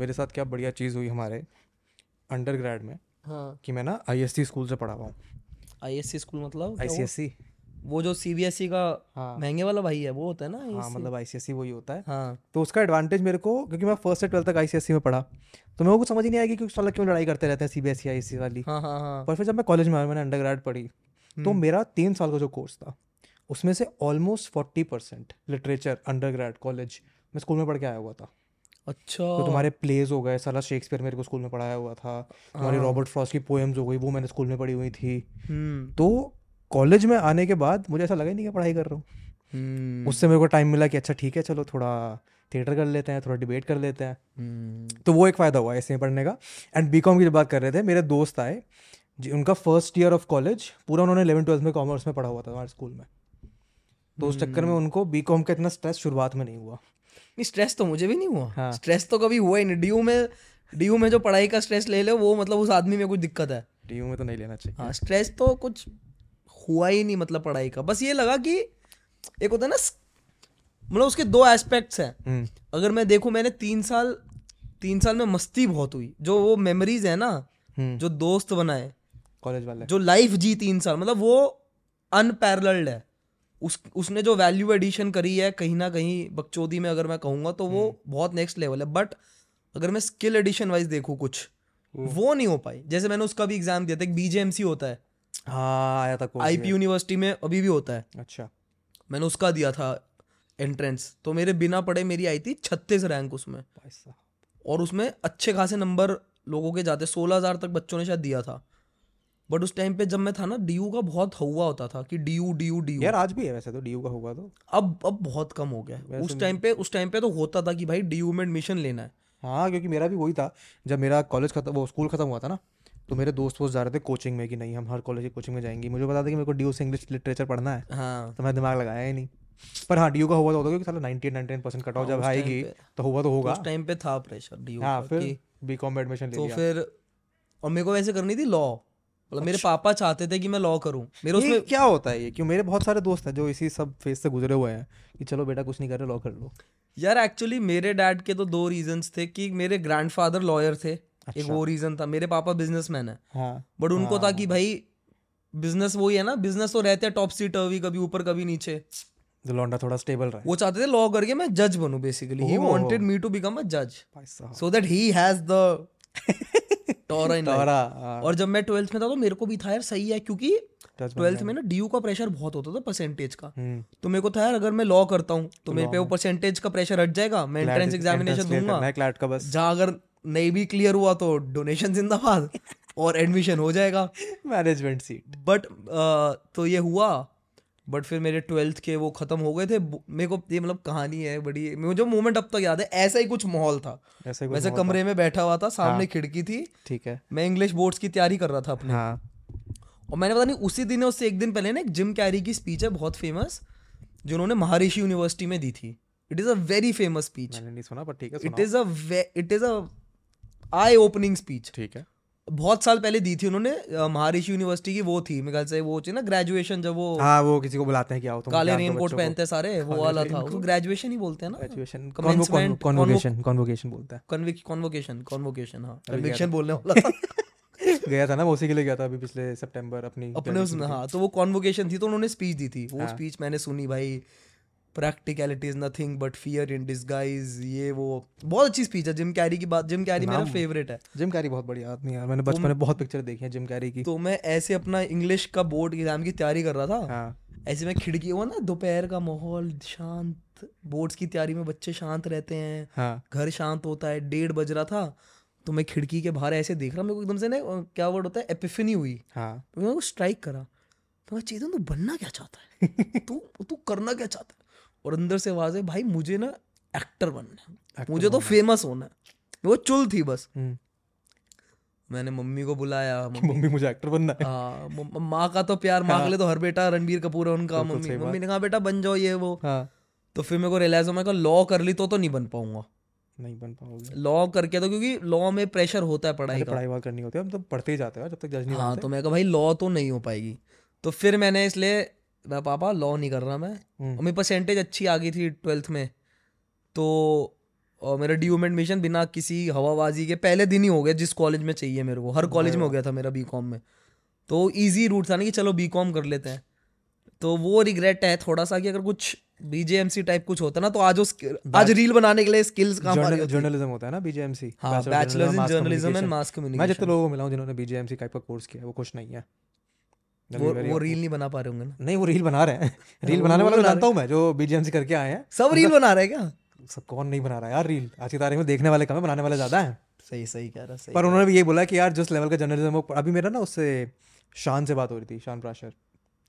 मेरे साथ क्या बढ़िया चीज़ हुई हमारे अंडर में हाँ। कि मैं ना आईएससी स्कूल से पढ़ा हुआ हूँ। आईएससी स्कूल मतलब आई सी वो? जो सीबीएसई का हाँ। महँगे वाला भाई है वो होता है ना हाँ? मतलब आई सी वही होता है। हाँ। तो उसका एडवांटेज मेरे को क्योंकि मैं फ़र्स्ट से ट्वेल्थ तक आई सी में पढ़ा तो मेरे को समझ ही नहीं आएगी कि साला क्यों लड़ाई करते रहते हैं C B S I C वाली। हाँ हाँ हाँ। पर फिर जब मैं कॉलेज में आया मैंने अंडर ग्रेड पढ़ी तो हम्म। मेरा तीन साल का जो कोर्स था उसमें से almost forty percent literature under college मैं स्कूल में पढ़ के आया हुआ था। अच्छा। तो तुम्हारे प्लेज हो गए साला शेक्सपियर मेरे को स्कूल में पढ़ाया हुआ था। तुम्हारी हाँ। रॉबर्ट फ्रॉस्ट की पोएम्स हो गई वो मैंने स्कूल में पढ़ी हुई थी। हम्म। तो कॉलेज में आने के बाद मुझे ऐसा लगा ही नहीं कि पढ़ाई कर रहा हूँ। हम्म। उससे मेरे को टाइम मिला कि अच्छा ठीक है चलो थोड़ा थिएटर कर लेते हैं थोड़ा डिबेट कर लेते हैं। हम्म, तो वो एक फ़ायदा हुआ ऐसे पढ़ने का। एंड बी की जब बात कर रहे थे मेरे दोस्त आए जी उनका फ़र्स्ट ईयर ऑफ़ कॉलेज पूरा उन्होंने इलेवन ट्वेल्थ में कॉमर्स में पढ़ा हुआ था हमारे स्कूल में। तो उस चक्कर में उनको बी का इतना स्ट्रेस शुरुआत में नहीं हुआ। नहीं स्ट्रेस तो मुझे भी नहीं हुआ। हाँ। स्ट्रेस तो कभी हुआ ही नहीं। डी में डी में जो पढ़ाई का स्ट्रेस ले लो वो मतलब उस आदमी में कुछ दिक्कत है। डी में तो नहीं लेना चाहिए। हाँ स्ट्रेस तो कुछ हुआ ही नहीं मतलब पढ़ाई का। बस ये लगा कि एक होता है ना मतलब उसके दो एस्पेक्ट्स हैं। हम्म, अगर मैं देखूँ मैंने तीन साल तीन साल में मस्ती बहुत हुई। जो वो मेमोरीज है ना हम्म, जो दोस्त बनाए कॉलेज वाले। जो लाइफ जी तीन साल मतलब वो अनपैरल्ड है। उस उसने जो वैल्यू एडिशन करी है कहीं ना कहीं बकचोदी में अगर मैं कहूँगा तो वो बहुत नेक्स्ट लेवल है। बट अगर मैं स्किल एडिशन वाइज देखूँ कुछ वो नहीं हो पाई। जैसे मैंने उसका भी एग्ज़ाम दिया था एक बीजेएमसी होता है। हाँ आया था आईपी यूनिवर्सिटी में अभी भी होता है। अच्छा। मैंने उसका दिया था एंट्रेंस तो मेरे बिना पढ़े मेरी आई थी छत्तीस रैंक उसमें। और उसमें अच्छे खासे नंबर लोगों के जाते सोलह हज़ार तक बच्चों ने शायद दिया था। बट उस टाइम पे जब मैं था ना डीयू का बहुत हुआ होता था कि D U D U D यार आज भी है वैसे तो डीयू का हुआ तो। अब अब बहुत कम हो गया उस टाइम पे उस टाइम पे तो होता था कि भाई डीयू में एडमिशन लेना है। हाँ क्योंकि मेरा भी वही था। जब मेरा कॉलेज खत्म वो स्कूल खत्म हुआ था ना तो मेरे दोस्त वोस्त जा रहे थे कोचिंग में कि नहीं हम हर कॉलेज की कोचिंग में जाएँगे। मुझे पता था कि मेरे को डी से इंग्लिश लिटरेचर पढ़ना है। हाँ। तो मैं दिमाग लगाया ही नहीं। पर हाँ डी का हुआ तो होता क्योंकि साला ninety ninety percent cut off जब आएगी तो हुआ तो होगा। उस टाइम पे था प्रेशर डी हाँ फिर बी कॉम एडमिशन तो फिर और मेरे को वैसे करनी थी लॉ मतलब मेरे पापा चाहते थे कि मैं लॉ करूँ। मेरे उसमें क्या होता है ये? क्यों? मेरे बहुत सारे दोस्त हैं जो इसी सब फ़ेज़ से गुजरे हुए हैं कि चलो बेटा कुछ नहीं कर रहे लॉ कर लो। यार एक्चुअली मेरे डैड के तो दो रीजंस थे कि मेरे ग्रैंडफादर लॉयर थे। अच्छा। एक अच्छा। वो रीजन था। मेरे पापा बिजनेसमैन है। हाँ। बट उनको हाँ, था कि भाई बिज़नेस वही है ना बिज़नेस तो रहते हैं टॉप सीट अभी कभी ऊपर कभी नीचे। लौंडा थोड़ा स्टेबल रहा। वो चाहते थे लॉ करके मैं जज बनूं basically he. Wanted me to become a जज so that he has the टोरा इन तारा हाँ, और जब मैं ट्वेल्थ में था तो मेरे को भी था यार सही है क्योंकि ट्वेल्थ में ना डीयू का प्रेशर बहुत होता था परसेंटेज का। हम्म। तो मेरे को था यार अगर मैं लॉ करता हूँ तो मेरे पे वो परसेंटेज का प्रेशर हट जाएगा मैं एंट्रेंस एग्जामिनेशन दूँगा। जहाँ अगर नहीं भी क्लियर हुआ तो डोनेशन जिंदाबाद और एडमिशन हो जाएगा। मैनेजमेंट सीट बट तो ये हुआ। बट फिर मेरे ट्वेल्थ के वो खत्म हो गए थे। मेरे को ये मतलब कहानी है बड़ी मुझे मोमेंट अब तक याद है ऐसा ही कुछ माहौल था। ऐसे कुछ वैसे कमरे में बैठा हुआ था सामने हाँ। खिड़की थी। ठीक है। मैं इंग्लिश बोर्ड्स की तैयारी कर रहा था अपने। हाँ। और मैंने पता नहीं उसी दिन उससे एक दिन पहले ना एक जिम कैरी की स्पीच है बहुत फ़ेमस जो उन्होंने महर्षि यूनिवर्सिटी में दी थी। It is a very famous speech मैंने नहीं सुना पर ठीक है it is a it is a eye opening speech ठीक है। बहुत साल पहले दी थी उन्होंने महर्षि यूनिवर्सिटी की वो थी मेरे ख्याल से वो है ना ग्रेजुएशन जब वो हाँ वो किसी को बुलाते हैं क्या हो तुम काले रेन कोट पहनते हैं सारे वो वाला था उसको ग्रेजुएशन ही बोलते हैं ना। ग्रेजुएशन कॉन्वोकेशन कॉन्वोकेशन बोलता है। कन्विक्शन कन्वोकेशन हाँ। कन्विक्शन बोलने वाला था। गया था ना मैं उसी के लिए गया था अभी पिछले सितंबर अपनी अपने उसमें हाँ तो वो कॉन्वोकेशन थी तो उन्होंने स्पीच दी थी। वो हाँ। स्पीच मैंने सुनी भाई practicality is nothing but fear in disguise ये वो बहुत अच्छी स्पीच है जिम कैरी की बात जिम कैरी मेरा फेवरेट है। जिम कैरी बहुत बढ़िया आदमी है। मैंने बचपन में बहुत पिक्चर देखी है जिम कैरी की। तो मैं ऐसे अपना इंग्लिश का बोर्ड एग्ज़ाम की तैयारी कर रहा था। हाँ। ऐसे में खिड़की हुआ ना दोपहर का माहौल शांत बोर्ड्स की तैयारी में बच्चे शांत रहते हैं। हाँ। घर शांत होता है डेढ़ बज रहा था तो मैं खिड़की के बाहर ऐसे देख रहा मेरे को एकदम से ना क्या वर्ड होता है? एपिफनी हुई। हाँ। तो मेरे को स्ट्राइक करा। तो मैं चेतन तू बनना क्या चाहता है? तू तू करना क्या चाहता है? और अंदर से आवाज़ है भाई मुझे ना एक्टर बनना है। मुझे तो फ़ेमस होना है। वो चुल थी बस। हम्म, मैंने मम्मी को बुलाया मम्मी मम्मी मुझे एक्टर बनना है। हाँ माँ का तो प्यार माँ के लिए तो हर बेटा रणबीर कपूर है उनका मम्मी। मम्मी ने कहा बेटा बन जाओ ये वो। हाँ। तो फिर मेरे को रियलाइज़ हुआ मैं कहा लॉ कर ली तो तो नहीं बन पाऊँगा। नहीं बन पाओगे। लॉ करके तो क्योंकि लॉ में प्रेशर होता है पढ़ाई का। पढ़ाई करनी होती है हम तो पढ़ते ही जाते हैं जब तक जज नहीं हाँ तो मैं कहा भाई लॉ तो नहीं हो पाएगी। तो फिर मैंने इसलिए मैं पापा लॉ नहीं कर रहा मैं। हम्म, और मेरी परसेंटेज अच्छी आ गई थी ट्वेल्थ में। तो और मेरा ड्यूम एडमिशन बिना किसी हवाबाजी के पहले दिन ही हो गया जिस कॉलेज में चाहिए मेरे को। हर कॉलेज में हो गया था मेरा बीकॉम में। तो इजी रूट था ना कि चलो बीकॉम कर लेते हैं। तो वो रिग्रेट है थोड़ा सा कि अगर कुछ बीजेएमसी टाइप कुछ होता ना तो आज उस आज रील बनाने के लिए स्किल्स काम आ रही जर्नलिज्म होता है ना बीजेएमसी हाँ bachelors in journalism and mass communication मैं जितने लोगों को मिला हूँ जिन्होंने बीजेएमसी टाइप का कोर्स किया है वो खुश नहीं है। वो वो रील नहीं बना पा रहे होंगे ना? नहीं वो रील बना रहे हैं। रील बनाने वाला जानता हूँ मैं जो बीजेएमसी करके आए हैं। सब रील बना रहे हैं क्या? सब कौन नहीं बना रहा यार रील आज की तारीख में देखने वाले कम है बनाने वाले ज़्यादा हैं। सही सही कह रहा सही पर उन्होंने भी ये बोला कि यार जिस लेवल का जर्नलिज्म अभी मेरा ना उससे शान से बात हो रही थी शान प्राशर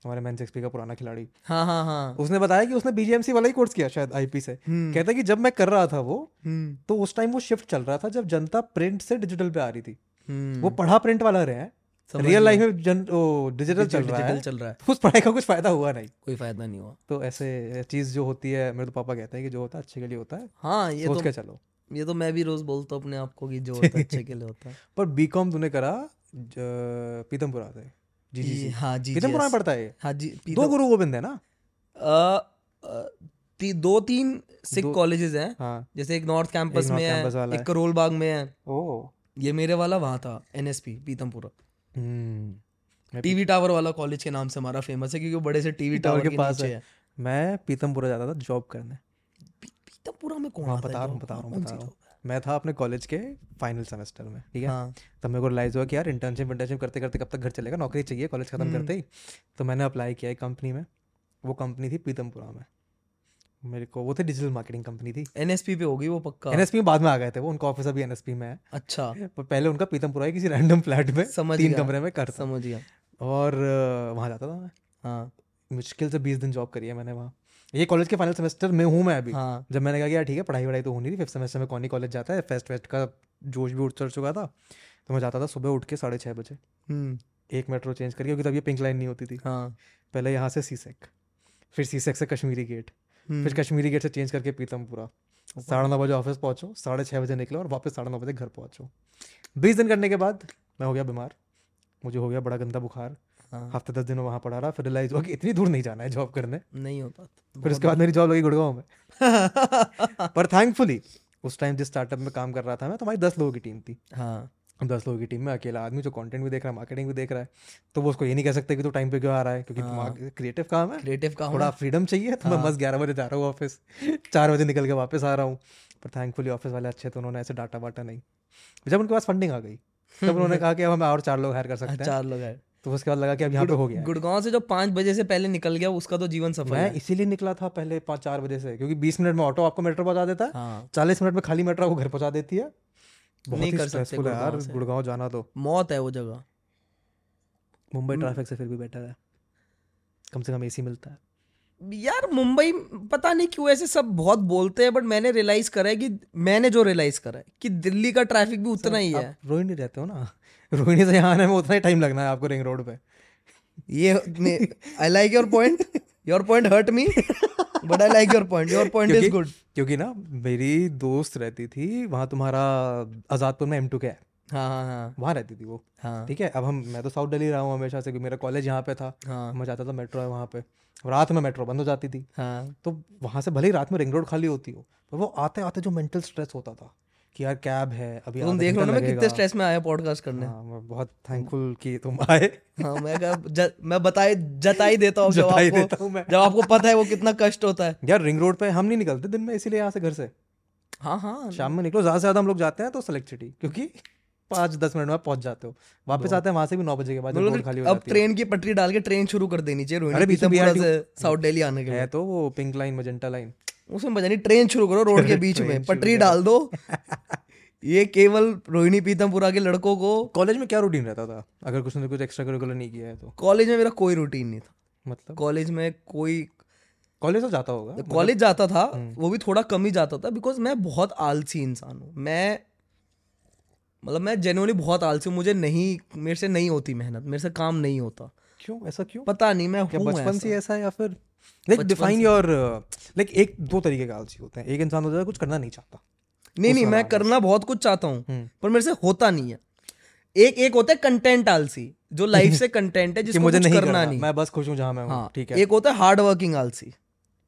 हमारे मैन एक्सपी का पुराना खिलाड़ी। हाँ हाँ हाँ। उसने बताया कि उसने बीजेएमसी वाला ही कोर्स किया शायद आईपी से। हम्म। कहता है कि जब मैं कर रहा था वो हम्म। तो उस टाइम वो शिफ्ट चल रहा था जब जनता प्रिंट से डिजिटल पे आ रही थी। हम्म। वो पढ़ा प्रिंट वाला रहे हैं रियल लाइफ में जन ओ डिजिटल चल रहा है। चल रहा है। उस पढ़ाई का कुछ फ़ायदा हुआ नहीं। कोई फ़ायदा नहीं हुआ। तो ऐसे चीज़ जो होती है मेरे तो पापा कहते हैं कि जो होता है अच्छे के लिए होता है। हाँ ये सोच तो के चलो। ये तो मैं भी रोज बोलता हूँ अपने आप को कि जो होता है अच्छे के लिए होता है। पर बीकॉम तूने करा पीतमपुरा से जी जी हाँ जी पीतमपुरा में पढ़ता है हाँ जी दो गुरु गोविंद है ना? ती, दो तीन सिख कॉलेजेस हैं। हाँ। जैसे एक नॉर्थ कैंपस में है। एक करोल बाग में है। ओ ये मेरे वाला वहाँ था एनएसपी पीतमपुरा। टीवी टावर वाला कॉलेज के नाम से हमारा फ़ेमस है क्योंकि वो बड़े से टीवी टावर के पास है। मैं पीतमपुरा जाता था जॉब करने। पीतमपुरा में कौन है बता रहा हूँ बता रहा हूँ बता रहा हूँ। मैं था अपने कॉलेज के फाइनल सेमेस्टर में ठीक है? हाँ। तब मेरे को रिलाइज हुआ कि यार इंटर्नशिप इंटर्नशिप करते करते कब तक घर चलेगा? नौकरी चाहिए कॉलेज खत्म हम्म। करते ही। तो मैंने अप्लाई किया एक कंपनी में वो कंपनी थी पीतमपुरा में। मेरे को वो थे डिजिटल मार्केटिंग कंपनी थी। एनएसपी पे होगी वो पक्का? एनएसपी में बाद में आ गए थे वो उनका ऑफ़िस अभी एनएसपी में है। अच्छा। पर पहले उनका पीतमपुरा ही किसी रैंडम फ्लैट में समझ तीन कमरे में कर समझ गया। और वहाँ जाता था मैं। हाँ। मुश्किल से बीस दिन जॉब करी है मैंने वहाँ। ये कॉलेज के फाइनल सेमेस्टर में हूँ मैं अभी। हाँ। जब मैंने कहा कि यार ठीक है पढ़ाई वढ़ाई तो होनी थी फिफ्थ सेमेस्टर में कौन ही कॉलेज जाता है? फेस्ट वेस्ट का जोश भी उठ चढ़ चुका था। तो मैं जाता था सुबह उठ के साढ़े छः बजे। हम्म। एक मेट्रो चेंज करके क्योंकि तब ये पिंक लाइन नहीं होती थी। हाँ। पहले यहाँ से सीसेक फिर सीसेक से कश्मीरी गेट फिर कश्मीरी गेट से चेंज करके पीतमपुरा साढ़े नौ बजे ऑफ़िस पहुँचो साढ़े छः बजे निकलो और वापस साढ़े नौ बजे घर पहुँचो। बीस दिन करने के बाद मैं हो गया बीमार। मुझे हो गया बड़ा गंदा बुखार। हाँ, हफ़्ते दस दिनों वहाँ पड़ा रहा फिर रिलाइज हुआ कि इतनी दूर नहीं जाना है जॉब करने। नहीं होता फिर उसके बाद मेरी जॉब लगी गुड़गांव में। पर थैंकफुली उस टाइम जिस स्टार्टअप में काम कर रहा था मैं तो हमारी दस लोगों की टीम थी। हाँ। दस लोगों की टीम में अकेला आदमी जो कंटेंट भी देख रहा है मार्केटिंग भी देख रहा है तो वो उसको ये नहीं कह सकते कि तू टाइम पे क्यों आ रहा है क्योंकि हाँ। क्रिएटिव काम है। क्रिएटिव का थोड़ा फ्रीडम चाहिए तो मैं हाँ। बस ग्यारह बजे जा रहा हूँ ऑफ़िस चार बजे निकल के वापस आ रहा हूँ पर थैंकफुली ऑफ़िस वाले अच्छे तो उन्होंने ऐसे डाटा वाटा नहीं। जब उनके पास फंडिंग आ गई तब उन्होंने कहा कि अब हम और चार लोग हायर कर सकते हैं चार लोग हैं तो उसके बाद लगा कि अब यहाँ पे हो गया। गुड़गांव से जो पाँच बजे से पहले निकल गया उसका तो जीवन सफल मैं है। इसीलिए निकला था पहले पाँच चार बजे से क्योंकि बीस मिनट में ऑटो आपको मेट्रो पहुँचा देता है हाँ। चालीस मिनट में खाली मेट्रो आपको घर पहुँचा देती है। नहीं कर सकते यार गुड़गांव जाना तो। मौत है वो जगह। मुंबई ट्रैफ़िक से फिर भी बेटर है। कम से कम एसी मिलता है। यार मुंबई पता नहीं क्यों ऐसे सब बहुत बोलते हैं बट मैंने रियलाइज़ करा है कि मैंने जो रियलाइज़ करा है कि दिल्ली का ट्रैफ़िक भी उतना ही है। रोहिणी रहते हो ना? रोहिणी से यहाँ आने में उतना ही टाइम लगना है आपको रिंग रोड पे। ये I like your point your point hurt me but I like your point your point is good क्योंकि ना मेरी दोस्त रहती थी वहाँ तुम्हारा आज़ादपुर में एम टू के है। हाँ हाँ हाँ। वहाँ रहती थी वो। हाँ। ठीक है? अब हम मैं तो साउथ दिल्ली रहा हूँ हमेशा से क्योंकि मेरा कॉलेज यहाँ पे था। हाँ। मैं जाता था मेट्रो है वहाँ पे। रात में मेट्रो बंद हो जाती थी। हाँ। तो वहाँ से भले ही रात में रिंग रोड खाली होती हो पर वो आते आते जो मेंटल स्ट्रेस होता था। कि यार कैब है अभी तुम देख लो घंटा ना मैं कितने स्ट्रेस में आया पॉडकास्ट करने। हाँ मैं बहुत थैंकफुल कि तुम आए। हाँ मैं कहा मैं बताए जताई देता हूँ जब आपको देता हूँ मैं। जब आपको पता है वो कितना कष्ट होता है। यार रिंग रोड पे हम नहीं निकलते दिन में इसीलिए यहाँ से घर से। हाँ हाँ। शाम में निकलो ज़्यादा से ज़्यादा हम लोग जाते हैं तो सेलेक्ट सिटी क्योंकि पाँच दस मिनट में पहुँच जाते हो। वापस आते हैं वहाँ से भी नौ बजे के बाद मतलब खाली हो अब जाती है। ट्रेन की पटरी डाल के ट्रेन शुरू कर देनी चाहिए साउथ दिल्ली आने के लिए। है तो वो पिंक लाइन मजेंटा लाइन उसमें पता नहीं ट्रेन शुरू करो रोड के बीच में पटरी डाल दो। ये केवल रोहिणी पीतमपुरा के लड़कों को कॉलेज में क्या रूटीन रहता था? अगर कुछ ना कुछ एक्स्ट्रा करिकुलर नहीं किया है तो। कॉलेज में मेरा कोई रूटीन नहीं था। मतलब? कॉलेज में कोई कॉलेज तो जाता होगा। कॉलेज जाता था हम्म। वो भी थोड़ा कम ही जाता था बिकॉज़ मैं बहुत आलसी इंसान हूँ। मैं मतलब मैं जेनुअली बहुत आलसी हूँ मुझे नहीं मेरे से नहीं होती मेहनत मेरे से काम नहीं होता। क्यों? ऐसा क्यों? पता नहीं मैं बचपन से। ऐसा या फिर लाइक डिफाइन योर लाइक एक दो तरीके के आलसी होते हैं। एक इंसान होता है कुछ करना नहीं चाहता। नहीं नहीं मैं करना बहुत कुछ चाहता हूँ हम्म। पर मेरे से होता नहीं है। एक एक होता है कंटेंट आलसी जो लाइफ से कंटेंट है जिसको मुझे कुछ नहीं करना करना नहीं। मैं बस खुश हूँ जहाँ मैं हूँ ठीक है। एक होता है हार्ड वर्किंग आलसी।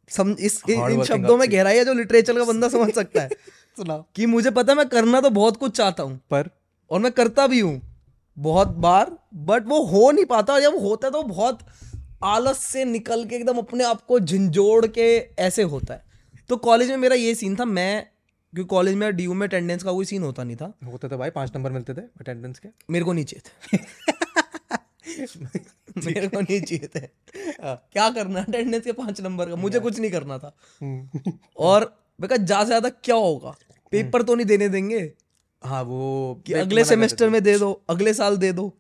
सम इस इन- शब्दों में गहराई है जो लिटरेचर का बंदा समझ सकता है। सुना कि मुझे पता है मैं करना तो बहुत कुछ चाहता हूँ पर? और मैं करता भी हूँ बहुत बार बट वो हो नहीं पाता और जब होता है तो बहुत आलस से निकल के एकदम अपने आप को झंझोड़ के ऐसे होता है। तो कॉलेज में मेरा ये सीन था मैं क्योंकि कॉलेज में डीयू में अटेंडेंस का कोई सीन होता नहीं था। होते थे भाई पाँच नंबर मिलते थे अटेंडेंस के। मेरे को नहीं चाहिए थे। मेरे को नहीं चाहिए थे। क्या करना अटेंडेंस के पाँच नंबर का? मुझे कुछ नहीं करना था। हम्म। और कहा ज़्यादा से ज़्यादा क्या होगा? पेपर तो नहीं देने देंगे। हाँ वो कि अगले सेमेस्टर में दे दो अगले साल दे दो।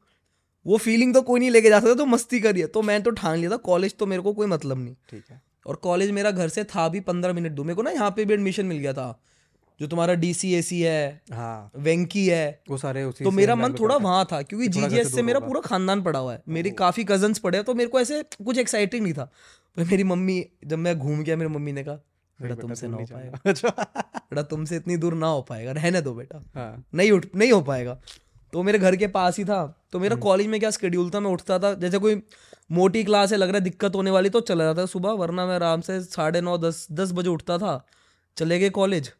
वो फीलिंग तो कोई नहीं लेके जा सकता तो मस्ती करिए। तो मैं तो ठान लिया था कॉलेज तो मेरे को कोई मतलब नहीं। ठीक है। और कॉलेज मेरा घर से था भी पंद्रह मिनट दूर। मेरे को ना यहाँ पे भी एडमिशन मिल गया था जो तुम्हारा डी सी ए सी है हाँ। वेंकी है। वो सारे उसी तो मेरा मन थोड़ा वहाँ था क्योंकि जी जी एस से मेरा पूरा खानदान पड़ा हुआ है। मेरे काफ़ी कजन्स पड़े हैं तो मेरे को ऐसे कुछ एक्साइटिंग नहीं था। पर मेरी मम्मी जब मैं घूम गया मेरी मम्मी ने कहा बेटा तुमसे ना हो पाएगा। बेटा तुमसे इतनी दूर ना हो पाएगा। रहने दो बेटा। हाँ। नहीं उठ नहीं हो पाएगा। तो मेरे घर के पास ही था। तो मेरा कॉलेज में क्या स्केड्यूल था? मैं उठता था। जैसे कोई मोटी क्लास है लग रहा है दिक्कत होने वाली तो चला जाता सुबह वरना मैं आराम से साढ़े नौ दस दस बजे उठता था। चले गए कॉलेज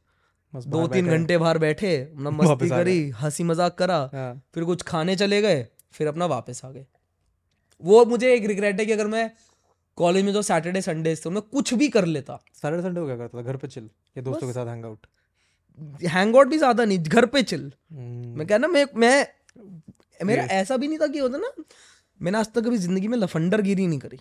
दो तीन घंटे बाहर बैठे अपना मस्ती करी हँसी मज़ाक करा हाँ। फिर कुछ खाने चले गए फिर अपना वापस आ गए। वो मुझे एक रिग्रेट है कि अगर मैं कॉलेज में जो सैटरडे संडे थे मैं कुछ भी कर लेता। सैटरडे संडे को क्या करता था? घर पे चिल या दोस्तों के साथ हैंग आउट हैंग आउट भी ज़्यादा नहीं घर पे चिल मैं कहना मैं मैं मेरा ऐसा भी नहीं था कि होता ना मैंने आज तक कभी ज़िंदगी में लफंडर गिरी नहीं करी।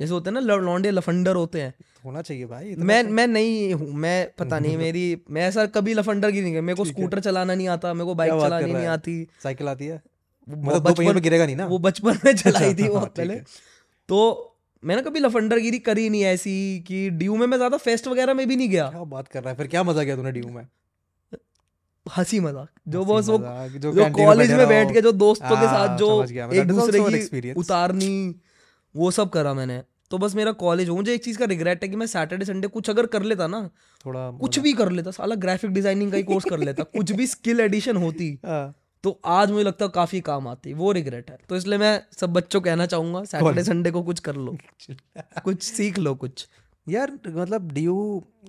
जैसे होते हैं ना लौंडे लफंडर होते हैं। होना चाहिए भाई मैं मैं नहीं हूँ मैं पता नहीं मेरी मैं ऐसा कभी लफंडर गिरी नहीं मेरे को स्कूटर चलाना नहीं आता मेरे को बाइक चलानी नहीं आती। साइकिल आती है? वो मतलब दो गिरेगा नहीं ना? वो बचपन में चलाई थी हाँ, ठीक पहले। तो मैंने कभी लफंडरगिरी करी नहीं ऐसी कि ड्यू में मैं ज़्यादा फेस्ट वगैरह में भी नहीं गया। क्या बात कर रहा है फिर क्या मज़ा किया तूने ड्यू में? हँसी मज़ाक। जो बस वो जो canteen कॉलेज में बैठ के जो दोस्तों के हाँ, साथ जो समझ गया मैं। एक दूसरे की उतारनी वो सब करा मैंने। तो बस मेरा कॉलेज हो मुझे एक चीज़ का रिग्रेट है कि मैं सैटरडे संडे कुछ अगर कर लेता ना थोड़ा कुछ भी कर लेता साला ग्राफिक डिज़ाइनिंग का ही कोर्स कर लेता कुछ भी स्किल एडिशन होती हाँ, तो आज मुझे लगता है काफ़ी काम आती है वो रिग्रेट है। तो इसलिए मैं सब बच्चों को कहना चाहूँगा सैटरडे संडे को कुछ कर लो। कुछ सीख लो कुछ। यार मतलब डी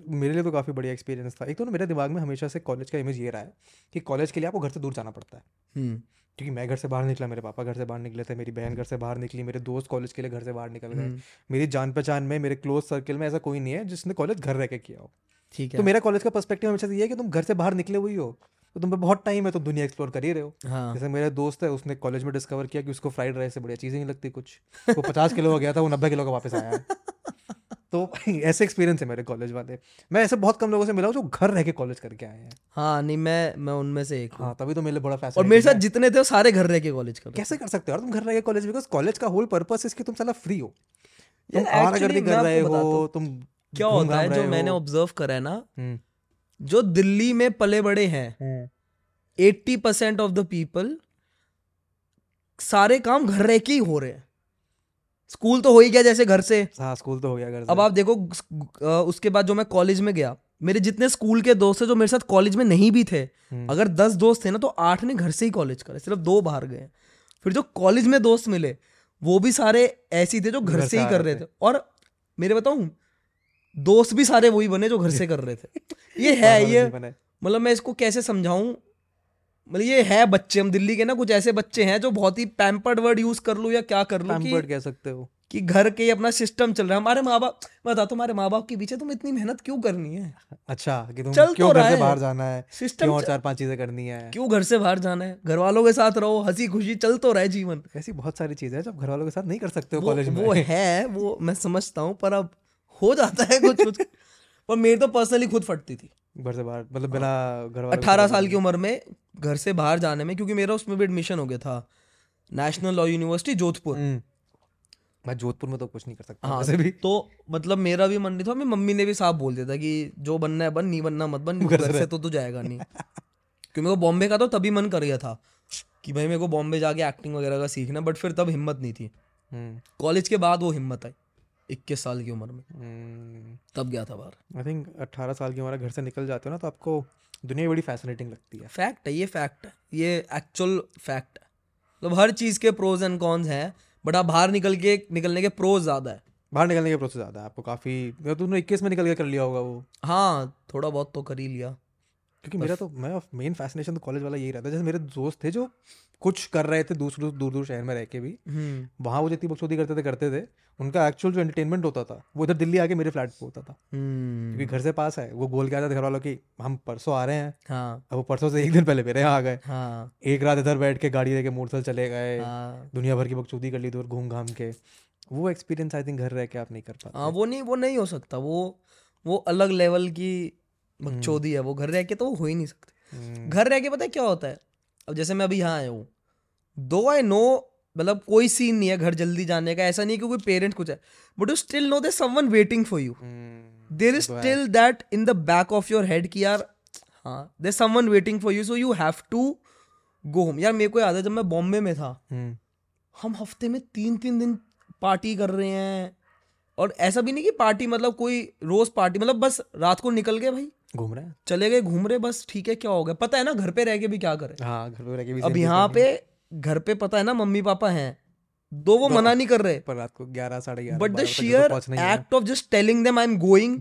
मेरे लिए तो काफ़ी बढ़िया एक्सपीरियंस था। एक तो ना मेरे दिमाग में हमेशा से कॉलेज का इमेज ये रहा है कि कॉलेज के लिए आपको घर से दूर जाना पड़ता है। हम्म। क्योंकि मैं घर से बाहर निकला मेरे पापा घर से बाहर निकले थे मेरी बहन घर से बाहर निकली मेरे दोस्त कॉलेज के लिए घर से बाहर निकल गए। मेरी जान पहचान में मेरे क्लोज सर्कल में ऐसा कोई नहीं है जिसने कॉलेज घर रह के किया हो। ठीक है। तो मेरा कॉलेज का पर्सपेक्टिव हमेशा ये है कि तुम घर से बाहर निकले हुई हो। तो तुम पे बहुत टाइम है तुम दुनिया एक्सप्लोर कर ही रहे हो। हाँ। जैसे मेरा दोस्त है उसने कॉलेज में डिस्कवर किया कि उसको फ्राइड राइस से बढ़िया चीज़ें नहीं लगती कुछ। वो पचास किलो का गया था वो नब्बे किलो का वापस आया। है तो ऐसे एक्सपीरियंस है मेरे कॉलेज वाले। मैं ऐसे बहुत कम लोगों से मिला हूँ जो घर रह के कॉलेज करके आए हैं। हाँ नहीं मैं मैं उनमें से एक हाँ। तभी तो मेरे लिए बड़ा और मेरे साथ जितने थे वो सारे घर रह के कॉलेज कर कैसे कर सकते हो तुम घर रह के कॉलेज बिकॉज़ कॉलेज का होल पर्पस इसकी तुम साला फ्री हो। तुम मैं कर रहे हो तुम क्या होता है जो मैंने ऑब्ज़र्व करा है ना हम्म, जो दिल्ली में पले बड़े हैं eighty percent of the people सारे काम घर रह के ही हो रहे हैं। स्कूल तो हो ही गया जैसे घर से। हाँ स्कूल तो हो गया घर से। अब आप देखो उसके बाद जो मैं कॉलेज में गया मेरे जितने स्कूल के दोस्त थे जो मेरे साथ कॉलेज में नहीं भी थे हम्म। अगर दस दोस्त थे ना तो आठ ने घर से ही कॉलेज करे सिर्फ़ दो बाहर गए फिर जो कॉलेज में दोस्त मिले वो भी सारे ऐसे थे जो घर से ही कर रहे रहे थे। और मेरे बताऊँ दोस्त भी सारे वही बने जो घर से कर रहे थे। ये है ये मतलब मैं इसको कैसे समझाऊं? मतलब ये है बच्चे हम दिल्ली के ना कुछ ऐसे बच्चे हैं जो बहुत ही पैम्पर्ड वर्ड यूज़ कर लूँ या क्या कर लूँ कि कह सकते हो। कि घर के ही अपना सिस्टम चल रहा है। हमारे माँ बाप बता तुम्हारे माँ बाप के पीछे तुम इतनी मेहनत क्यों करनी है? अच्छा कि तुम चल तो क्यों घर से बाहर जाना है? सिस्टम क्यों चार पाँच चीज़ें करनी है? क्यों घर से बाहर जाना है? घर वालों के साथ रहो हँसी खुशी चल तो रहा है जीवन। ऐसी बहुत सारी चीज़ें हैं जो घर वालों के साथ नहीं कर सकते हो कॉलेज में। वो है वो मैं समझता हूँ पर अब हो जाता है कुछ कुछ। पर मेरी तो पर्सनली खुद फटती थी। घर से बाहर मतलब बिना घर अट्ठारह साल की उम्र में घर से बाहर जाने में क्योंकि मेरा उसमें भी एडमिशन हो गया था। National law university Jodhpur. हम्म। मैं जोधपुर में तो कुछ नहीं कर सकता हाँ वैसे भी। तो मतलब मेरा भी मन नहीं था मेरी मम्मी ने भी साफ़ बोल दिया था कि जो बनना है बन नहीं बनना मत बन घर से। तो तू जाएगा नहीं। क्योंकि मेरे को बॉम्बे का तो तभी मन कर गया था कि भाई मेरे को बॉम्बे जाके एक्टिंग वगैरह का सीखना बट फिर तब हिम्मत नहीं थी। हम्म, कॉलेज के बाद वो हिम्मत आई। इक्कीस साल की उम्र में। तब गया था बाहर। आई थिंक अट्ठारह साल की उम्र घर से निकल जाते हो ना तो आपको दुनिया बड़ी फैसिनेटिंग लगती है। फैक्ट है ये फैक्ट है ये एक्चुअल फैक्ट है। मतलब हर चीज़ के प्रोज एंड कॉन्स हैं बट आप बाहर निकल के निकलने के प्रोज ज़्यादा है। बाहर निकलने के प्रोसेस ज़्यादा है आपको काफ़ी तुमने इक्कीस में निकल के कर लिया होगा वो। हाँ थोड़ा बहुत तो कर ही लिया। क्योंकि मेरा तो मैं मेन फैसिनेशन तो कॉलेज वाला यही रहता है। जैसे मेरे दोस्त थे जो कुछ कर रहे थे दूसरे दूर दूर शहर में रह के भी। हम्म। वहाँ वो जितनी बकचोदी करते थे करते थे उनका एक्चुअल जो एंटरटेनमेंट होता था वो इधर दिल्ली आके मेरे फ्लैट पे होता था। हम्म। क्योंकि घर से पास है वो बोल के आता था घर वालों की हम परसों आ रहे हैं। हाँ। अब वो परसों से एक दिन पहले मेरे यहाँ आ गए। हाँ। एक रात इधर बैठ के गाड़ी लेके मोटरसाइकिल चले गए। हाँ। दुनिया भर की बकचोदी कर ली दूर घूम घाम के। वो एक्सपीरियंस आई थिंक घर रह के आप नहीं कर पाते। हाँ वो नहीं वो नहीं हो सकता। वो वो अलग लेवल की। बकचोदी है वो घर रह के तो वो हो ही नहीं सकते। हम्म, घर रह के पता है क्या होता है? अब जैसे मैं अभी यहाँ आया हूँ दो आई नो मतलब कोई सीन नहीं है घर जल्दी जाने का ऐसा नहीं कि कोई पेरेंट कुछ है but you still know they someone waiting for you hmm, there is still that in the back of your head कि यार हाँ there someone waiting for you so you have to go home यार मेरे को याद है जब मैं बॉम्बे में था हम्म, हम हफ़्ते में तीन तीन दिन पार्टी कर रहे हैं और ऐसा भी नहीं कि पार्टी मतलब कोई रोज पार्टी मतलब बस रात को निकल गए भाई। घूम रहे हैं। चले गए घूम रहे बस ठीक है क्या हो गया? पता है ना घर पे रह के भी क्या करें। हाँ घर पे रह के भी अब यहाँ पे घर पे पता है ना मम्मी पापा हैं दो वो मना नहीं कर रहे। पर रात को ग्यारह साढ़े ग्यारह but the sheer. Act of just telling them I am going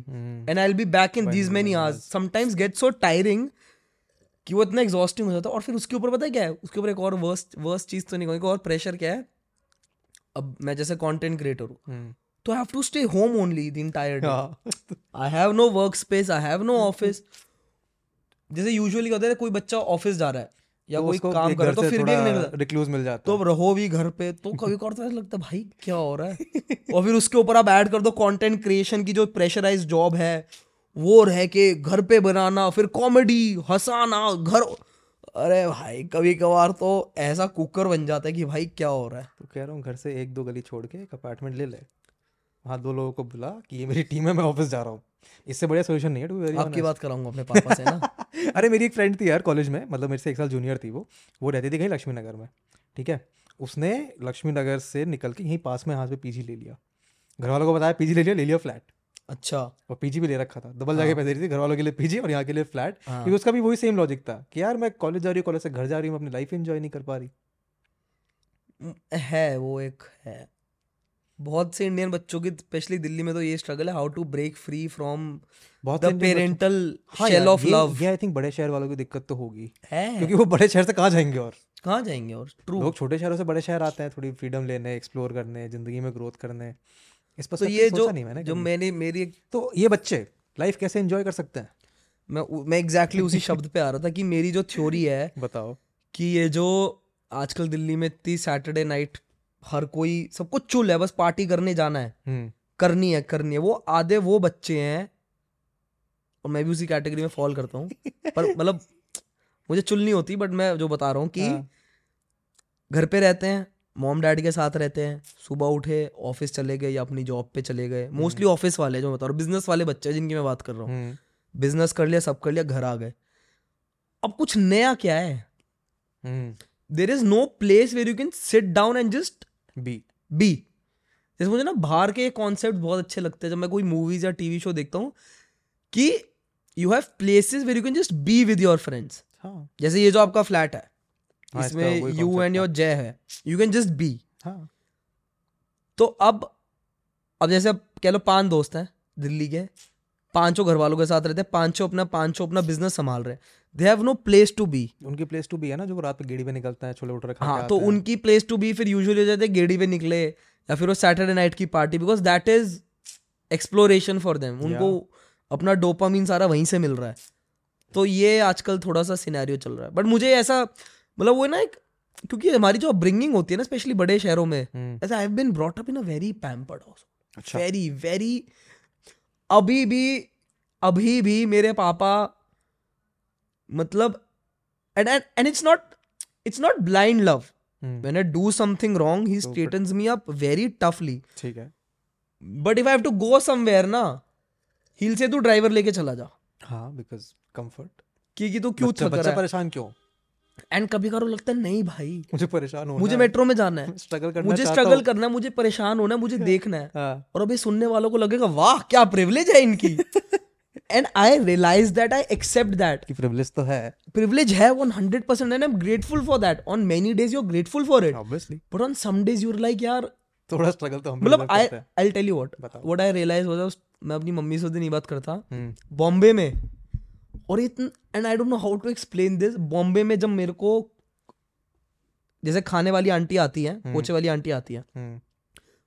and I will be back in these many. Hours sometimes gets so tiring कि वो इतना एग्जॉस्टिंग हो जाता है। और फिर उसके ऊपर पता है क्या है? उसके ऊपर एक और वर्स्ट वर्स्ट चीज़ तो नहीं कहूँगी और प्रेशर क्या है? अब मैं जैसे कंटेंट क्रिएटर हूँ। हम्म, तो I have to stay home only the entire day I have no work space I have no office जैसे यूजुअली होता है कोई बच्चा ऑफ़िस जा रहा है या तो कोई काम कर रहा है तो फिर भी रिक्लूज मिल जाता तो रहो भी घर पे तो कभी कभार तो ऐसा लगता है भाई क्या हो रहा है? और फिर उसके ऊपर आप ऐड कर दो कंटेंट क्रिएशन की जो प्रेशराइज जॉब है वो रह के घर पे बनाना फिर कॉमेडी हंसाना घर अरे भाई कभी कभार तो ऐसा कुकर बन जाता है कि भाई क्या हो रहा है? तो कह रहा हूँ घर से एक दो गली छोड़ के एक अपार्टमेंट ले ले। वहाँ दो लोगों को बुला कि ये मेरी टीम है मैं ऑफ़िस जा रहा हूँ। इससे बढ़िया सोल्यूशन नहीं है टू वेरी आपकी बात कराऊँगा अपने पापा से ना? अरे मेरी एक फ्रेंड थी यार कॉलेज में मतलब मेरे से एक साल जूनियर थी वो। वो रहती थी कहीं लक्ष्मी नगर में ठीक है? उसने लक्ष्मी नगर से निकल के यहीं पास में यहाँ पे पीजी ले लिया। घर वालों को बताया पीजी ले लिया ले लिया फ्लैट अच्छा। और पीजी भी ले रखा था। डबल जाके पैसे रही थी घर वालों के लिए पीजी और यहाँ के लिए फ्लैट हाँ। क्योंकि उसका भी वही सेम लॉजिक था कि यार मैं कॉलेज जा रही हूँ कॉलेज से घर जा रही हूँ अपनी लाइफ एंजॉय नहीं कर पा रही। है वो एक है। बहुत से इंडियन बच्चों की स्पेशली दिल्ली में तो ये स्ट्रगल है how to break free from बहुत the parental shell of love ये आई थिंक बड़े शहर वालों की दिक्कत तो होगी। है। क्योंकि वो बड़े शहर से कहाँ जाएँगे और? कहाँ जाएँगे और? ट्रू लोग छोटे शहरों से बड़े शहर आते हैं थोड़ी फ्रीडम लेने एक्सप्लोर करने ज़िंदगी में ग्रोथ करने। इस पर तो ये जो नहीं मैंने जो मैंने मेरी तो ये बच्चे लाइफ कैसे एंजॉय कर सकते हैं? मैं मैं एग्जैक्टली उसी शब्द पे आ रहा था कि मेरी जो थ्योरी है बताओ। कि ये जो आजकल दिल्ली में इतनी सैटरडे नाइट हर कोई सब कुछ चुल है बस पार्टी करने जाना है। हम्म। करनी है करनी है। वो आधे वो बच्चे हैं और मैं भी उसी कैटेगरी में फॉल करता हूँ। पर मतलब मुझे चुल नहीं होती बट मैं जो बता रहा हूँ कि हाँ। घर पे रहते हैं मॉम डैडी के साथ रहते हैं सुबह उठे ऑफ़िस चले गए या अपनी जॉब पे चले गए। मोस्टली ऑफ़िस वाले जो बता रहा हूँ बिज़नेस वाले बच्चे जिनकी मैं बात कर रहा हूँ। हम्म। बिज़नेस कर लिया सब कर लिया घर आ गए। अब कुछ नया क्या है? हम्म। There is no place where you can sit down and just be be जैसे मुझे ना बाहर के कॉन्सेप्ट बहुत अच्छे लगते हैं जब मैं कोई मूवीज़ या टीवी शो देखता हूँ कि you have places where you can just be with your friends हाँ। जैसे ये जो आपका फ्लैट है हाँ, इसमें यू एंड योर जय है यू कैन जस्ट बी हाँ। तो अब अब जैसे अब कह लो पाँच दोस्त हैं दिल्ली के पाँचों घर वालों के साथ रहते हैं पाँचों अपना पाँचों अपना बिज़नेस संभाल रहे हैं। They have no place to be उनकी प्लेस टू भी है ना जो रात में गेड़ी पे निकलता है छोले भटूरे हाँ तो उनकी प्लेस टू बी फिर यूजुअली हो जाते हैं गेड़ी पे निकले या फिर वो सैटरडे नाइट की party because that is exploration for them उनको अपना डोपामीन सारा वहीं से मिल रहा है। तो ये आजकल थोड़ा सा सिनेरियो चल रहा है। बट मुझे ऐसा मतलब वो है ना एक क्योंकि हमारी जो अपब्रिंगिंग होती है ना स्पेशली बड़े शहरों में ऐसा I have been brought up in a very pampered house very very अभी भी अभी भी मेरे पापा मतलब and and and it's not it's not blind love when I do something wrong he straightens me up very toughly ठीक है. But if I have to go somewhere ना हिल से तू ड्राइवर लेके चला जा. हाँ बिकॉज़ कंफर्ट क्योंकि तू क्यों बच्चा, बच्चा परेशान क्यों? एंड कभी कभार लगता है नहीं भाई मुझे परेशान होना मुझे मेट्रो में जाना है। स्ट्रगल करना मुझे स्ट्रगल करना है मुझे परेशान होना है मुझे देखना है। हाँ, और अभी सुनने वालों को लगेगा वाह क्या प्रिविलेज है इनकी। And I realize that I accept that कि प्रिविलेज तो है। प्रिविलेज है 100% and I am grateful for that on many days you are grateful for it obviously but on some days you are like यार थोड़ा struggle तो हम मतलब I. I tell you what. What I realize was मैं अपनी मम्मी से उस दिन ये बात करता। हम्म, बॉम्बे में और इतन and I don't know how to explain this Bombay में जब मेरे को जैसे खाने वाली आंटी आती है हम्म। पोछे वाली आंटी आती है हम्म,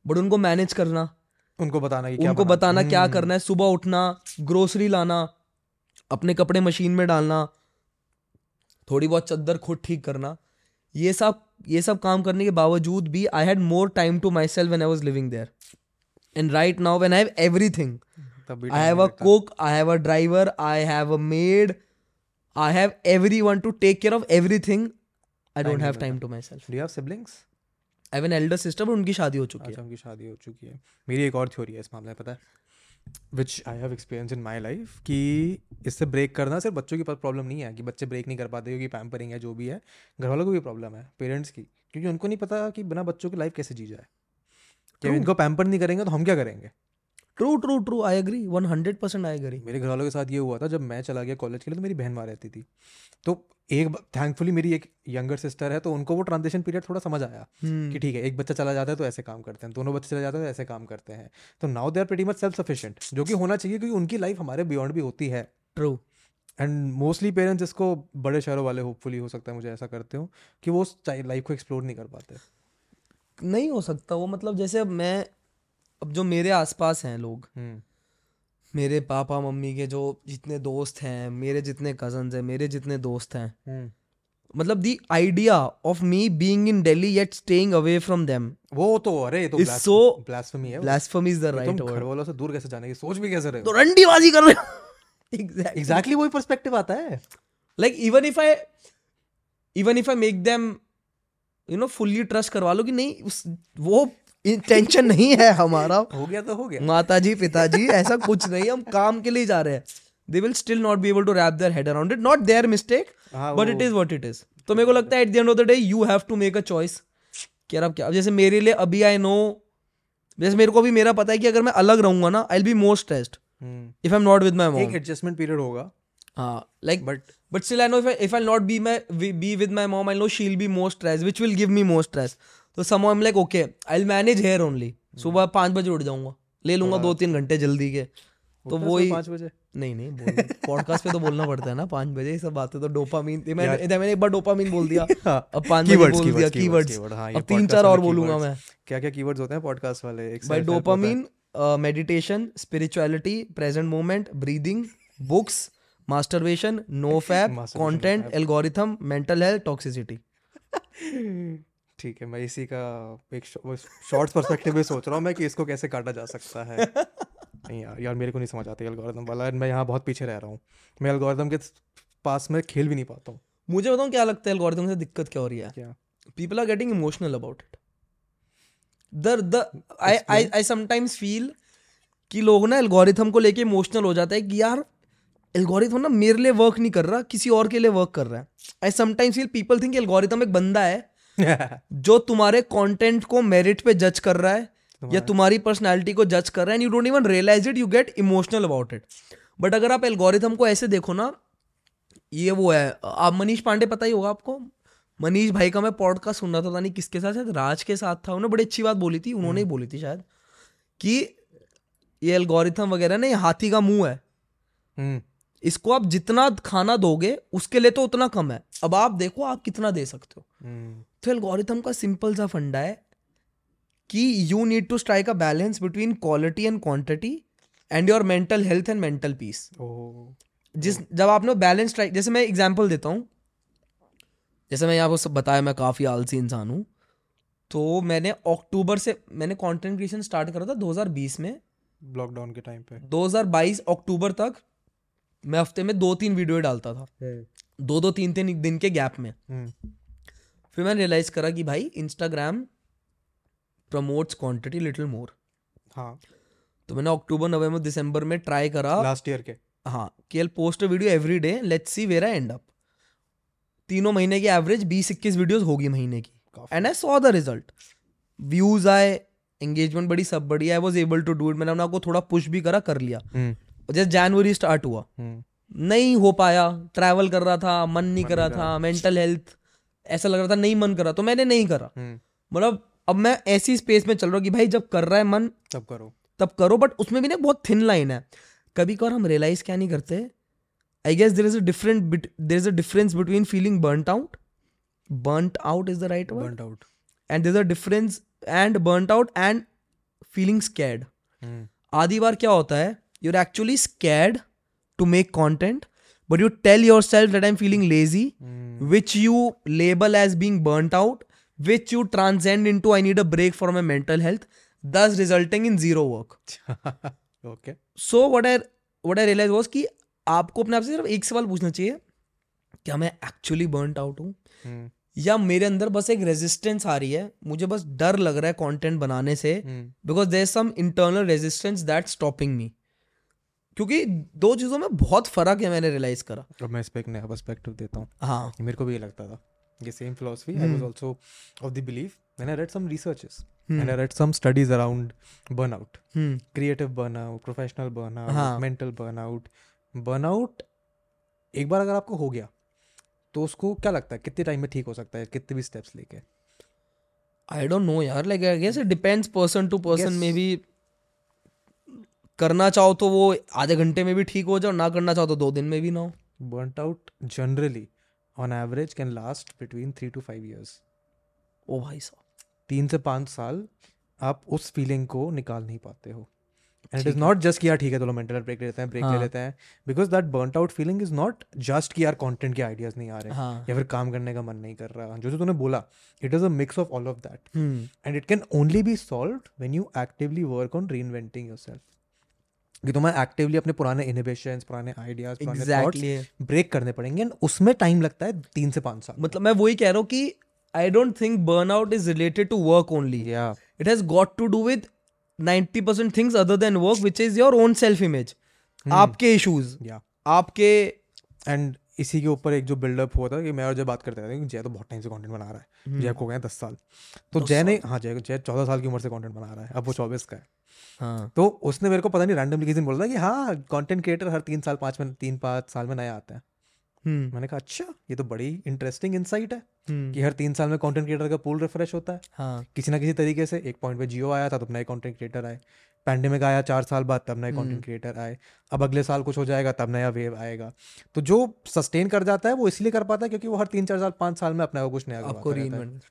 बट उनको मैनेज करना। उनको बताना कि क्या उनको बनाना- बताना क्या हम्म, करना है। सुबह उठना ग्रोसरी लाना अपने कपड़े मशीन में डालना थोड़ी बहुत चद्दर खुद ठीक करना। ये सब ये सब काम करने के बावजूद भी I had more time to myself when I was living there and right now when I have everything तब a लगता। cook, I have a driver, I have a maid, I have everyone to take care of everything. I Time don't नहीं have मिलता। time to myself. Do you have siblings? I have an elder sister, but उनकी शादी हो चुकी अच्छा है. उनकी शादी हो चुकी है मेरी एक और थ्योरी है इस मामले में पता है which I have experience in my life कि इससे ब्रेक करना सिर्फ़ बच्चों की प्रॉब्लम नहीं है कि बच्चे ब्रेक नहीं कर पाते क्योंकि पैम्परिंग है जो भी है घर वालों को भी प्रॉब्लम है पेरेंट्स की क्योंकि उनको नहीं पता कि बिना बच्चों की लाइफ कैसे जी जाए कि True. इनको पैम्पर नहीं करेंगे तो हम क्या करेंगे True, true, true. I agree. 100% I agree. मेरे घर वालों के साथ ये हुआ था जब मैं चला गया कॉलेज के लिए तो मेरी बहन वहाँ रहती थी तो एक थैंकफुली मेरी एक यंगर सिस्टर है तो उनको वो ट्रांजिशन पीरियड थोड़ा समझ आया Hmm. कि ठीक है एक बच्चा चला जाता है तो ऐसे काम करते हैं दोनों बच्चे चले जाते हैं तो ऐसे काम करते हैं तो now they are pretty much self sufficient जो कि होना चाहिए क्योंकि उनकी लाइफ हमारे बियॉन्ड भी होती है ट्रू एंड मोस्टली पेरेंट्स इसको बड़े शहरों वाले होपफुली हो सकता है मुझे ऐसा करते हो कि वो लाइफ को एक्सप्लोर नहीं कर पाते नहीं हो सकता वो मतलब जैसे अब मैं अब जो मेरे आसपास हैं लोग हम्म। मेरे पापा मम्मी के जो जितने दोस्त हैं मेरे जितने कजन्स हैं मेरे जितने दोस्त हैं हम्म। मतलब the idea of me being in Delhi yet staying away from them वो तो अरे तो It's so- ब्लास्फेमी है blasphemy is the right word वालों से दूर कैसे जाने की सोच भी कैसे रहे तो रंडीबाजी कर रहे हो। एग्जैक्टली एग्जैक्टली वही पर्सपेक्टिव आता है। Like even if i even if i make them you know fully trust करवा लो कि नहीं उस वो इंटेंशन नहीं है हमारा। हो गया तो हो गया। माता जी पिताजी ऐसा कुछ नहीं हम काम के लिए जा रहे हैं। They will still not be able to wrap their head around it not their mistake but it is what it is तो मेरे को लगता है at the end of the day you have to make a choice कि यार अब क्या अब जैसे मेरे लिए अभी आई नो जैसे मेरे को भी मेरा पता है कि अगर मैं अलग रहूँगा ना I be more stressed if I am not with my एक मॉम एडजस्टमेंट पीरियड होगा। हाँ like but But still, I know if I, if I'll not be my be with my mom, I know she'll be more stressed, which will give me stress. So somehow I'm like, okay, I'll manage here only. सुबह पाँच बजे उठ जाऊँगा। ले लूँगा दो तीन घंटे जल्दी के। तो वो ही पाँच बजे? नहीं नहीं पॉडकास्ट पे तो बोलना पड़ता है ना पाँच बजे ये सब बातें तो डोपामीन मैंने मैंने एक बार डोपामीन बोल दिया। अब पाँच बजे बोल दिया कीवर्ड्स हाँ, अब तीन चार और वाले बोलूँगा मैं। क्या क्या कीवर्ड्स होते हैं पॉडकास्ट वाले? है। Dopamine meditation spirituality present moment breathing books masturbation no fap content algorithm mental health toxicity ठीक है मैं इसी का एक शॉर्ट पर्सपेक्टिव में सोच रहा हूँ मैं कि इसको कैसे काटा जा सकता है। नहीं यार यार मेरे को नहीं समझ आती एल्गोरिथम वाला मैं यहाँ बहुत पीछे रह रहा हूँ। मैं एल्गोरिथम के पास में खेल भी नहीं पाता हूँ। मुझे बताऊँ क्या लगता है एल्गोरिथम से दिक्कत क्या हो रही है? क्या? People are getting emotional about it. The the i i i sometimes feel कि लोग ना एल्गोरिथम को लेके इमोशनल हो जाता है कि यार एल्गोरिथम ना मेरे लिए वर्क नहीं कर रहा किसी और के लिए वर्क कर रहा है। I sometimes feel people think algorithm एक बंदा है जो तुम्हारे कंटेंट को मेरिट पे जज कर रहा है या तुम्हारी पर्सनालिटी को जज कर रहा है and you don't even realize it you get emotional about it but अगर आप एल्गोरिथम को ऐसे देखो ना ये वो है आप मनीष पांडे पता ही होगा आपको। मनीष भाई का मैं पॉडकास्ट सुन रहा था पता नहीं किसके साथ शायद राज के साथ था उन्होंने बड़ी अच्छी बात बोली थी उन्होंने ही बोली थी शायद कि ये एल्गोरिथम वगैरह ना ये हाथी का मुँह है। हम्म, इसको आप जितना खाना दोगे उसके लिए तो उतना कम है। अब आप देखो आप कितना दे सकते हो। हम्म, तो एल्गोरिथम का सिंपल सा फंडा है कि you need to strike a balance between quality and quantity and your mental health and mental peace जिस जब आपने बैलेंस स्ट्राइक जैसे मैं एग्जांपल देता हूँ। जैसे मैं आपको सब बताया मैं काफ़ी आलसी इंसान हूँ। तो मैंने अक्टूबर से मैंने कंटेंट क्रिएशन स्टार्ट करा था 2020 में। लॉकडाउन के टाइम पे। 2022 अक्टूबर तक मैं हफ़्ते में दो तीन वीडियो डालता था। दो दो तीन तीन दिन के गैप में। हम्म, फिर मैंने रियलाइज़ करा कि भाई Instagram promotes quantity little more हाँ। तो मैंने अक्टूबर नवंबर दिसंबर में ट्राई करा। लास्ट ईयर के। हाँ कि I'll post video every day let's see where I end up तीनों महीने की एवरेज बीस इक्कीस वीडियोस होगी महीने की। And I saw the result views आए एंगेजमेंट बड़ी सब बड़ी I was able to do it मैंने अपना को थोड़ा पुश भी करा कर लिया। हम्म, जैसे जनवरी स्टार्ट हुआ। हम्म, नहीं हो पाया। ट्रैवल कर रहा था मन नहीं कर रहा था। मेंटल हेल्थ ऐसा लग रहा था नहीं मन कर रहा तो मैंने नहीं करा। हम्म। मतलब अब मैं ऐसी स्पेस में चल रहा हूँ कि भाई जब कर रहा है मन तब करो। तब करो बट उसमें भी ना बहुत थिन लाइन है। कभी कभार हम रियलाइज़ क्या नहीं करते I guess there is a different there is a difference between feeling burnt out burnt out is the right burn out and there is a difference and burnt out and feeling scared आधी बार क्या होता है you are actually scared to make content but you tell yourself that I am feeling lazy which you label as being burn out which you transcend into I need a break for my mental health thus resulting in zero work okay so what are what are realize was कि आपको अपने आप से सिर्फ़ एक सवाल पूछना चाहिए क्या मैं एक्चुअली बर्न आउट हूँ? Hmm. या मेरे अंदर बस एक रेजिस्टेंस आ रही है मुझे बस डर लग रहा है कंटेंट बनाने से because there some internal resistance that stopping me क्योंकि दो चीज़ों में बहुत फ़र्क है मैंने रियलाइज़ करा। अब मैं इस पे एक नया पर्सपेक्टिव देता हूँ। हाँ। मेरे को भी ये लगता था। ये same philosophy I was also of the belief when I read some researches and I read some studies around burnout hmm. Creative burnout professional हाँ। बर्नआउट मेंटल बर्नआउट बर्नआउट एक बार अगर आपको हो गया तो उसको क्या लगता है? कितने टाइम में ठीक हो सकता है? कितने भी स्टेप्स लेके? आई डोंट नो यार like I guess it depends person to person. में भी करना चाहो तो वो आधे घंटे में भी ठीक हो जाओ ना करना चाहो तो दो दिन में भी ना हो। Burnt out generally on average can last between three two five years. ओ भाई साहब। तीन से पाँच साल आप उस फीलिंग को निकाल नहीं पाते हो। And it is not just कि यार ठीक है चलो मेंटल ब्रेक ले लेते हैं ब्रेक हाँ. ले। लेते हैं because that burnt out feeling is not just कि यार कंटेंट के आइडियाज़ नहीं आ रहे हाँ। या फिर काम करने का मन नहीं कर रहा। जो जो तूने बोला it is a mix of all of that and it can only be solve when you actively work on reinventing your कि तुम्हें एक्टिवली अपने पुराने इनोवेशन पुराने आइडियाज़ एग्जैक्टली ब्रेक करने पड़ेंगे एंड उसमें टाइम लगता है तीन से पाँच साल। मतलब मैं वही कह रहा हूँ कि I don't think burn out is related to work only या it has got to do with 90% things other than work which is your own self image आपके इशूज या आपके एंड इसी के ऊपर एक जो बिल्डअप हुआ था कि मैं और जय बात करते रहते हैं जय तो बहुत टाइम से कंटेंट बना रहा है। जय को गए दस साल। तो जय ने हाँ जय जय चौदह साल की उम्र से कंटेंट बना रहा है। अब वो चौबीस का है। हाँ। तो उसने मेरे को पता नहीं रैंडमली किसी दिन बोला था कि हाँ कंटेंट क्रिएटर हर तीन साल पाँच में तीन पाँच साल में नया आता है। हम्म। मैंने कहा अच्छा ये तो बड़ी इंटरेस्टिंग इंसाइट है हम्म, कि हर तीन साल में कंटेंट क्रिएटर का पूल रिफ्रेश होता है। हाँ। किसी ना किसी तरीके से एक पॉइंट पे जियो आया था तब नए कंटेंट क्रिएटर आए। पैंडेमिक आया चार साल बाद तब नए कंटेंट क्रिएटर आए। अब अगले साल कुछ हो जाएगा तब नया वेव आएगा। तो जो सस्टेन कर जाता है वो इसलिए कर पाता है क्योंकि वो हर तीन चार साल पाँच साल में अपने कुछ नया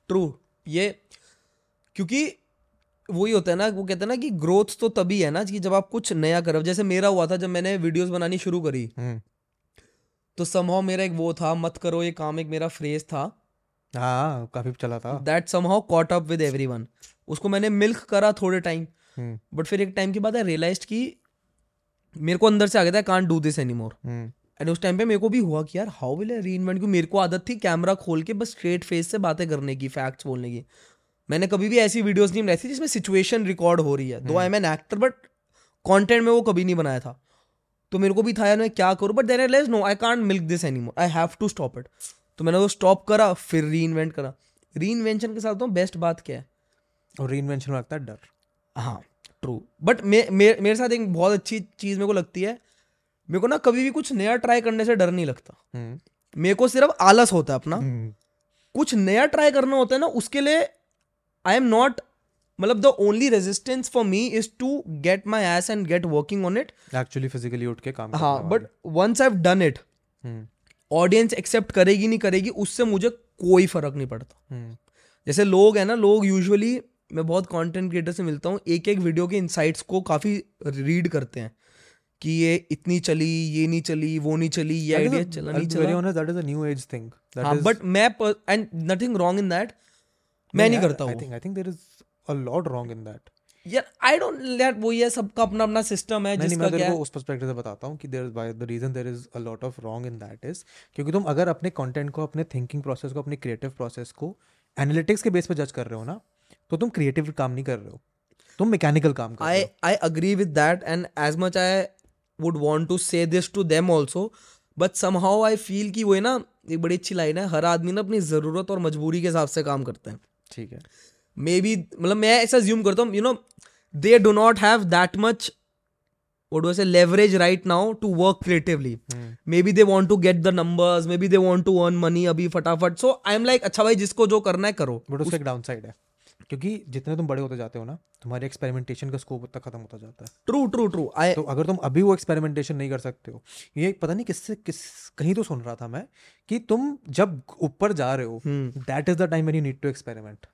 ट्रू ये क्योंकि वही होता है ना वो कहते हैं ना कि ग्रोथ तो तभी है ना कि जब आप कुछ नया करो जैसे मेरा हुआ था जब मैंने वीडियोस बनानी शुरू करी। हम्म, तो समहाउ मेरा एक वो था मत करो ये काम एक मेरा फ्रेज था। हाँ काफ़ी चला था। That somehow caught up with everyone उसको मैंने मिल्क करा थोड़े टाइम हम्म, बट फिर एक टाइम के बाद आई रियलाइज़ कि मेरे को अंदर से आ गया था can't do this any more and उस टाइम पे मेरे को भी हुआ कि यार हाउ विल आई रीइन्वेंट क्योंकि मेरे को आदत थी कैमरा खोल के बस स्ट्रेट फेस से बातें करने की फैक्ट्स बोलने की। मैंने कभी भी ऐसी वीडियोस नहीं बनाई थी जिसमें सिचुएशन रिकॉर्ड हो रही है। Though I am an actor but content में वो कभी नहीं बनाया था। तो मेरे को भी था यार मैं क्या करूँ? But then I less know I can't milk this any I have to stop it तो मैंने वो स्टॉप करा फिर री इन्वेंट करा। री इन्वेंशन के साथ तो बेस्ट बात क्या है? और री में लगता है डर। हाँ ट्रू बट मे, मे, मेरे साथ एक बहुत अच्छी चीज़ मेरे को लगती है। मेरे को ना कभी भी कुछ नया ट्राई करने से डर नहीं लगता। हम्म, मेरे को सिर्फ़ आलस होता है अपना। हम्म, कुछ नया ट्राई करना होता है ना उसके लिए आई एम नॉट मतलब the only resistance for me is to get my ass and get working on it actually physically उठ के काम हाँ but once I done it audience accept करेगी नहीं करेगी उससे मुझे कोई फ़र्क नहीं पड़ता। हम्म, जैसे लोग हैं ना लोग यूजुअली मैं बहुत कंटेंट क्रिएटर से मिलता हूँ एक एक वीडियो के इंसाइट्स को काफ़ी रीड करते हैं कि ये इतनी चली ये नहीं चली वो नहीं चली ये आइडिया चला नहीं चला। age हाँ बट मैं and nothing wrong in that मैं नहीं करता I हूँ think I think there is a lot wrong in that. यार आई डोंट यार वो ये सबका अपना अपना सिस्टम है जिसका मैं तेरे क्या को उस पर्सपेक्टिव से बताता हूँ कि there is by the reason there is a lot of wrong in that is क्योंकि तुम अगर अपने कंटेंट को अपने थिंकिंग प्रोसेस को अपने क्रिएटिव प्रोसेस को एनालिटिक्स के बेस पर जज कर रहे हो ना तो तुम क्रिएटिव काम नहीं कर रहे हो। तुम मैकेनिकल काम कर रहे I I agree with that and as much I would want to say this to them also but somehow I feel कि वो है ना एक बड़ी अच्छी लाइन है हर आदमी ना अपनी ज़रूरत और मजबूरी के हिसाब से काम करता है हो। ठीक है। मे बी मतलब मैं ऐसा ज्यूम करता हूँ you know they do not have that much leverage right now to work creatively maybe they want to get the numbers maybe they want to earn money अभी फटाफट। सो आई एम लाइक अच्छा भाई जिसको जो करना है करो। But downside है। क्योंकि जितने तुम बड़े होते जाते हो ना तुम्हारे एक्सपेरिमेंटेशन का स्कोप उतना खत्म होता जाता है। ट्रू ट्रू ट्रू आई तो अगर तुम अभी वो एक्सपेरिमेंटेशन नहीं कर सकते हो ये पता नहीं किससे किस कहीं तो सुन रहा था मैं कि तुम जब ऊपर जा रहे हो that is the time when you need to experiment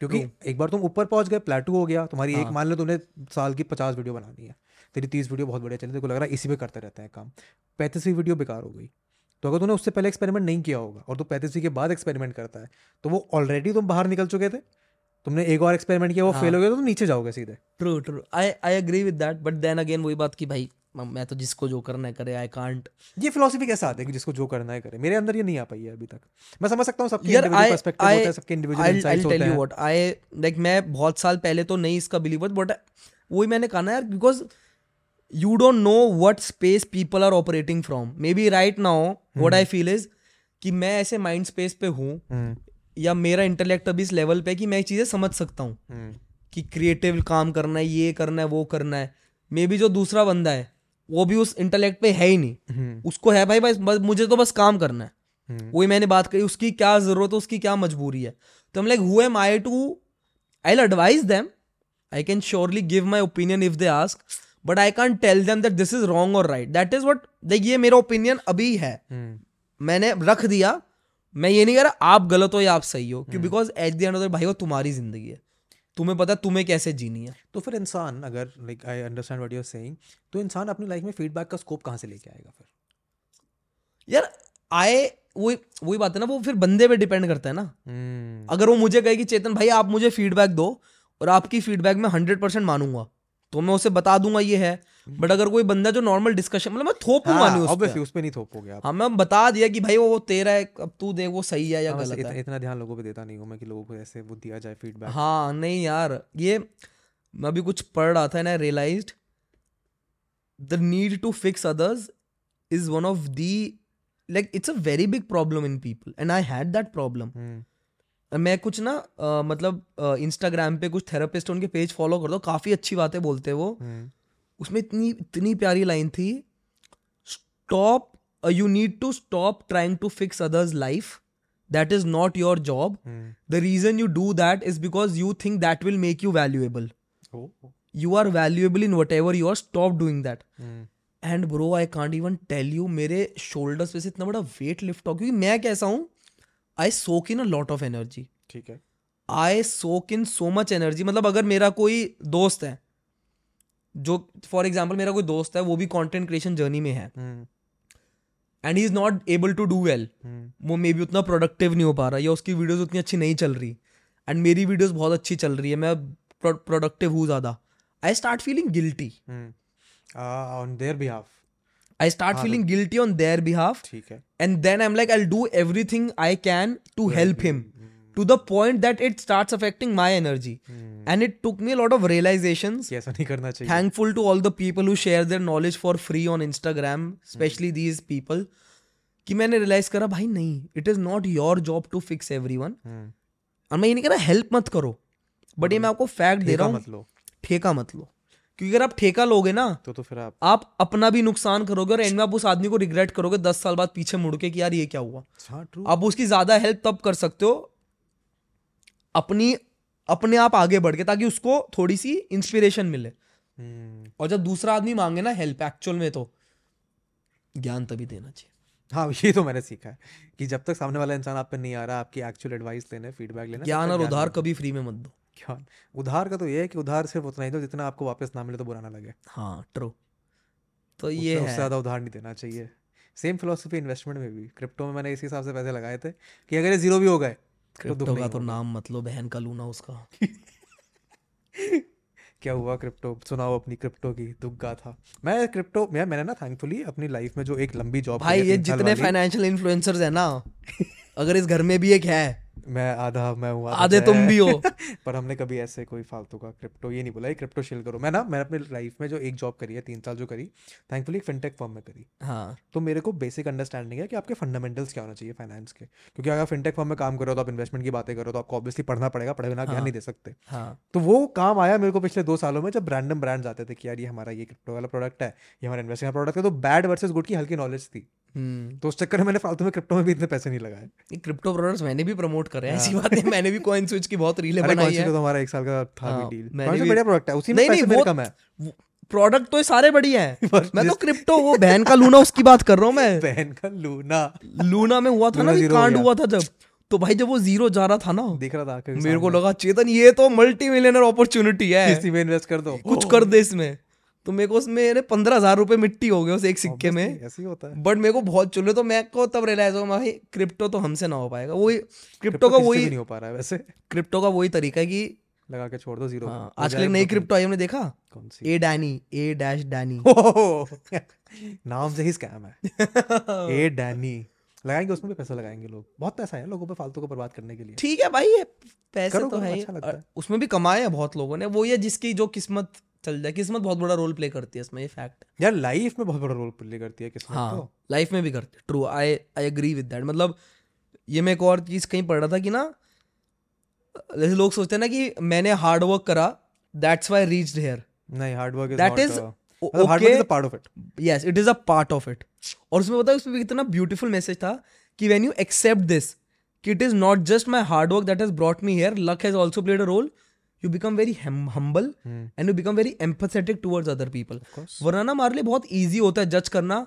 क्योंकि एक बार तुम ऊपर पहुँच गए प्लेटू हो गया तुम्हारी हाँ. एक। मान लो तुमने साल की पचास वीडियो बनानी है तेरी तीस वीडियो बहुत बढ़िया चली तेरे को लग रहा है इसी पे करते रहते हैं काम। पैंतीसवीं वीडियो बेकार हो गई। तो अगर तूने उससे पहले एक्सपेरिमेंट नहीं किया होगा और तू पैंतीसवीं के बाद एक्सपेरिमेंट करता है तो वो ऑलरेडी तुम बाहर निकल चुके थे। तुमने एक और एक्सपेरिमेंट किया वो फेल हो गया तो तुम नीचे जाओगे सीधे। True true I I agree with that but then again वही बात कि भाई मैं तो जिसको जो करना है करे आई कांट ये फिलोसफी कैसे आती है कि जिसको जो करना है करे? मेरे अंदर ये नहीं आ पाई है अभी तक। मैं समझ सकता हूँ सबके इंडिविजुअल पर्सपेक्टिव होता है सबके individual I tell you what I like मैं बहुत साल पहले तो नहीं इसका बिलीवर बट वही मैंने कहा ना यार because you don't know what space people are operating from maybe right now what I feel is कि मैं ऐसे माइंड स्पेस पे हूँ हम्म, या मेरा इंटेलेक्ट अभी इस लेवल पे है कि मैं चीज़ें समझ सकता हूँ। हम्म, कि क्रिएटिव काम करना है ये करना है वो करना है। मे बी जो दूसरा बंदा है वो भी उस इंटेलेक्ट पे है ही नहीं। हम्म, उसको है भाई बस बस- मुझे तो बस काम करना है। हम्म, वही मैंने बात करी उसकी क्या ज़रूरत है उसकी क्या मजबूरी है? तो हम like who am I to I advise them I can surely give my opinion if they ask but I can tell them that this is wrong और right that is what like ये मेरा opinion अभी है। मैंने रख दिया मैं ये नहीं कह रहा आप गलत हो या आप सही हो क्यों? Because at the end of the भाई वो तुम्हारी ज़िंदगी है। तुम्हें पता है तुम्हें कैसे जीनी है। तो फिर इंसान अगर like I understand what you are saying तो इंसान अपनी लाइफ में फीडबैक का स्कोप कहाँ से लेके आएगा फिर? यार आए वही वही बात है ना वो फिर बंदे पे डिपेंड करता है ना। हम्म, अगर वो मुझे कहे कि चेतन भाई आप मुझे फीडबैक दो और आपकी फीडबैक मैं हंड्रेड परसेंट मानूँगा। तो मैं उसे बता दूँगा ये है। बट अगर कोई बंदा जो नॉर्मल डिस्कशन मतलब मैं थोपूँगा हाँ, नहीं उस पे उस पे नहीं थोपोगे आप। हाँ मैं बता दिया कि भाई वो वो तेरा है अब तू देख वो सही है या हाँ, गलत इत, है। इतना ध्यान लोगों पे देता नहीं हूँ मैं कि लोगों को ऐसे वो दिया जाए फीडबैक हाँ नहीं यार ये मैं अभी कुछ पढ़ रहा था and I realized the need to fix others is one of the like it's a very big problem in people and I had that problem मैं कुछ ना अ, मतलब इंस्टाग्राम पे कुछ थेरेपिस्ट उनके पेज फॉलो करता हूँ काफ़ी अच्छी बातें बोलते हैं वो। हम्म, उसमें इतनी इतनी प्यारी लाइन थी stop you need to stop trying to fix others life that is not your job the reason you do that is because you think that will make you valuable you are valuable in whatever you are stop doing that and bro I can't even tell you मेरे shoulders पे से इतना बड़ा weight lift हो क्योंकि मैं कैसा हूँ I soak in a lot of energy ठीक है। I soak in so much energy मतलब अगर मेरा कोई दोस्त है जो फॉर एग्ज़ाम्पल मेरा कोई दोस्त है वो भी कंटेंट क्रिएशन जर्नी में है and he is not able to do well वो मे बी उतना प्रोडक्टिव नहीं हो पा रहा या उसकी वीडियोस उतनी अच्छी नहीं चल रही एंड मेरी वीडियोज़ बहुत अच्छी चल रही है मैं प्रोडक्टिव हूँ ज़्यादा। I start feeling guilty on their behalf I start feeling guilty on their behalf ठीक है and then i'm like i'll do everything i can to help him to the point that it starts affecting my energy and it took me a lot of realizations चाहिए thankful to all the people who share their knowledge for free on instagram especially these people कि मैंने realise करा भाई नहीं it is not your job to fix everyone hmm, और मैं ये नहीं कह रहा हेल्प मत करो बट ये मैं आपको फैक्ट दे रहा हूँ ठेका मत लो क्योंकि अगर आप ठेका लोगे ना तो तो फिर आप आप अपना भी नुकसान करोगे और एंड में आप उस आदमी को रिग्रेट करोगे दस साल बाद पीछे मुड़ के कि यार ये क्या हुआ। हाँ ट्रू आप उसकी ज़्यादा हेल्प तब कर सकते हो अपनी अपने आप आगे बढ़ के ताकि उसको थोड़ी सी इंस्पिरेशन मिले। हम्म, और जब दूसरा आदमी मांगे ना हेल्प एक्चुअल में तो ज्ञान तभी देना चाहिए। हाँ ये तो मैंने सीखा है कि जब तक सामने वाला इंसान आप पे नहीं आ रहा आपकी एक्चुअल एडवाइस लेने फीडबैक लेने ज्ञान और उधार कभी फ्री में मत दो। ज्ञान। उधार का तो ये है कि उधार सिर्फ़ उतना ही दो जितना आपको वापस ना मिले तो बुरा ना लगे। हाँ ट्रू तो ये उससे है। ज़्यादा उधार नहीं देना चाहिए। सेम फिलोसफी इन्वेस्टमेंट में भी। क्रिप्टो में मैंने इसी हिसाब से पैसे लगाए थे कि अगर ये ज़ीरो भी हो गए तो क्रिप्टो का तो नाम मत लो बहन का लूना उसका। क्या हुआ क्रिप्टो सुनाओ अपनी क्रिप्टो की दुख गाथा। मैं क्रिप्टो मैं मैंने ना थैंकफुली अपनी लाइफ में जो एक लंबी जॉब भाई ये जितने फाइनेंशियल इन्फ्लुएंसर्स है ना अगर इस घर में भी एक है मैं आधा मैं हूँ आधे तुम भी हो। पर हमने कभी ऐसे कोई फालतू का क्रिप्टो ये नहीं बोला क्रिप्टो शेल करो। मैं ना मैंने अपनी लाइफ में जो एक जॉब करी है तीन साल जो करी थैंकफुली फिनटेक फर्म में करी। हाँ। तो मेरे को बेसिक अंडरस्टैंडिंग है कि आपके फंडामेंटल्स क्या होना चाहिए फाइनेंस के। क्योंकि अगर फिनटेक फर्म में काम करो तो आप इन्वेस्टमेंट की बातें करो तो आपको ऑब्वियसली पढ़ना पड़ेगा पढ़े बिना ज्ञान हाँ। नहीं दे सकते। हाँ। तो वो काम आया मेरे को पिछले दो सालों में जब रैंडम ब्रांड आते थे कि यार ये हमारा ये क्रिप्टो वाला प्रोडक्ट है ये हमारा इन्वेस्टिंग प्रोडक्ट है तो बैड वर्सेस गुड की हल्की नॉलेज थी। तो उस चक्कर में मैंने फालतू में क्रिप्टो में भी इतने पैसे नहीं लगाए। ये क्रिप्टो प्रोडक्ट्स मैंने भी प्रमोट करे हैं ऐसी बात है मैंने भी कॉइन स्विच की बहुत रीलें बनाई है। तो हमारा एक साल का था हाँ, भी डील मैंने भी- बढ़िया प्रोडक्ट है उसी में पैसे मेरे कम है। प्रोडक्ट तो ये सारे बढ़िया हैं। मैं तो क्रिप्टो वो बहन का लूना उसकी बात कर रहा हूँ मैं। बहन का लूना लूना में हुआ था ना हो कांड हुआ था जब तो भाई जब वो ज़ीरो जा रहा था ना देख रहा था मेरे को लगा चेतन ये तो मल्टी मिलियनर अपॉर्चुनिटी है। किसी में इन्वेस्ट कर दो। कुछ कर दे इसमें। तो मेरे को उसमें पंद्रह हज़ार रुपए मिट्टी हो गए उस एक सिक्के में। ऐसे होता है। बट मेरे को बहुत चुले तो मैं को तब रियलाइज़ हुआ भाई क्रिप्टो तो हमसे ना हो पाएगा। वही क्रिप्टो क्रिप्टो का वही नहीं हो पा रहा है वैसे। क्रिप्टो का वही तरीका है कि लगा के छोड़ दो ज़ीरो हाँ, आजकल नई क्रिप्टो आई हमने देखा? कौन सी? A Danny A dash Danny नाम से ही स्कैम है। ए डैनी लगाएँगे उसमें भी पैसा लगाएँगे लोग। बहुत पैसा है लोगों पे फालतू को बर्बाद करने के लिए। ठीक है भाई ये पैसे तो है अच्छा है। उसमें भी कमाए हैं बहुत लोगों ने। वो ये जिसकी जो किस्मत चल जाए किस्मत बहुत बड़ा रोल प्ले करती है इसमें ये फैक्ट है यार लाइफ में बहुत बड़ा रोल प्ले करती है किस्मत हाँ तो। लाइफ में भी करते true I I agree with that मतलब ये मैं एक और चीज़ कहीं पढ़ रहा था कि ना जैसे लोग सोचते हैं ना कि मैंने हार्ड वर्क करा दैट्स वाई रीच्ड हेयर नहीं hard work is hard work is a part of it yes it is a part of it और उसमें है उसमें कितना ब्यूटीफुल मैसेज था कि व्हेन यू एक्सेप्ट दिस कि it is not just my hard work that has brought me here luck has also played a role you become very humble and you become very empathetic towards other people वरना ना हमारे लिए बहुत easy होता है जज करना।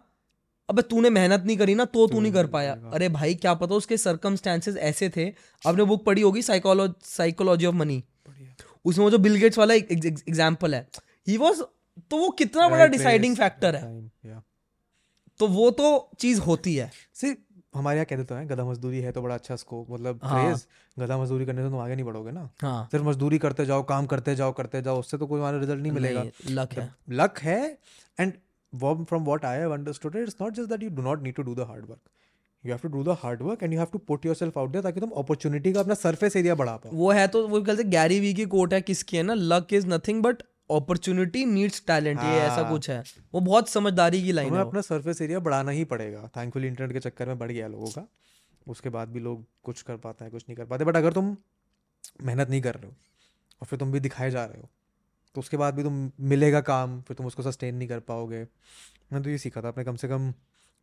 अबे तूने मेहनत नहीं करी ना तो तू नहीं कर पाया। अरे भाई क्या पता उसके सर्कमस्टेंसेस ऐसे थे। आपने बुक पढ़ी होगी साइकोलॉजी साइकोलॉजी ऑफ़ मनी उसमें वो जो बिल गेट्स वाला एग्ज़ाम्पल है। ही वॉज़ तो वो कितना बड़ा डिसाइडिंग फैक्टर है। तो वो तो चीज़ होती है। सी हमारे यहाँ कहते तो हैं गधा मजदूरी है तो बड़ा अच्छा स्कोप मतलब हाँ। गधा मजदूरी करने से तुम आगे नहीं बढ़ोगे ना। हाँ। सिर्फ़ मजदूरी करते जाओ काम करते जाओ करते जाओ उससे तो कोई हमारा रिज़ल्ट नहीं मिलेगा। लक है। लक है and from what I have understood it's not just that you do not need to do the hard work you have to do the hard work and you have to put yourself out there ताकि तुम opportunity का अपना surface area बढ़ा पाओ। वो है तो वो कहते गैरी वी की कोट है किसकी है ना luck is nothing but opportunity needs talent ये ऐसा हाँ। कुछ है। वो बहुत समझदारी की लाइन है अपना सरफेस एरिया बढ़ाना ही पड़ेगा। थैंकफुली इंटरनेट के चक्कर में बढ़ गया लोगों का। उसके बाद भी लोग कुछ कर पाते हैं कुछ नहीं कर पाते। बट अगर तुम मेहनत नहीं कर रहे हो और फिर तुम भी दिखाए जा रहे हो तो उसके बाद भी तुम मिलेगा काम फिर तुम उसको सस्टेन नहीं कर पाओगे। मैंने तो ये सीखा था अपने कम से कम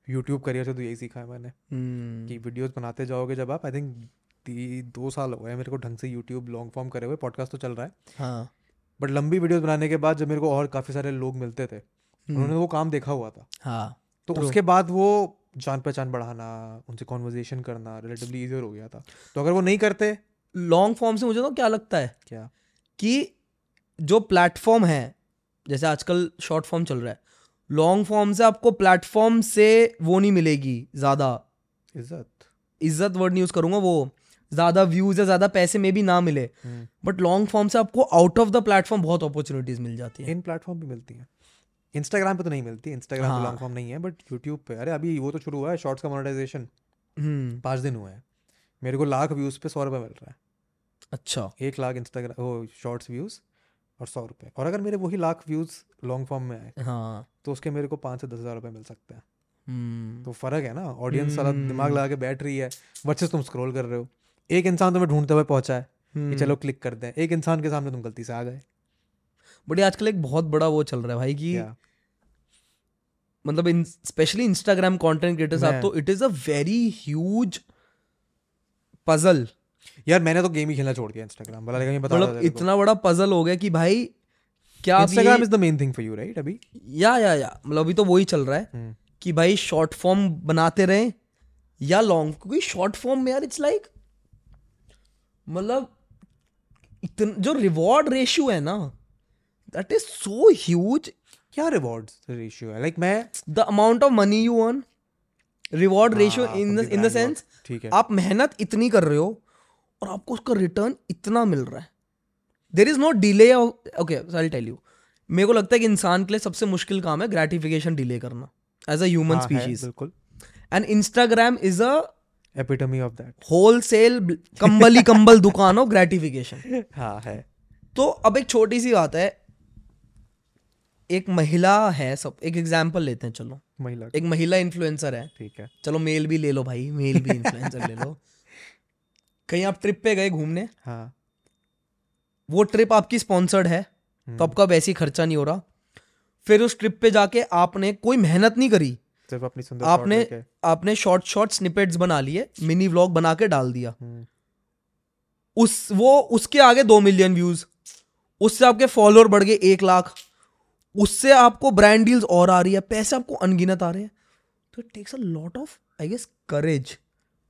यूट्यूब करियर से तो यही सीखा है मैंने। हम्म, कि वीडियोस बनाते जाओगे जब आप आई थिंक दो साल हो गए मेरे को ढंग से यूट्यूब लॉन्ग फॉर्म करे हुए पॉडकास्ट तो चल रहा है। हाँ। बट लंबी वीडियोस बनाने के बाद जब मेरे को और काफ़ी सारे लोग मिलते थे उन्होंने वो काम देखा हुआ था। हाँ तो उसके बाद वो जान पहचान बढ़ाना उनसे कॉन्वर्जेशन करना रिलेटिवली इजियर हो गया था। तो अगर वो नहीं करते लॉन्ग फॉर्म से मुझे तो क्या लगता है? क्या? कि जो प्लेटफॉर्म है जैसे आजकल शॉर्ट फॉर्म चल रहा है लॉन्ग फॉर्म से आपको प्लेटफॉर्म से वो नहीं मिलेगी ज़्यादा। इज़्ज़त। इज़्ज़त वर्ड नहीं यूज़ करूँगा वो। ज़्यादा व्यूज़ या ज़्यादा पैसे में भी ना मिले बट लॉन्ग फॉर्म से आपको आउट ऑफ़ द प्लेटफॉर्म बहुत अपॉर्चुनिटीज़ मिल जाती है। इन प्लेटफॉर्म भी मिलती है। इंस्टाग्राम पे तो नहीं मिलती इंस्टाग्राम हाँ। लॉन्ग फॉर्म नहीं है बट यूट्यूब पे। अरे अभी वो तो शुरू हुआ है शॉर्ट्स का मोनेटाइजेशन हम्म। पाँच दिन हुआ है। मेरे को लाख व्यूज़ पे सौ रुपये मिल रहा है। अच्छा। एक लाख इंस्टाग्राम वो शॉर्ट्स व्यूज़ और सौ रुपये और अगर मेरे वही लाख व्यूज़ लॉन्ग फॉर्म में आए हाँ। तो उसके मेरे को पाँच से दस हज़ार रुपये मिल सकते हैं। हम्म। तो फ़र्क है ना ऑडियंस सारा दिमाग हम्म। लगा के बैठ रही है। वर्सेस तुम स्क्रॉल कर रहे हो। एक इंसान तुम्हें ढूंढते हुए पहुँचा है कि हम्म। चलो क्लिक करते हैं। एक इंसान के सामने तुम गलती से आ गए। ये आजकल एक बहुत बड़ा वो चल रहा है भाई कि मतलब स्पेशली इंस्टाग्राम कंटेंट क्रिएटर्स आप तो it is a very huge puzzle यार मैंने तो गेम ही खेलना छोड़ दिया इंस्टाग्राम वाला। लेकिन बता मतलब इतना बड़ा पजल हो गया कि भाई क्या Instagram is the main thing for you right अभी? या या या। मतलब अभी तो वही चल रहा है हम्म, कि भाई शॉर्ट फॉर्म बनाते रहे या लॉन्ग क्योंकि शॉर्ट फॉर्म में यार इट्स लाइक मतलब इतन जो रिवॉर्ड रेशियो है ना दैट इज़ सो ह्यूज क्या रिवॉर्ड्स रेशियो है? लाइक मैं the amount of money you earn reward ratio in in the sense ठीक है। आप मेहनत इतनी कर रहे हो और आपको उसका रिटर्न इतना मिल रहा है। There is no delay okay I tell you मेरे को लगता है कि इंसान के लिए सबसे मुश्किल काम है ग्रेटिफिकेशन डिले करना एज अ ह्यूमन स्पीशीज बिल्कुल। And Instagram is a epitome of that wholesale कंबल ही कंबल दुकान हो ग्रेटिफिकेशन हाँ है। तो अब एक छोटी सी बात है। एक महिला है सब एक एग्ज़ाम्पल लेते हैं चलो। महिला एक महिला इन्फ्लुएंसर है। ठीक है। चलो मेल भी ले लो भाई मेल भी इन्फ्लुएंसर ले लो। कहीं आप ट्रिप पे गए घूमने? हाँ। वो ट्रिप आपकी स्पॉन्सर्ड है तो आपका वैसे ही खर्चा नहीं हो रहा। फिर उस ट्रिप पे जाके आपने कोई मेहनत नहीं करी। सिर्फ़ अपनी सुंदर आपने आपने शॉर्ट शॉर्ट स्निपेट्स बना लिए मिनी व्लॉग बना के डाल दिया। हम्म, उस वो उसके आगे दो मिलियन व्यूज़ उससे आपके फॉलोअर बढ़ गए एक लाख उससे आपको ब्रांड डील्स और आ रही है पैसे आपको अनगिनत आ रहे हैं। तो it takes a lot of I guess courage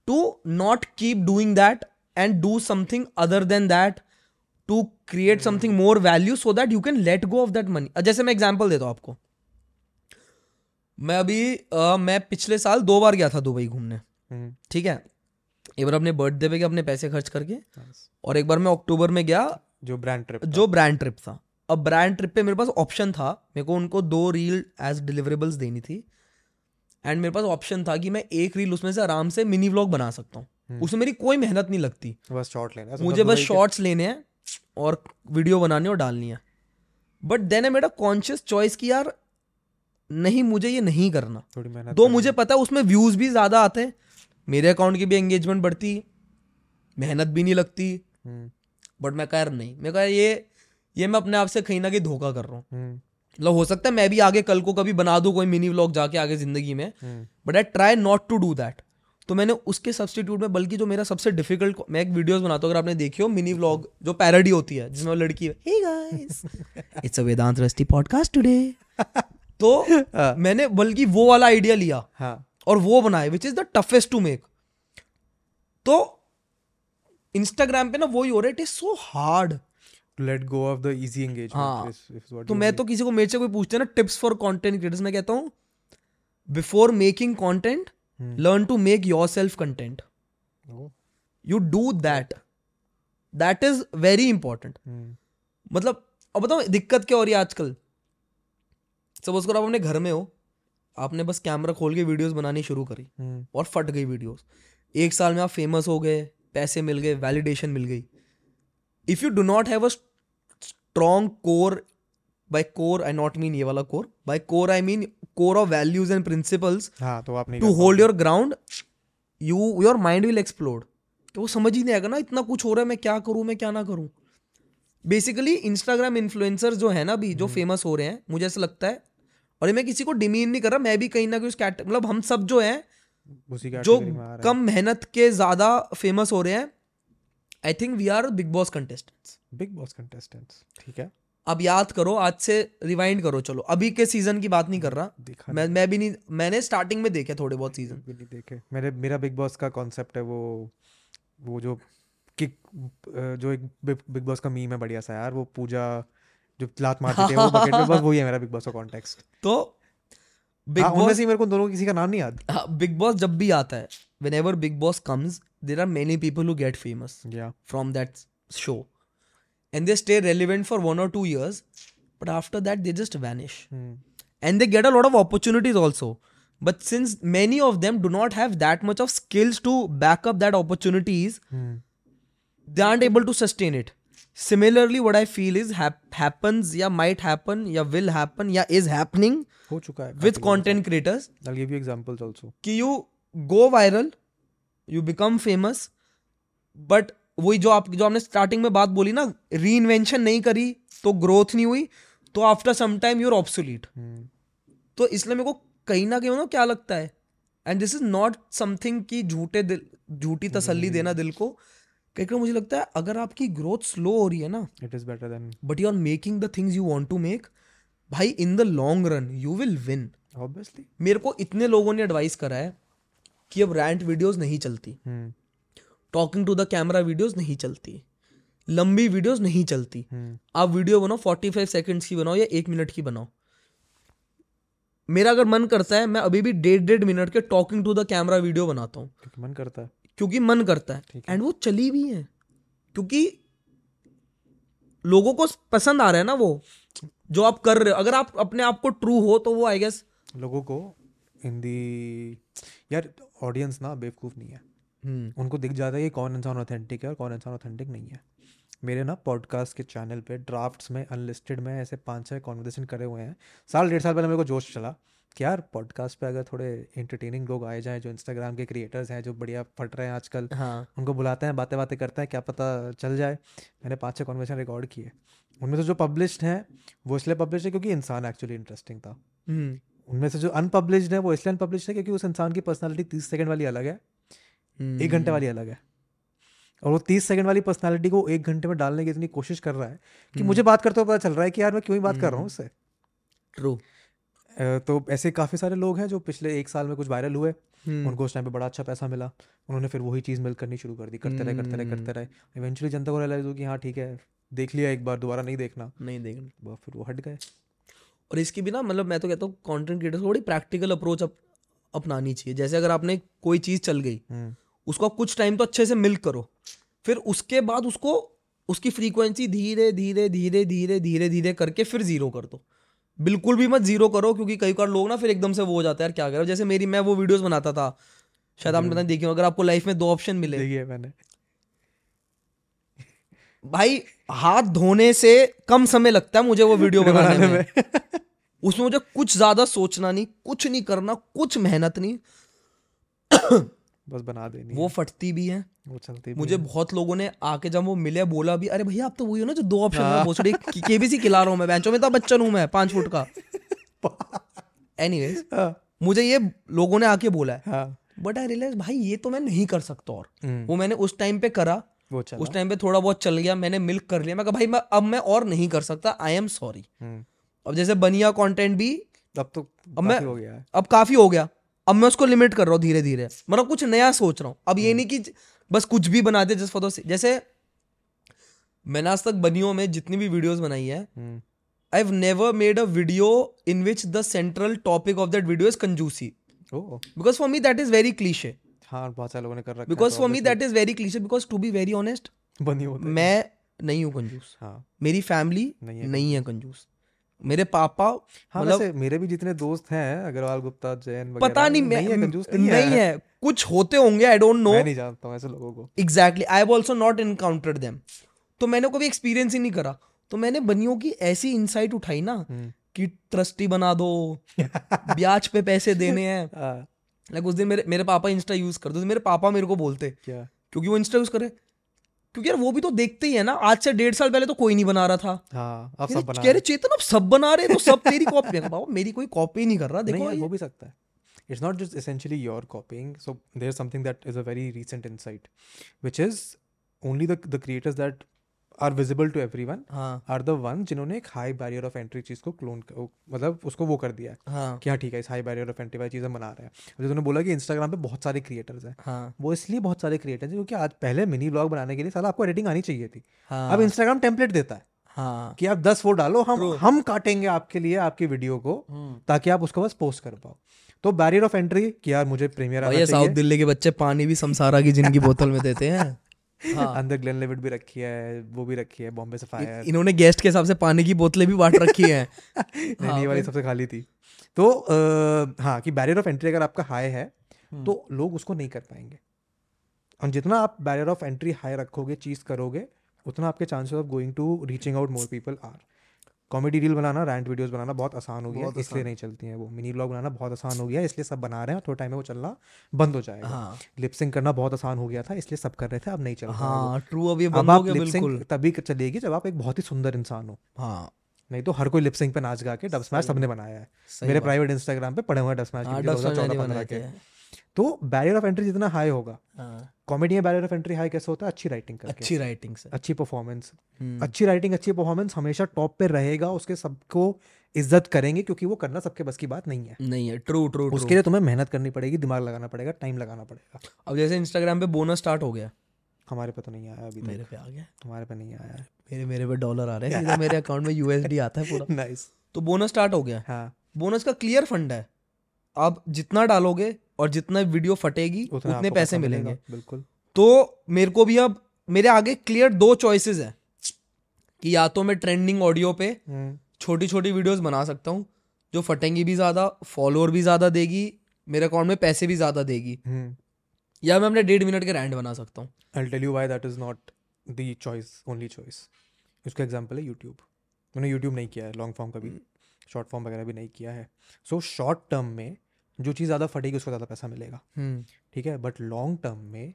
to not keep doing that and do something other than that to create something more value so that you can let go of that money जैसे मैं example देता हूँ आपको। मैं अभी अ, मैं पिछले साल दो बार गया था दुबई घूमने। हम्म, ठीक है? एक बार अपने बर्थडे पे गया अपने पैसे खर्च करके। और एक बार मैं अक्टूबर में गया। जो ब्रांड ट्रिप जो ब्रांड ट्रिप था। अब ब्रांड ट्रिप पे मेरे पास ऑप्शन था। मेरे को उनको दो रील एज डिलीवरेबल्स देनी थी। एंड मेरे पास ऑप्शन था कि मैं एक रील उसमें से आराम से मिनी व्लॉग बना सकता हूँ। उसमें मेरी कोई मेहनत नहीं लगती। बस शॉट लेना है, मतलब मुझे बस शॉर्ट्स लेने हैं और वीडियो बनानी और डालनी है। बट देन है मेरा कॉन्शियस चॉइस कि यार नहीं मुझे ये नहीं करना। थोड़ी मेहनत दो मुझे पता है उसमें व्यूज़ भी ज़्यादा आते हैं मेरे अकाउंट की भी एंगेजमेंट बढ़ती मेहनत भी नहीं लगती हम्म, बट मैं कह नहीं मैं कहा ये ये मैं अपने आप से कहीं ना कहीं धोखा कर रहा हूँ। हम्म, मतलब हो सकता है मैं भी आगे कल को कभी बना दूँ कोई मिनी व्लॉग जाके आगे ज़िंदगी में हम्म, but I try not to do that तो मैंने उसके सब्सटीट्यूट में बल्कि जो मेरा सबसे डिफ़िकल्ट मैं एक वीडियोस बनाता हूँ अगर आपने देखी हो मिनी व्लॉग जो पैरडी होती है जिसमें लड़की hey it's a Vedant Rusty podcast today तो हाँ। मैंने बल्कि वो वाला आइडिया लिया हाँ। और वो बनाए which is the toughest to make तो इंस्टाग्राम पे ना वही हो रहा है it is so hard let go of the easy हाँ। एंगेजमेंट तो मैं तो किसी को मेरे से कोई पूछते हैं ना टिप्स फॉर कंटेंट क्रिएटर्स मैं कहता हूँ before making content. Learn to make yourself content you do that that is very important मतलब अब बताओ दिक्कत क्या हो रही है आजकल? सपोज़ करो आप अपने घर में हो आपने बस कैमरा खोल के वीडियोस बनानी शुरू करी हम्म, और फट गई वीडियोस एक साल में आप फ़ेमस हो गए पैसे मिल गए वैलिडेशन मिल गई। If you do not have a strong core by core I not mean ये वाला core by core I mean core of values and principles हाँ तो आप to hold your ground you your mind will explode तो वो समझ ही नहीं आएगा ना इतना कुछ हो रहा है मैं क्या करूँ मैं क्या ना करूँ। बेसिकली इंस्टाग्राम इन्फ्लुएंसर जो है ना अभी जो फ़ेमस हो रहे हैं मुझे ऐसा लगता है और ये मैं किसी को डिमीन नहीं कर रहा मैं भी कहीं ना कहीं उस कैट मतलब हम सब जो हैं जो कम मेहनत के ज़्यादा फ़ेमस हो रहे हैं I think we are Bigg Boss contestants Bigg Boss contestants ठीक है? अब याद करो आज से रिवाइंड करो चलो। अभी के सीज़न की बात नहीं कर रहा। मैं मैं भी नहीं मैंने स्टार्टिंग में देखे थोड़े बहुत सीज़न भी नहीं देखे। मेरे मेरा बिग बॉस का कॉन्सेप्ट है वो वो जो किक जो एक बिग बॉस का मीम है बढ़िया सा यार वो पूजा जो लात मारते थे वो बकेट में बस वही है मेरा बिग बॉस का कॉन्टेक्स्ट तो बिग बॉस हाँ, ही मेरे को दोनों किसी का नाम नहीं याद। बिग बॉस जब भी आता है whenever Bigg Boss comes there are many people who get famous या from that show and they stay relevant for one और two years but after that they just vanish and they get a lot of opportunities also but since many of them do not have that much of skills to back up that opportunities they are able to sustain it similarly what I feel is happens या might happen या will happen या is happening हो चुका है with content creators examples also कि you go viral you become famous but वही जो आप जो आपने स्टार्टिंग में बात बोली ना री इन्वेंशन नहीं करी तो ग्रोथ नहीं हुई तो after some time you're obsolete तो इसलिए मेरे को कहीं ना कहीं ना क्या लगता है and this is not something की झूठे दिल झूठी तसली देना दिल को कहीं कहीं मुझे लगता है अगर आपकी ग्रोथ स्लो हो रही है ना it is better than but you are making the things you want to make भाई in the long run you will win obviously. मेरे को इतने लोगों ने एडवाइस करा है कि अब रैंट वीडियोस नहीं चलती। Talking to the camera videos नहीं चलती। लंबी वीडियोस नहीं चलती। हम्म आप वीडियो बनाओ फोर्टी फाइव सेकेंड्स की बनाओ या एक मिनट की बनाओ। मेरा अगर मन करता है मैं अभी भी डेढ़ डेढ़ मिनट के talking to the camera video बनाता हूँ। मन करता है। क्योंकि मन करता है। एंड वो चली भी है। क्योंकि लोगों को पसंद आ रहा है ना वो जो आप कर रहे हो। अगर आप अपने आप को ट्रू हो तो वो आई गेस लोगों को हिंदी यार ऑडियंस ना बेवकूफ़ नहीं है। उनको दिख जाता है कि कौन इंसान ऑथेंटिक है और कौन इंसान ऑथेंटिक नहीं है। मेरे ना पॉडकास्ट के चैनल पे ड्राफ्ट्स में अनलिस्टेड में ऐसे पाँच छह कॉन्वर्सेशन करे हुए हैं। साल डेढ़ साल पहले मेरे को जोश चला। यार पॉडकास्ट पे अगर थोड़े एंटरटेनिंग लोग आए जाएँ जो इंस्टाग्राम के क्रिएटर्स हैं जो बढ़िया फट रहे हैं आजकल हाँ। उनको बुलाते हैं बातें बातें करते हैं क्या पता चल जाए। मैंने पाँच छः कॉन्वर्सेशन रिकॉर्ड किए। उनमें से जो पब्लिश्ड हैं वो इसलिए पब्लिश है क्योंकि इंसान एक्चुअली इंटरेस्टिंग था। हम्म। उनमें से जो अनपब्लिश्ड है वो इसलिए अनपब्लिश है क्योंकि उस इंसान की पर्सनैलिटी तीस सेकेंड वाली अलग है। एक घंटे वाली अलग है। और वो तीस सेकंड वाली पर्सनालिटी को एक घंटे में डालने की इतनी कोशिश कर रहा है कि मुझे बात करते हुए पता चल रहा है कि यार मैं क्यों ही बात कर रहा हूँ उससे। ट्रू तो ऐसे काफ़ी सारे लोग हैं जो पिछले एक साल में कुछ वायरल हुए। उनको उस टाइम पे बड़ा अच्छा पैसा मिला। उन्होंने फिर वही चीज़ मिल करनी शुरू कर दी। करते रहे करते रहे करते रहे। इवेंचुअली जनता को रियलाइज़ हो कि हाँ ठीक है देख लिया एक बार दोबारा नहीं देखना। नहीं देखना। फिर वो हट गए। और इसकी भी ना मतलब मैं तो कहता हूँ कंटेंट क्रिएटर्स को बड़ी प्रैक्टिकल अप्रोच अप, अपनानी चाहिए। जैसे अगर आपने कोई चीज़ चल गई हम्म, उसको आप कुछ टाइम तो अच्छे से मिल्क करो। फिर उसके बाद उसको उसकी फ्रीक्वेंसी धीरे धीरे धीरे धीरे धीरे धीरे करके फिर ज़ीरो कर दो। बिल्कुल भी मत ज़ीरो करो क्योंकि कई बार लोग ना फिर एकदम से वो हो जाता है यार क्या करो? जैसे मेरी मैं वो वीडियोस बनाता था शायद आपने पता देखी हो, अगर आपको लाइफ में दो ऑप्शन मिले। देखिए मैंने। भाई हाथ धोने से कम समय लगता है मुझे वो वीडियो बनाने में। उसमें मुझे कुछ ज़्यादा सोचना नहीं कुछ नहीं करना कुछ मेहनत नहीं। बस बना देनी वो फटती भी है। वो चलती भी मुझे बहुत लोगों ने आके जब वो मिले बोला भी अरे भैया आप तो वही हो ना जो दो ऑप्शन में भोसड़ी केबीसी खिला रहा हूँ मैं बेंचों में तो बच्चन हूँ मैं पाँच फुट का। एनीवेज हाँ, मुझे ये लोगों ने आके बोला है। हाँ। बट आई रियलाइज़ भाई ये तो मैं नहीं कर सकता और। हम्म, वो मैंने उस टाइम पे करा। वो चला। उस टाइम पे थोड़ा बहुत चल गया मैंने मिल्क कर लिया। मैं कहा भाई मैं अब मैं और नहीं कर सकता आई एम सॉरी अब जैसे बनिया कंटेंट भी अब तो अब मैं- हो गया अब काफ़ी हो गया। अब मैं उसको लिमिट कर रहा हूँ धीरे धीरे मतलब कुछ नया सोच रहा हूँ। अब ये नहीं कि बस कुछ भी बना दे जस्ट फॉर द जैसे मैंने आज तक बनियों में जितनी भी वीडियोस बनाई है I have never made a video in which the central topic of that video is कंजूसी because for me that is very cliche हाँ बहुत सारे लोगों ने कर रखा because for me that is very cliche because to be very honest बनी होते मैं नहीं हूँ कंजूस हाँ। मेरी फैमिली नहीं है नहीं है कंजूस मेरे पापा हाँ मतलब मेरे भी जितने दोस्त हैं अग्रवाल गुप्ता जैन पता नहीं मैं नहीं है कंजूस नहीं है। कुछ होते होंगे आई डोंट नो मैं नहीं जानता हूँ ऐसे लोगों को। Exactly I have also not encountered them तो मैंने कभी एक्सपीरियंस ही नहीं करा। तो मैंने बनियों की ऐसी इंसाइट उठाई ना हम्म, कि ट्रस्टी बना दो ब्याज पे पैसे देने हैं। हाँ, लाइक उस दिन मेरे मेरे पापा इंस्टा यूज़ करते थे। मेरे पापा मेरे को बोलते क्या? क्योंकि वो इंस्टा यूज़ करे क्योंकि यार वो भी तो देखते ही है ना आज से डेढ़ साल पहले तो कोई नहीं बना रहा था। हाँ, अब सब बना चेतन सब बना रहे तो सब तेरी कॉपी है। बाबा मेरी कोई कॉपी नहीं कर रहा देखो वो भी सकता है। It's not just essentially your coping so there something that is a very recent insight which is only the creators that are visible to everyone हाँ। are the ones जिन्होंने एक हाई बैरियर ऑफ़ एंट्री चीज़ को clone मतलब उसको वो कर दिया है हाँ। हाँ ठीक है इस हाई बैरियर ऑफ़ एंट्री वाली चीज़ें बना रहे हैं। जैसे तूने बोला कि इंस्टाग्राम पे बहुत सारे क्रिएटर्स हैं। हाँ। वो इसलिए बहुत सारे क्रिएटर्स हैं क्योंकि आज पहले मिनी ब्लॉग बनाने के लिए साला आपको एडिटिंग आनी चाहिए थी। हाँ। अब इंस्टाग्राम टेम्पलेट देता है हाँ। कि आप दस वो डालो हम True. हम काटेंगे आपके लिए आपकी वीडियो को हम्म। ताकि आप उसको बस पोस्ट कर पाओ। तो बैरियर ऑफ़ एंट्री कि यार मुझे प्रीमियर साउथ दिल्ली के बच्चे पानी भी समसारा की जिनकी बोतल में देते हैं। हाँ। अंदर ग्लेन लेविट भी रखी है वो भी रखी है बॉम्बे सफायर। इन्होंने गेस्ट के हिसाब से पानी की बोतलें भी बांट रखी हैं। नहीं ये वाली सबसे खाली थी। तो हाँ कि बैरियर ऑफ़ एंट्री अगर आपका हाई है तो लोग उसको नहीं कर पाएँगे। और जितना आप बैरियर ऑफ़ एंट्री हाई रखोगे चीज़ करोगे उतना आपके chances of going to reaching out more people are comedy reel बनाना रैंट वीडियोस बनाना बहुत आसान हो गया है, इसलिए नहीं चलती हैं वो। मिनी ब्लॉग बनाना बहुत आसान हो गया है, इसलिए सब बना रहे हैं थोड़ा टाइम में वो चलना बंद हो जाएगा। हाँ। लिपसिंग करना बहुत आसान हो गया था इसलिए सब कर रहे थे अब नहीं चल रहा हाँ ट्रू अब ये अब हो आप गया लिपसिंग बिल्कुल। तभी चलेगी जब आप एक बहुत ही सुंदर इंसान हो। हाँ। नहीं तो हर कोई लिपसिंग पे नाच गा के डब स्मैश सबने बनाया है। मेरे प्राइवेट इंस्टाग्राम पे पड़े हुए डब स्मैश हाँ वीडियो डब समझ 2014 15 बनाए के। तो बैरियर ऑफ़ एंट्री जितना हाई होगा। हाँ, कॉमेडी में बैरियर ऑफ़ एंट्री हाई कैसे होता है? अच्छी राइटिंग करके। अच्छी राइटिंग से। अच्छी परफॉर्मेंस हम्म, अच्छी राइटिंग अच्छी परफॉर्मेंस हमेशा टॉप पे रहेगा उसके सबको इज़्ज़त करेंगे क्योंकि वो करना सबके बस की बात नहीं है। नहीं है। ट्रू ट्रू उसके लिए तुम्हें मेहनत करनी पड़ेगी दिमाग लगाना पड़ेगा टाइम लगाना पड़ेगा। अब जैसे इंस्टाग्राम पे बोनस स्टार्ट हो गया। हमारे पे तो नहीं आया अभी मेरे पे आ गया। हमारे पे नहीं आया। मेरे मेरे पे डॉलर आ रहे हैं मेरे अकाउंट में यूएसडी आता है पूरा। नाइस तो बोनस स्टार्ट हो गया। हाँ। बोनस का क्लियर फंड है। आप जितना डालोगे और जितना वीडियो फटेगी उतना उतने पैसे मिलेंगे। बिल्कुल। तो मेरे को भी अब मेरे आगे क्लियर दो चॉइसेस है कि या तो मैं ट्रेंडिंग ऑडियो पे हम्म, छोटी छोटी वीडियोस बना सकता हूँ जो फटेंगी भी ज़्यादा फॉलोअर भी ज़्यादा देगी मेरे अकाउंट में पैसे भी ज़्यादा देगी। हम्म। या मैं अपने डेढ़ मिनट के रैंड बना सकता हूँ। I'll tell you why that is not the choice only choice. उसका एग्जांपल है यूट्यूब मैंने यूट्यूब नहीं किया है लॉन्ग फॉर्म कभी शॉर्ट फॉर्म वगैरह भी नहीं किया है। सो शॉर्ट टर्म में जो चीज़ ज़्यादा फटेगी उसको ज़्यादा पैसा मिलेगा। हम्म। ठीक है? बट लॉन्ग टर्म में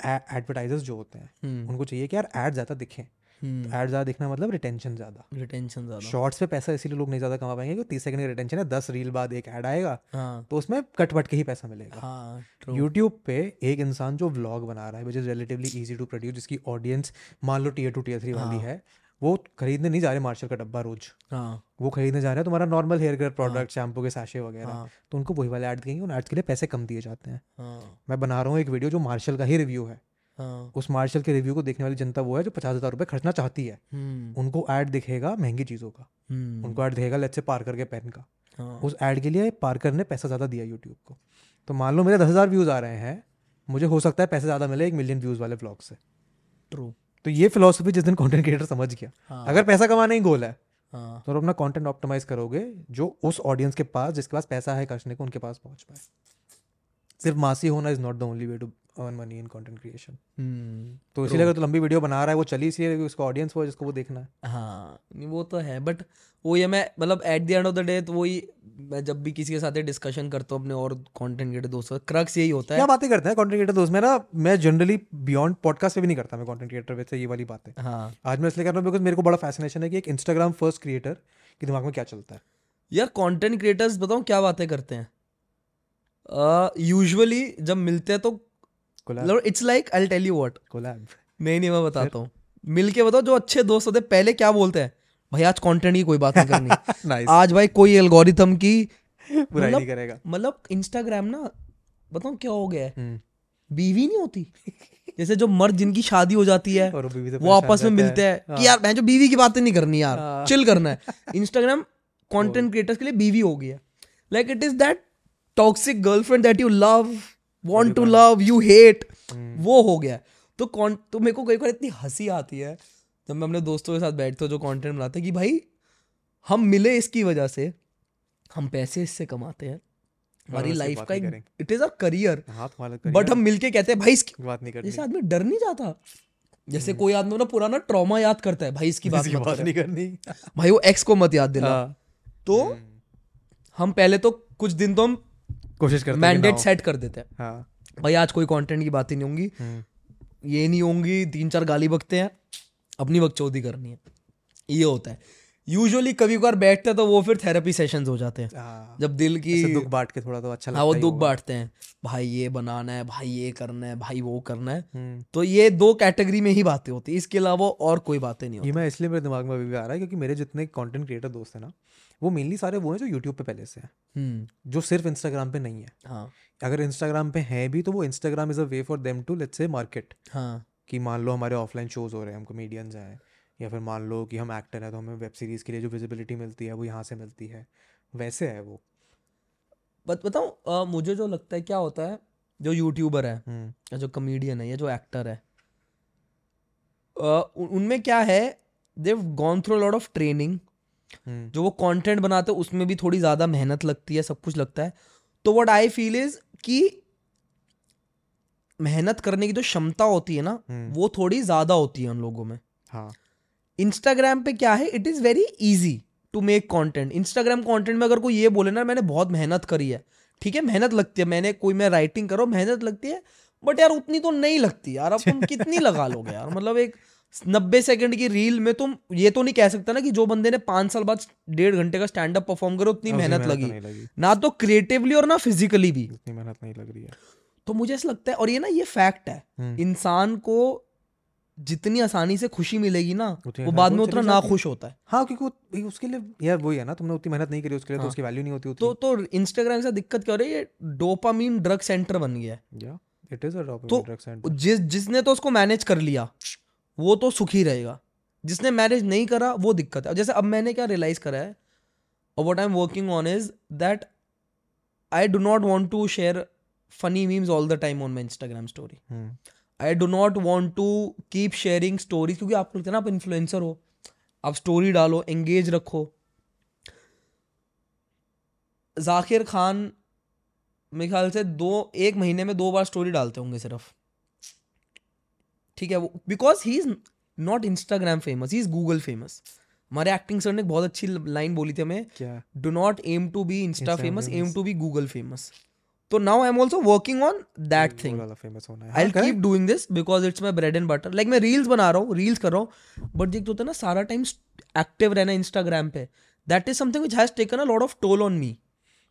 एडवर्टाइजर्स जो होते हैं हम्म। उनको चाहिए कि यार एड ज़्यादा दिखें। हम्म। एड ज़्यादा दिखना मतलब रिटेंशन ज़्यादा। रिटेंशन ज़्यादा। शॉर्ट्स पे पैसा इसीलिए लोग नहीं ज़्यादा कमा पाएँगे क्योंकि तीस सेकंड की रिटेंशन है दस रील बाद एक ऐड आएगा हाँ। तो उसमें कट पट के ही पैसा मिलेगा। हाँ यूट्यूब पे एक इंसान जो व्लॉग बना रहा है which is relatively easy to produce जिसकी ऑडियंस मान लो टीयर टू टीयर थ्री वाली हाँ। वो खरीदने नहीं जा रहे मार्शल का डब्बा रोज। हाँ। वो खरीदने जा रहे हैं तुम्हारा normal hair care product shampoo के साशे वगैरह। हाँ। तो उनको वही वाले ऐड देंगे उन एड्स के लिए पैसे कम दिए जाते हैं। हाँ। मैं बना रहा हूँ एक वीडियो जो मार्शल का ही रिव्यू है। हाँ। उस मार्शल के रिव्यू को देखने वाली जनता वो है जो पचास हज़ार रुपये खर्चना चाहती है। हम्म। उनको ऐड दिखेगा महँगी चीज़ों का। हम्म। उनको ऐड दिखेगा लेट्स से पार्कर के पेन का। हाँ। उस ऐड के लिए पार्कर ने पैसा ज़्यादा दिया यूट्यूब को। तो मान लो मेरे दस हज़ार व्यूज़ आ रहे हैं मुझे हो सकता है पैसे ज़्यादा मिले एक मिलियन व्यूज़ वाले ब्लॉग से। ट्रू तो ये फिलोसफी जिस दिन कॉन्टेंट क्रिएटर समझ गया। हाँ। अगर पैसा कमाना ही गोल है हाँ। तो अपना कॉन्टेंट ऑप्टिमाइज करोगे जो उस ऑडियंस के पास जिसके पास पैसा है खर्चने को उनके पास पहुँच पाए। सिर्फ़ मासी होना is not the only way to earn money in content creation तो इसलिए अगर तो लंबी वीडियो बना रहा है वो चली इसलिए क्योंकि उसका ऑडियंस है जिसको वो देखना है। हाँ वो तो है बट वो ये मैं मतलब at the end of the day तो वही मैं जब भी किसी के साथ डिस्कशन करता हूँ अपने और कंटेंट क्रिएटर दोस्तों क्रक्स यही होता है। क्या है बातें करते हैं कंटेंट क्रिएटर दोस्त? मेरा मैं जनरली बियॉन्ड पॉडकास्ट पे भी नहीं करता मैं कंटेंट क्रिएटर वैसे ये वाली बातें। हाँ। आज मैं इसलिए कर रहा हूँ बिकॉज़ मेरे को बड़ा फैसिनेशन है कि एक इंस्टाग्राम फ़र्स्ट क्रिएटर के दिमाग में क्या चलता है। यार कंटेंट क्रिएटर्स बताऊँ क्या बातें करते हैं? यूजुअली जब मिलते हैं तो it's like I tell you what collab नहीं नहीं मैं बताता हूँ। मिल के बताओ जो अच्छे दोस्त होते हैं पहले क्या बोलते हैं? भाई आज कंटेंट की कोई बात नहीं करनी। नाइस आज भाई कोई एल्गोरिथम की बुराई मतलब- नहीं करेगा। मतलब इंस्टाग्राम ना बताऊँ क्या हो गया है? हम्म, बीवी नहीं होती? जैसे जो मर्द जिनकी शादी हो जाती है और वो बीवी वो आपस में मिलते हैं। हाँ। कि यार मैं जो बीवी की बातें नहीं करनी यार हाँ। चिल करना है। इंस्टाग्राम कंटेंट क्रिएटर्स के लिए बीवी हो गई है। Like it is that toxic girlfriend that you love want to love you hate hmm. वो हो गया। तो कौन तो मेरे को कई बार इतनी हँसी आती है जब मैं अपने दोस्तों के साथ बैठता हूँ जो कंटेंट बनाते हैं कि भाई हम मिले इसकी वजह से हम पैसे इससे कमाते हैं। हमारी लाइफ का एक इट इज़ अ करियर हाँ बट हम मिलके कहते हैं भाई इसकी बात नहीं करनी। जैसे आदमी डर नहीं जाता। जैसे कोई आदमी ना पुराना ट्रॉमा याद करता है भाई इसकी बात इसकी बात नहीं करनी। भाई वो एक्स को मत याद दिला। हाँ, तो हम्म, हम पहले तो कुछ दिन तो हम कोशिश करते हैं मैंडेट सेट कर देते हैं। हाँ। भाई आज कोई कंटेंट की बातें नहीं होंगी। हम्म, ये नहीं होंगी तीन चार गाली बकते हैं अपनी बकचौदी करनी है। ये होता है। यूजुअली कभी कभार बैठते हैं तो वो फिर थेरेपी सेशंस हो जाते हैं। हाँ, जब दिल की दुख बांट के थोड़ा तो अच्छा लगता हाँ वो दुख बांटते हैं। भाई ये बनाना है भाई ये करना है भाई वो करना है। हम्म, तो ये दो कैटेगरी में ही बातें होती है। इसके अलावा और कोई बातें नहीं होती। ये मैं इसलिए मेरे दिमाग में अभी भी आ रहा है क्योंकि मेरे जितने कंटेंट क्रिएटर दोस्त हैं ना वो मेनली सारे वो हैं जो यूट्यूब पे पहले से हैं। हम्म। जो सिर्फ़ इंस्टाग्राम पे नहीं है। हाँ। अगर इंस्टाग्राम पे हैं भी तो वो Instagram is a way for them to let's say market हाँ। कि मान लो हमारे ऑफलाइन शोज़ हो रहे हैं हम कॉमेडियंस हैं या फिर मान लो कि हम एक्टर हैं तो हमें वेब सीरीज़ के लिए जो विजिबिलिटी मिलती है वो यहाँ से मिलती है। वैसे है वो। बत बताऊँ मुझे जो लगता है क्या होता है जो यूट्यूबर है हम्म, या जो कमेडियन है या जो एक्टर है उनमें क्या है they've gone through lot of training जो वो कंटेंट बनाते हैं उसमें भी थोड़ी ज़्यादा मेहनत लगती है सब कुछ लगता है। तो व्हाट आई फील इज़ कि मेहनत करने की जो क्षमता होती है ना हम्म, वो थोड़ी ज़्यादा होती है उन लोगों में। हाँ। इंस्टाग्राम पे क्या है? It is very easy to make content Instagram content में अगर कोई ये बोले ना मैंने बहुत मेहनत करी है। ठीक है मेहनत लगती है। मैंने कोई मैं राइटिंग करो मेहनत लगती है। बट यार उतनी तो नहीं लगती यार। अब तुम कितनी लगा लोगे यार? मतलब एक नब्बे सेकंड की रील में तुम ये तो नहीं कह सकता ना कि जो बंदे ने पाँच साल बाद डेढ़ घंटे का स्टैंड अप परफॉर्म करो उतनी मेहनत लगी। लगी। ना तो क्रिएटिवली और ना फिजिकली भी। उतनी मेहनत नहीं लग रही है। तो मुझे ऐसा लगता है और ये ना ये फैक्ट है हम्म, इंसान को जितनी आसानी से खुशी मिलेगी ना वो बाद में उतना ना खुश होता है। हाँ क्योंकि उसके लिए यार वही है ना तुमने उतनी मेहनत नहीं करी उसके लिए तो हाँ। उसकी वैल्यू नहीं होती तो उतनी। तो इंस्टाग्राम से दिक्कत क्या हो रही है? ये डोपामीन ड्रग सेंटर बन गया है। या इट इज़ अ तो जिस जिसने तो उसको मैनेज कर लिया। वो तो सुखी रहेगा। जिसने मैनेज नहीं करा वो दिक्कत है। जैसे अब मैंने क्या रियलाइज़ करा है और what I am working on is that I do not want to share funny memes all the time on my Instagram story I do not want to keep sharing stories क्योंकि आपको लगता है ना आप influencer हो। आप story डालो engage रखो। जाकिर खान मेरे ख्याल से दो एक महीने में दो बार स्टोरी डालते होंगे सिर्फ़। ठीक है वो because he is not Instagram famous he is Google famous हमारे एक्टिंग सर ने बहुत अच्छी लाइन बोली थी हमें do not aim to be insta famous aim to be Google famous तो now I am also working on that thing I keep doing this because it's my bread and butter like मैं reels बना रहा हूँ reels कर रहा हूँ but देख होता है ना सारा टाइम एक्टिव रहना इंस्टाग्राम पे that is something which has taken a lot of toll on me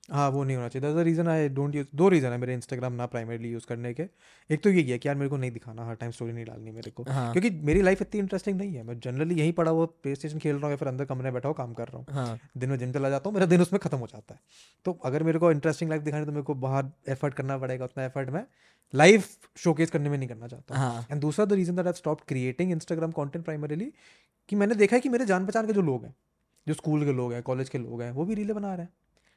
हाँ वो नहीं होना चाहिए। The reason I don't use दो रीजन है मेरे इंस्टाग्राम ना प्राइमरीली यूज़ करने के। एक तो ये है कि यार मेरे को नहीं दिखाना हर टाइम स्टोरी नहीं डालनी मेरे को। हाँ। क्योंकि मेरी लाइफ इतनी इंटरेस्टिंग नहीं है। मैं जनरली यहीं पड़ा हुआ प्ले स्टेशन खेल रहा हूँ या फिर अंदर कमरे में बैठा हुआ काम कर रहा हूँ। हाँ। दिन में जिम चला जाता हूँ मेरा दिन उसमें खत्म हो जाता है। तो अगर मेरे को इंटरेस्टिंग लाइफ दिखानी तो मेरे को बाहर एफर्ट करना पड़ेगा उतना एफर्ट मैं लाइव शोकेस करने में नहीं करना चाहता। हाँ। एंड दूसरा the reason that I stop creating Instagram content primarily कि मैंने देखा है कि मेरे जान पहचान के जो लोग हैं जो स्कूल के लोग हैं कॉलेज के लोग हैं वो भी रीले बना रहे हैं।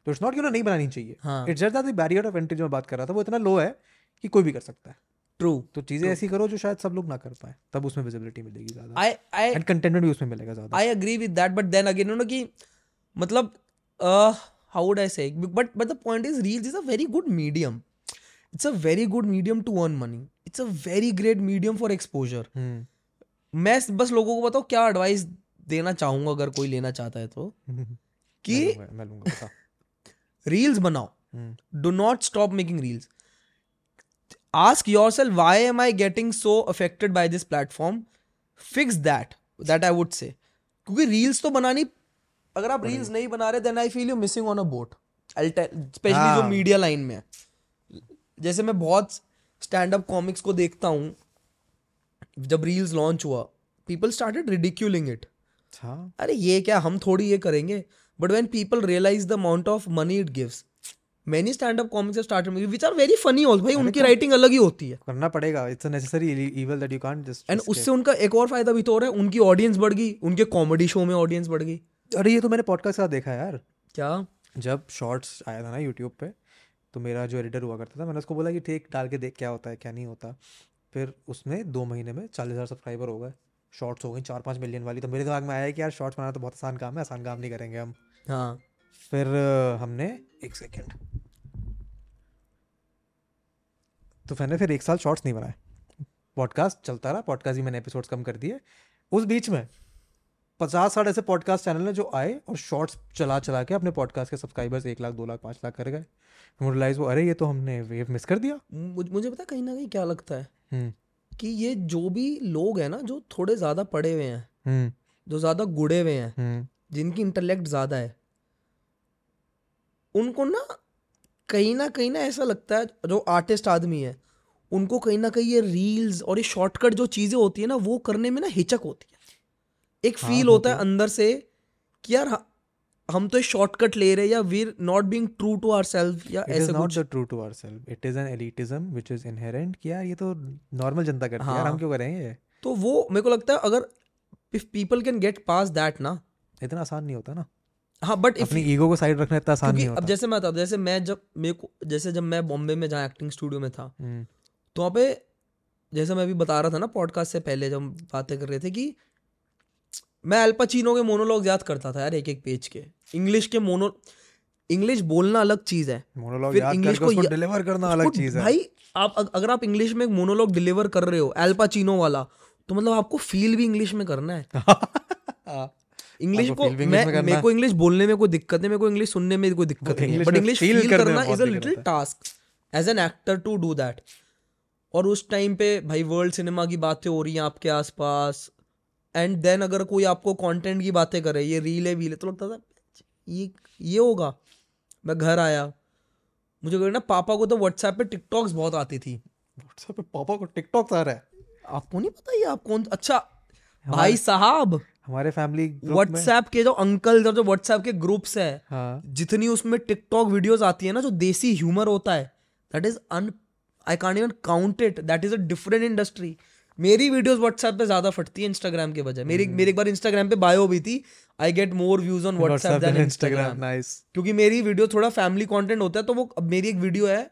तो इट्स नॉट कि उन्हें नहीं बनानी चाहिए। It's just that barrier of entry जो मैं बात कर रहा था वो इतना लो है कि कोई भी कर सकता है। ट्रू तो चीज़ें ऐसी करो जो शायद सब लोग ना कर पाए तब उसमें विजिबिलिटी मिलेगी ज़्यादा। आई आई एंड कंटेंट भी उसमें मिलेगा ज़्यादा। I agree with that but then again you know कि मतलब how would I say but but the point is reels is a very good medium it's a very good medium to earn money it's a very great medium for exposure मैं बस लोगों को बताऊँ क्या advice देना चाहूँगा अगर कोई लेना चाहता है तो? कि मैं लूंगा- मैं लूँगा रील्स बनाओ हम्म not stop making making reels. Ask yourself why am I getting so affected by this platform? Fix that that i would say. क्योंकि रील्स तो बनानी अगर आप रील्स नहीं बना रहे then I feel you missing on a boat specially जो हाँ। मीडिया लाइन में है. जैसे मैं बहुत स्टैंड अप कॉमिक्स को देखता हूँ जब रील्स लॉन्च हुआ पीपल स्टार्टेड रिडिक्यूलिंग इट हाँ. अरे ये क्या हम थोड़ी ये करेंगे? But when people realise the amount of money it gives many stand up comics started which are very funny also भाई उनकी राइटिंग अलग ही होती है। करना पड़ेगा। It's necessary evil that you can't just end उससे उनका एक और फ़ायदा भी तो हो रहा है उनकी ऑडियंस बढ़ गई उनके कॉमेडी शो में ऑडियंस बढ़ गई। अरे ये तो मैंने पॉडकास्ट का देखा यार। क्या? जब शॉर्ट्स आया था ना यूट्यूब पे तो मेरा जो एडिटर हुआ करता था मैंने उसको बोला कि ठीक डाल के देख क्या होता है क्या नहीं होता। फिर उसमें दो महीने में चालीस हज़ार सब्सक्राइबर हो गए। शॉर्ट्स हो गई चार पाँच मिलियन वाली तो मेरे दिमाग में आया कि यार शॉर्ट्स बनाना तो बहुत आसान काम है आसान काम नहीं करेंगे हम। हाँ। फिर हमने एक सेकेंड तो मैंने फिर एक साल शॉर्ट्स नहीं बनाए। पॉडकास्ट चलता रहा पॉडकास्ट ही मैंने एपिसोड्स कम कर दिए। उस बीच में पचास साठ ऐसे पॉडकास्ट चैनल हैं जो आए और शॉर्ट्स चला चला के अपने पॉडकास्ट के सब्सक्राइबर्स एक लाख दो लाख पाँच लाख कर गए। रियलाइज़ वो अरे ये तो हमने वेव मिस कर दिया। मुझे पता कहीं ना कहीं क्या लगता है। हम्म। कि ये जो भी लोग हैं ना जो थोड़े ज़्यादा पढ़े हुए हैं हम्म। जो ज़्यादा गुड़े हुए हैं हम्म। जिनकी इंटेलेक्ट ज़्यादा है उनको ना कहीं ना कहीं ना ऐसा लगता है जो आर्टिस्ट आदमी है उनको कहीं ना कहीं ये रील्स और ये शॉर्टकट जो चीज़ें होती है ना वो करने में ना हिचक होती है। एक हाँ, फील होती होता है। अंदर से कि यार ह- हम तो शॉर्टकट ले रहे हैं या we're not being true to our self या इट इज़ ऐसे not the true to our self it is an elitism which is inherent कि यार ये तो नॉर्मल जनता करती है यार हम हाँ। क्यों करेंगे तो वो मेरे को लगता है अगर if people can get past that ना। इतना आसान नहीं होता ना। हाँ बट अपनी ईगो को साइड रखना इतना आसान नहीं अब जैसे मैं बताऊँ जैसे मैं जब मेरे को जैसे जब मैं बॉम्बे में जहाँ एक्टिंग स्टूडियो में था हम्म, तो वहाँ पे जैसे मैं अभी बता रहा था ना पॉडकास्ट से पहले जब बातें कर रहे थे कि मैं अल्पाचीनो के मोनोलॉग याद करता था यार एक एक पेज के। इंग्लिश के मोनो इंग्लिश बोलना अलग चीज़ है। मोनोलॉग याद इंग्लिश को डिलीवर करना अलग चीज़ है। भाई आप अगर आप इंग्लिश में एक मोनोलॉग डिलीवर कर रहे हो अल्पाचीनो वाला तो मतलब आपको फील भी इंग्लिश में करना है। इंग्लिश को मैं मेरे को इंग्लिश बोलने में कोई दिक्कत नहीं मेरे को इंग्लिश सुनने में कोई दिक्कत नहीं है। बट इंग्लिश फील करना is a little task as an actor to do that और उस टाइम पे भाई वर्ल्ड सिनेमा की बातें हो रही हैं आपके आसपास एंड देन अगर कोई आपको कंटेंट की बातें करे ये रील है वील है तो लगता था ये ये होगा। मैं घर आया। मुझे कहना पापा को तो व्हाट्सएप पे टिकटॉक्स बहुत आती थी। व्हाट्सएप पे पापा को टिकटॉक आ रहा है? आपको नहीं पता ये आप कौन अच्छा भाई साहब हमारे फैमिली व्हाट्सएप के जो अंकल जो व्हाट्सएप के ग्रुप्स है हाँ। जितनी उसमें टिकटॉक वीडियोस आती है ना जो देसी ह्यूमर होता है that is un I can't even count it that is a different industry मेरी वीडियोस व्हाट्सएप पे ज़्यादा फटती है इंस्टाग्राम के बजाय। मेरी मेरी एक बार इंस्टाग्राम पे बायो भी थी I get more views on WhatsApp then Instagram nice क्योंकि मेरी वीडियो थोड़ा फैमिली कंटेंट होता है तो वो अब मेरी एक वीडियो है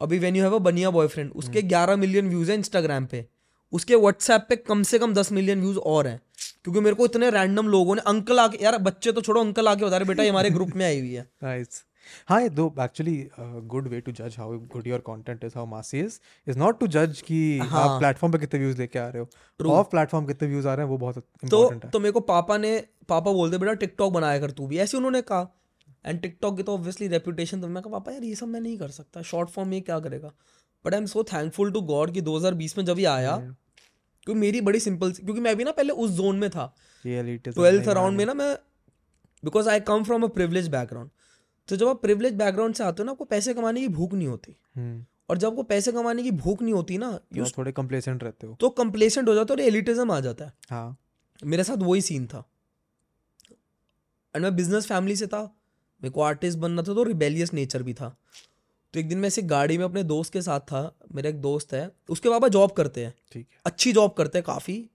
अभी वेन यू हैव अ बनिया बॉयफ्रेंड उसके 11 मिलियन व्यूज़ है इंस्टाग्राम पे। उसके व्हाट्सएप पे कम से कम 10 मिलियन व्यूज़ और हैं। क्योंकि मेरे को इतने रैंडम लोगों ने अंकल आके यार बच्चे तो छोड़ो अंकल आके बता रहे बेटा ये हमारे ग्रुप में आई हुई है। नाइस हाँ दो एक्चुअली गुड वे टू जज how good your content is how मासी इज़ इज़ नॉट टू जज कि हाँ। आप प्लेटफॉर्म पे कितने व्यूज़ लेके आ रहे हो। ऑफ़ प्लेटफॉर्म कितने व्यूज़ आ रहे हैं वो बहुत तो है। तो मेरे को पापा ने पापा बोलते बेटा टिकटॉक बनाया कर तू भी। ऐसे उन्होंने कहा। एंड टिकटॉक की तो ऑब्वियसली रेपुटेशन तो मैं कहा पापा यार ये सब मैं नहीं कर सकता। शॉर्ट फॉर्म ये क्या करेगा? But I am so thankful to God कि 2020 में जब ये आया क्योंकि मेरी बड़ी सिंपल क्योंकि मैं भी ना पहले उस जोन में था। ट्वेल्थ अराउंड में ना मैं because I come from a privilege background तो जब आप प्रिवलेज बैकग्राउंड से आते हो ना आपको पैसे कमाने की भूख नहीं होती। हम्म, और जब आपको पैसे कमाने की भूख नहीं होती ना तो आप थोड़े कंप्लेसेंट रहते हो। तो कंप्लेसेंट हो जाता है और एलिटिज्म आ जाता है। हाँ। मेरे साथ वही सीन था। एंड मैं बिज़नेस फैमिली से था। मेरे को आर्टिस्ट बनना था तो रिबेलियस नेचर भी था। तो एक दिन मैं ऐसे गाड़ी में अपने दोस्त के साथ था। मेरा एक दोस्त है। उसके पापा जॉब करते हैं। ठीक है। अच्छी जॉब करते हैं काफ़ी।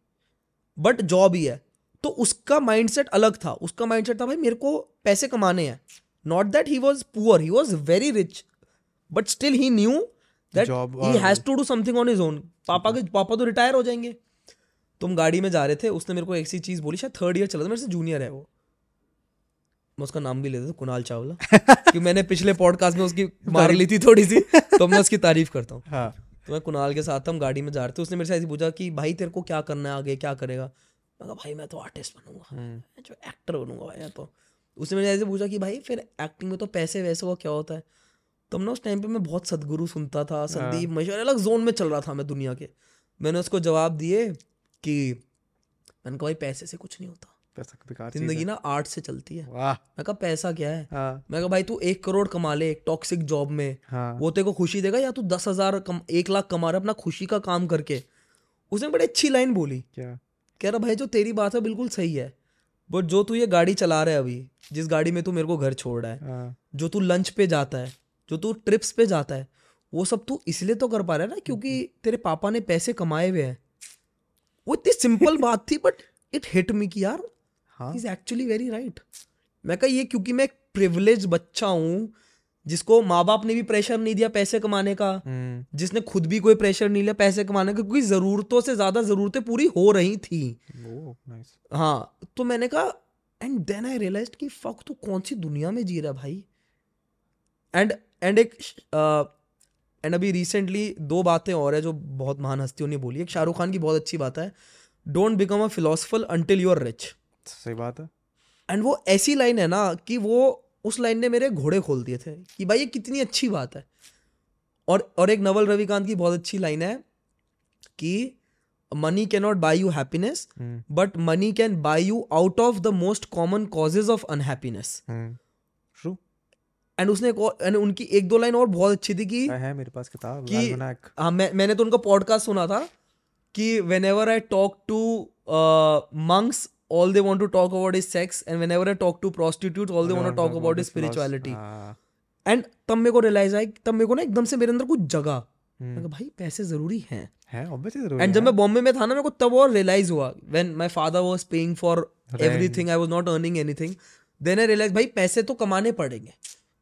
बट जॉब ही है। तो उसका माइंडसेट अलग था। उसका माइंडसेट था भाई मेरे को पैसे कमाने हैं। Not that he was poor he was very rich but still he knew that Job और- has to do something on his own पापा के पापा तो रिटायर हो जाएँगे। तुम गाड़ी में जा रहे थे उसने मेरे को ऐसी चीज़ बोली शायद थर्ड ईयर चला था मेरे से जूनियर है वो। मैं उसका नाम भी लेता था कुणाल चावला। क्योंकि मैंने पिछले पॉडकास्ट में उसकी मार ली थी थोड़ी सी तो मैं उसकी तारीफ़ करता हूँ। हाँ। तो मैं कुणाल के साथ हम गाड़ी में जा रहे थे उसने मेरे से ऐसे पूछा कि भाई तेरे को क्या करना है आगे क्या करेगा? मैं कहा भाई मैं तो आर्टिस्ट बनूँगा। हम्म, मैं जो एक्टर बनूँगा भाई मैं तो उसने मेरे ऐसे पूछा कि भाई फिर एक्टिंग में तो पैसे वैसे वो क्या होता है? तब ना उस टाइम पे मैं बहुत सदगुरु सुनता था संदीप महेश्वर अलग जोन में चल रहा था मैं दुनिया के। मैंने उसको जवाब दिए कि मैंने कहा भाई पैसे से कुछ नहीं होता। ज़िंदगी ना आर्ट से चलती है। मैं कहा पैसा क्या है? हाँ। मैं कहा भाई तू एक करोड़ कमा ले एक टॉक्सिक जॉब में। हाँ। वो तेरे को खुशी देगा या तू दस हज़ार कम एक लाख कमा रहा अपना खुशी का काम करके? उसने बड़ी अच्छी लाइन बोली। क्या? कह रहा भाई जो तेरी बात है बिल्कुल सही है। बट जो तू ये गाड़ी चला रहा है अभी जिस गाड़ी में तू मेरे को घर छोड़ रहा है हाँ। जो तू लंच पे जाता है जो तू ट्रिप्स पे जाता है वो सब तू इसलिए तो कर पा रहा है ना क्योंकि तेरे पापा ने पैसे कमाए हुए हैं। वो इतनी सिंपल बात थी बट इट हिट मी की यार इज़ एक्चुअली वेरी राइट मैं कहा ये क्योंकि मैं एक प्रिवलेज बच्चा हूँ जिसको माँ बाप ने भी प्रेशर नहीं दिया पैसे कमाने का हम्म, जिसने खुद भी कोई प्रेशर नहीं लिया पैसे कमाने का क्योंकि ज़रूरतों से ज़्यादा ज़रूरतें पूरी हो रही थी। हाँ तो मैंने कहा एंड देन आई रियलाइज़ कि फक तू कौन सी दुनिया में जी रहा भाई? एंड एंड एक एंड अभी रिसेंटली दो बातें और है जो बहुत महान हस्तियों ने बोली। एक शाहरुख खान की बहुत अच्छी बात है don't become a philosopher until you are rich सही बात है। एंड वो ऐसी लाइन है ना कि वो उस लाइन ने मेरे घोड़े खोल दिए थे कि भाई ये कितनी अच्छी बात है। और और एक नवल रविकांत की बहुत अच्छी लाइन है कि money can not buy you happiness but money can buy you out of the most common causes of unhappiness true and उसने एक और and उनकी एक दो लाइन और बहुत अच्छी थी कि है मेरे पास किताब कि- हाँ मैं मैंने तो उनका पॉडकास्ट सुना था कि whenever I talk to monks want to talk about is sex and whenever I talk to prostitute all they want to talk about is spirituality हाँ, एंड तब मेरे को रियलाइज़ आई तब मेरे को ना एकदम से मेरे अंदर कुछ जगा। कहा भाई पैसे ज़रूरी हैं। है एंड जब। मैं बॉम्बे में था ना मेरे को तब और रियलाइज़ हुआ। When my father was paying for everything I was not earning anything then I realise भाई पैसे तो कमाने पड़ेंगे।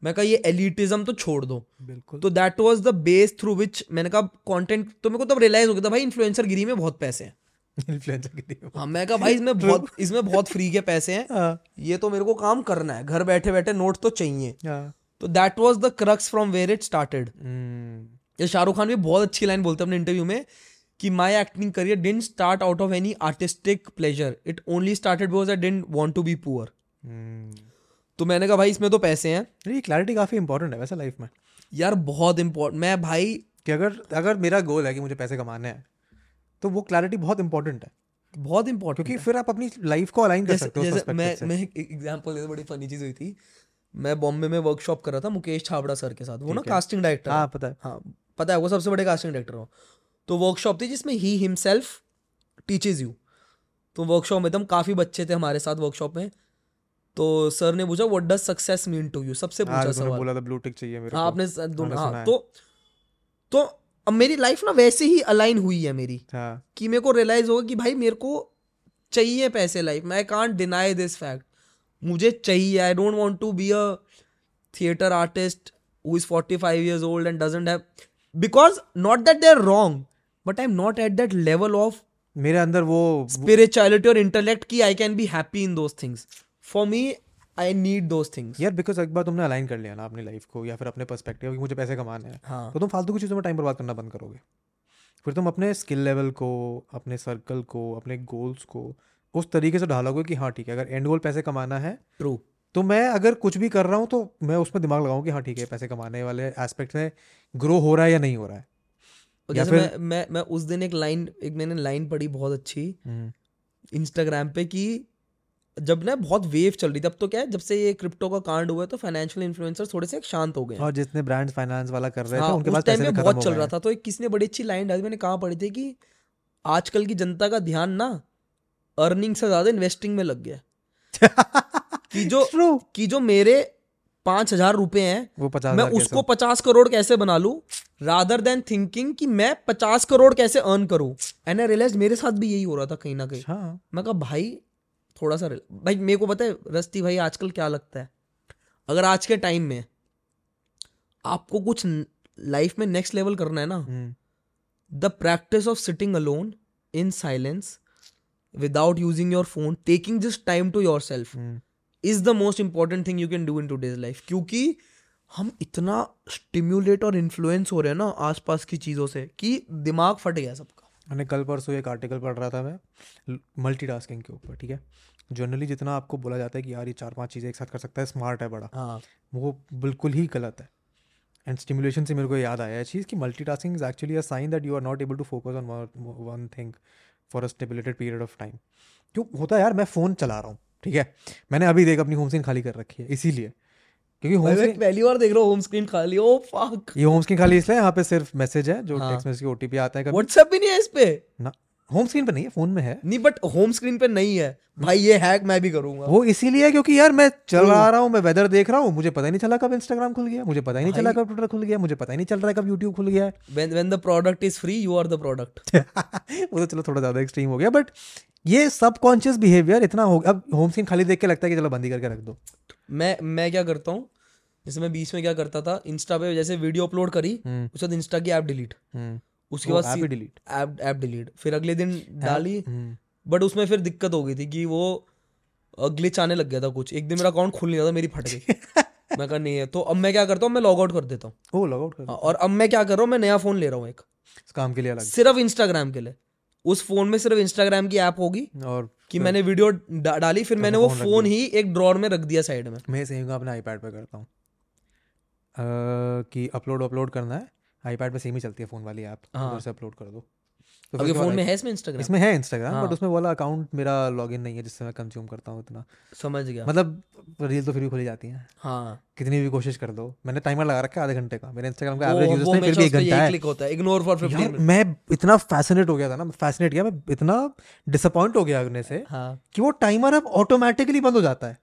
मैं कहा ये एलिटिज्म तो छोड़ दो। बिल्कुल। तो that was the base through which मैंने कहा कंटेंट तो मेरे को तब रियलाइज़ हो गया था भाई इन्फ्लुएंसर गिरी में बहुत पैसे हैं। इन्फ्लुएंसर की थी हाँ मैं कहा भाई इसमें बहुत इसमें बहुत फ्री के पैसे हैं। हाँ, ये तो मेरे को काम करना है। घर बैठे बैठे नोट तो चाहिए। हाँ, तो that was the crux from where it started ये शाहरुख खान भी बहुत अच्छी लाइन बोलते हैं अपने इंटरव्यू में कि my acting career didn't start out of any artistic pleasure it only started because I didn't want to be poor. तो मैंने कहा भाई इसमें तो पैसे हैं। ये क्लैरिटी काफ़ी इंपॉर्टेंट है वैसे लाइफ में। यार बहुत इंपॉर्टेंट मैं भाई कि अगर अगर मेरा गोल है कि मुझे पैसे कमाने हैं तो वो क्लैरिटी बहुत इंपॉर्टेंट है। बहुत इंपॉर्टेंट क्योंकि फिर आप अपनी लाइफ को अलाइन कर सकते हो मैं मैं एक एग्जांपल देता बड़ी फनी चीज़ हुई थी। मैं बॉम्बे में वर्कशॉप कर रहा था मुकेश छाबड़ा सर के साथ। वो ना कास्टिंग डायरेक्टर हाँ। पता है। हाँ पता है वो सबसे बड़े कास्टिंग डायरेक्टर हो। तो वर्कशॉप थी जिसमें ही हिमसेल्फ टीचेज यू तो वर्कशॉप में एकदम काफ़ी बच्चे थे हमारे साथ वर्कशॉप में। तो सर ने पूछा what does success mean to you सबसे हाँ पूछा सवाल। बोला था ब्लू टिक चाहिए मेरे हाँ को। आपने दोनों हाँ। तो तो अब मेरी लाइफ ना वैसे ही अलाइन हुई है मेरी हाँ। कि मेरे को रियलाइज़ होगा कि भाई मेरे को चाहिए पैसे लाइफ में I can't deny this fact मुझे चाहिए। I don't want to be a theatre artist who is 45 years old and doesn't have because not that they are wrong but I am not at that level of मेरे अंदर वो spirituality और intellect की I can be happy in those things for me I need those things यार because एक बार तुमने align कर लिया ना अपनी लाइफ को या फिर अपने पर्सपेक्टिव कि मुझे पैसे कमाने हैं हाँ। तो तुम फालतू की चीज़ों में टाइम बर्बाद करना बंद करोगे। फिर तुम अपने स्किल लेवल को अपने सर्कल को अपने गोल्स को उस तरीके से ढालोगे कि हाँ ठीक है अगर एंड गोल पैसे कमाना है ट्रू तो मैं अगर कुछ भी कर रहा हूँ तो मैं उसमें दिमाग लगाऊँ कि हाँ ठीक है पैसे कमाने वाले एस्पेक्ट में ग्रो हो रहा है या नहीं हो रहा है। जैसे फिर- मैं मैं मैं उस दिन एक लाइन एक मैंने लाइन पढ़ी बहुत अच्छी हम्म, इंस्टाग्राम पे कि जब ना बहुत वेव चल रही थी अब तो क्या है जब से ये क्रिप्टो का कांड हुआ है तो फाइनेंशियल इन्फ्लुएंसर थोड़े से शांत हो गए और जितने ब्रांड्स फाइनेंस वाला कर रहे थे हाँ, उनके पास टाइम में बहुत चल रहा था तो एक किसी ने बड़ी अच्छी लाइन डाली मैंने कहाँ पढ़ी थी कि आजकल की जनता का ध्यान ना अर्निंग से ज़्यादा इन्वेस्टिंग में लग गया कि जो True. कि जो मेरे पाँच हज़ार रुपए हैं वो पचास मैं उसको पचास करोड़ कैसे बना लूँ? रादर देन थिंकिंग कि मैं पचास करोड़ कैसे अर्न करूँ। एंड आई रियलाइज़ मेरे साथ भी यही हो रहा था कहीं ना कहीं। हाँ मैं कहा भाई थोड़ा सा भाई मेरे को पता है रस्ती भाई आजकल क्या लगता है? अगर आज के टाइम में आपको कुछ लाइफ में नेक्स्ट लेवल करना है ना the practice of sitting alone in silence without using your phone taking just time to your self is the most important thing you can do in today's life क्योंकि हम इतना stimulate और influence हो रहे हैं ना आसपास की चीज़ों से कि दिमाग फट गया सबका। मैंने कल परसों एक आर्टिकल पढ़ रहा था मैं मल्टीटास्किंग के ऊपर ठीक है? जनरली जितना आपको बोला जाता है कि यार ये चार पाँच चीज़ें एक साथ कर सकता है स्मार्ट है बड़ा। हाँ। वो बिल्कुल ही गलत है। एंड स्टिमुलेशन से मेरे को याद आया है चीज़ कि multitasking is actually a sign that you are not able to focus on one thing for a stipulated period of time क्यों? होता है यार मैं फ़ोन चला रहा हूँ ठीक है? मैंने अभी देख अपनी होम स्क्रीन खाली कर रखी है इसीलिए। क्योंकि होम स्क्रीन पहली बार देख रहा हूँ होम स्क्रीन खाली। ओ फक ये होम स्क्रीन खाली इसलिए यहाँ पे सिर्फ़ मैसेज है जो हाँ। टेक्स्ट मैसेज की ओटीपी आता है व्हाट्सएप भी नहीं है इस पे। ना होम स्क्रीन पे नहीं है फ़ोन में है। नहीं बट होम स्क्रीन पे नहीं है। भाई ये हैक मैं भी करूँगा। वो इसीलिए क्योंकि यार मैं चल रहा हूँ मैं वेदर देख रहा हूँ मुझे पता ही नहीं चला कब इंस्टाग्राम खुल गया मुझे पता ही नहीं चला कब ट्विटर खुल गया मुझे पता ही नहीं चल रहा है कब यूट्यूब खुल गया है। When when the product is free you are the वो तो चलो थोड़ा ज़्यादा एक्सट्रीम हो गया बट ये सबकॉन्शियस बिहेवियर इतना हो अब होम स्क्रीन खाली देख के लगता है कि चलो बंदी करके रख दो। मैं मैं क्या करता हूँ जैसे मैं बीच में क्या करता था इंस्टा पे जैसे वीडियो अपलोड करी हम्म, उसके बाद इंस्टा की ऐप डिलीट हम्म, उसके बाद app delete app app delete फिर अगले दिन डाली हम्म, बट उसमें फिर दिक्कत हो गई थी कि वो ग्लिच आने लग गया था कुछ। एक दिन मेरा अकाउंट खुल नहीं रहा था मेरी फट गई। मैं कहा नहीं है। तो अब मैं क्या करता हूँ मैं लॉग आउट कर देता हूँ। ओ लॉग आउट कर हाँ, और अब मैं क्या कर रहा हूँ मैं नया फ़ोन ले रहा हूँ एक। काम के लिए अलग। सिर्फ़ इंस्टाग्राम के लिए। उस फ़ोन में सिर्फ़ इंस्टाग्राम की ऐप होगी और कि मैंने वीडियो डाली फिर मैंने वो फ़ोन ही एक ड्रॉर में रख दिया साइड में। मैं सेम अपने आईपैड पे करता हूँ। कि अपलोड अपलोड करना है। आईपैड पे सेम ही चलती है फ़ोन वाली ऐप हाँ। से अपलोड कर दो। तो बाद फ़ोन में है इसमें इंस्टाग्राम इसमें है इंस्टाग्राम हाँ। बट उसमें वाला अकाउंट मेरा लॉगिन नहीं है जिससे मैं कंज्यूम करता हूँ इतना। समझ गया। मतलब रील तो फिर भी खुली जाती है। हाँ। कितनी भी कोशिश कर दो। मैंने टाइमर लगा रखा है आधे घंटे का। मेरे इंस्टाग्राम का एवरेज यूज़र्स फिर भी एक घंटा है। क्लिक होता है। इग्नोर फॉर 15 मिनट मैं इतना फैसिनेट हो गया था ना फैसिनेट किया मैं इतना डिसअपॉइंट हो गया अगने से हाँ। कि वो टाइमर अब ऑटोमेटिकली बंद हो जाता है।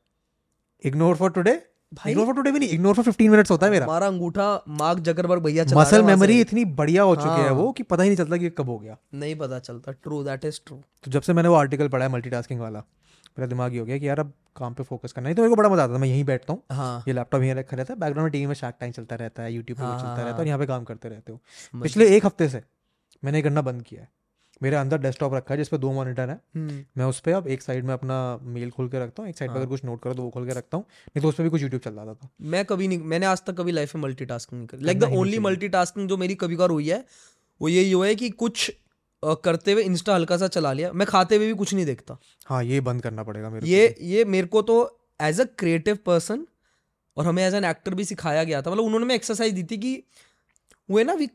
इग्नोर फॉर टुडे भाई। इग्नोर फॉर टुडे भी नहीं इग्नोर फॉर 15 मिनट्स होता है मेरा। हमारा अंगूठा मार्क जकरबर्ग भैया चला मसल मेमोरी इतनी बढ़िया हो चुकी है हाँ। वो कि पता ही नहीं चलता कि कब हो गया। नहीं पता चलता ट्रू दैट इज़ ट्रू तो जब से मैंने वो आर्टिकल पढ़ा है मल्टीटास्किंग वाला मेरा दिमाग ये हो गया कि यार अब काम पे फोकस करना है। तो मेरे को बड़ा मज़ा आता मैं यहीं बैठता हूँ। हाँ। ये लैपटॉप यहीं रखा रहता है बैकग्राउंड में टीवी में शार्क टाइम चलता रहता है यूट्यूब पे हाँ, चलता हाँ, रहता है और यहाँ पे काम करते रहते हो। पिछले एक हफ़्ते से मैंने करना बंद किया है। मेरे अंदर डेस्कटॉप रखा है जिसपे दो मॉनिटर है। हम्म, मैं उस पर अब एक साइड में अपना मेल खोल के रखता हूँ एक साइड पे हाँ। अगर कुछ नोट करो तो वो खोल के रखता हूँ नहीं तो उस पर भी कुछ यूट्यूब चल रहा था। मैं कभी नहीं मैंने आज तक कभी लाइफ में मल्टीटास्किंग नहीं करी। लाइक द ओनली मल्टी जो मेरी कभी कभार हुई है वो यही हुआ है कि कुछ करते हुए इंस्टा हल्का सा चला लिया। मैं खाते हुए भी कुछ नहीं देखता। हाँ ये बंद करना पड़ेगा मेरे ये ये मेरे को तो एज अ क्रिएटिव पर्सन और हमें एज एन एक्टर भी सिखाया गया था। मतलब उन्होंने मैं एक्सरसाइज दी थी कि वो है ना वी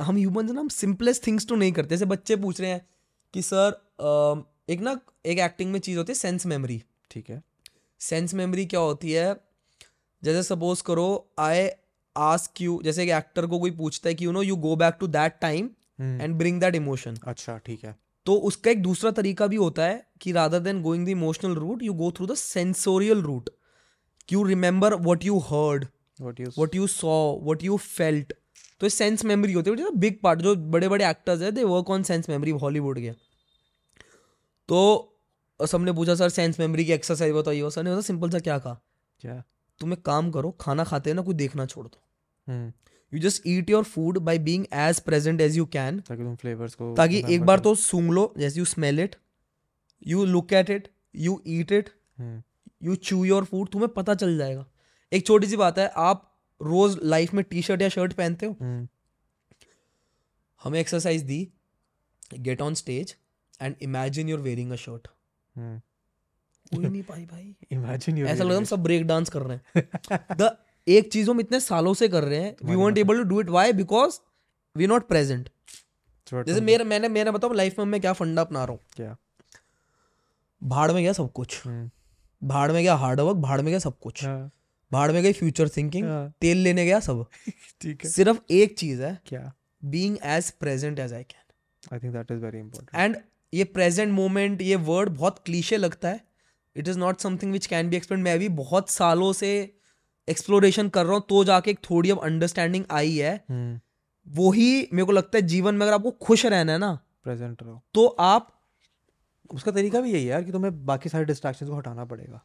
हम ह्यूमन ना हम सिंपलेस्ट थिंग्स तो नहीं करते। जैसे बच्चे पूछ रहे हैं कि सर एक ना एक एक्टिंग में चीज़ होती है सेंस मेमोरी ठीक है? सेंस मेमोरी क्या होती है? जैसे सपोज़ करो आई आस्क यू जैसे एक एक्टर को कोई पूछता है कि you know you go back to that time and bring that emotion अच्छा ठीक है। तो उसका एक दूसरा तरीका भी होता है कि rather than going the emotional route you go through the sensorial route you remember what you heard what you what you saw what you felt तो सेंस मेमोरी होती है बिग पार्ट जो बड़े बड़े एक्टर्स है they work on sense memory Hollywood के। तो सबने पूछा सर सेंस मेमोरी की एक्सरसाइज बताइए सर ने बोला सिंपल सा क्या कहा? क्या? तुम एक काम करो खाना खाते हैं ना कोई देखना छोड़ दो। You just eat your food by being as present as you can ताकि तुम फ्लेवर्स को ताकि एक बार तो सूंघ लो जैसे you smell it you look at it you eat it you chew your food तुम्हें पता चल जाएगा। एक छोटी सी बात है आप रोज लाइफ में टी शर्ट या शर्ट पहनते हो? हम्म, हमें exercise the get on stage and imagine you're wearing a shirt ही नहीं पाई भाई। इमेजिन ऐसा लगा हम सब ब्रेक डांस कर रहे हैं। द एक चीज़ हम इतने सालों से कर रहे हैं we won't able to do it why because we not present जैसे मेरा मैंने मैंने बताओ लाइफ में मैं क्या फंडा अपना रहा हूँ। क्या? भाड़ में गया सब कुछ। हम्म, भाड़ में गया हार्ड वर्क भाड़ में गया सब कुछ। हाँ, भाड़ में गई फ्यूचर थिंकिंग हाँ, तेल लेने गया सब। ठीक है। सिर्फ़ एक चीज़ है क्या? Being as present as I can I think that is very important and ये प्रेजेंट मोमेंट ये वर्ड बहुत क्लीशे लगता है। It is not something which can be explain मैं भी बहुत सालों से एक्सप्लोरेशन कर रहा हूँ तो जाके एक थोड़ी अब अंडरस्टैंडिंग आई है। hmm. वो ही मेरे को लगता है जीवन में अगर आपको खुश रहना है ना प्रेजेंट रहो। तो आप उसका तरीका भी यही है यार कि तुम्हें बाकी सारे डिस्ट्रैक्शंस को हटाना पड़ेगा।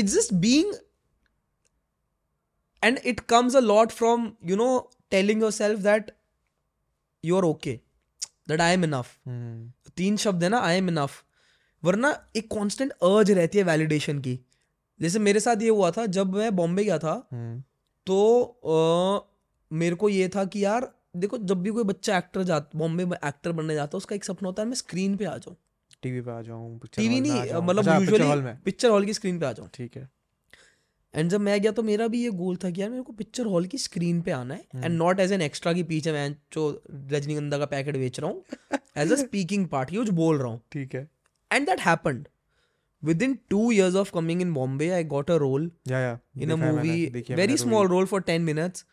It's just being and it comes a lot from you know telling yourself that you're okay that i am enough. हम्म, तीन शब्द है ना आई एम इनफ वरना एक कांस्टेंट अर्ज़ रहती है वैलिडेशन की। जैसे मेरे साथ ये हुआ था जब मैं बॉम्बे गया था हम्म, तो अ, मेरे को ये था कि यार देखो जब भी कोई बच्चा एक्टर जा बॉम्बे में एक्टर बनने जाता है उसका एक सपना होता है मैं स्क्रीन पे आ जाऊँ। टीवी पे आ जाऊँ टीवी आ नहीं मतलब यूजुअली पिक्चर हॉल की स्क्रीन पे आ जाऊँ। ठीक है। एंड जब मैं गया तो मेरा भी ये गोल था कि यार मेरे को पिक्चर हॉल की स्क्रीन पे आना है and not as an extra की पीछे मैं जो रजनीगंधा का पैकेट बेच रहा हूँ as a speaking part use बोल रहा हूँ। ठीक है। And that happened within two years of coming in Bombay I got a role yeah yeah in a देखा है मैंने, movie देखी है very मैंने small role for 10 minutes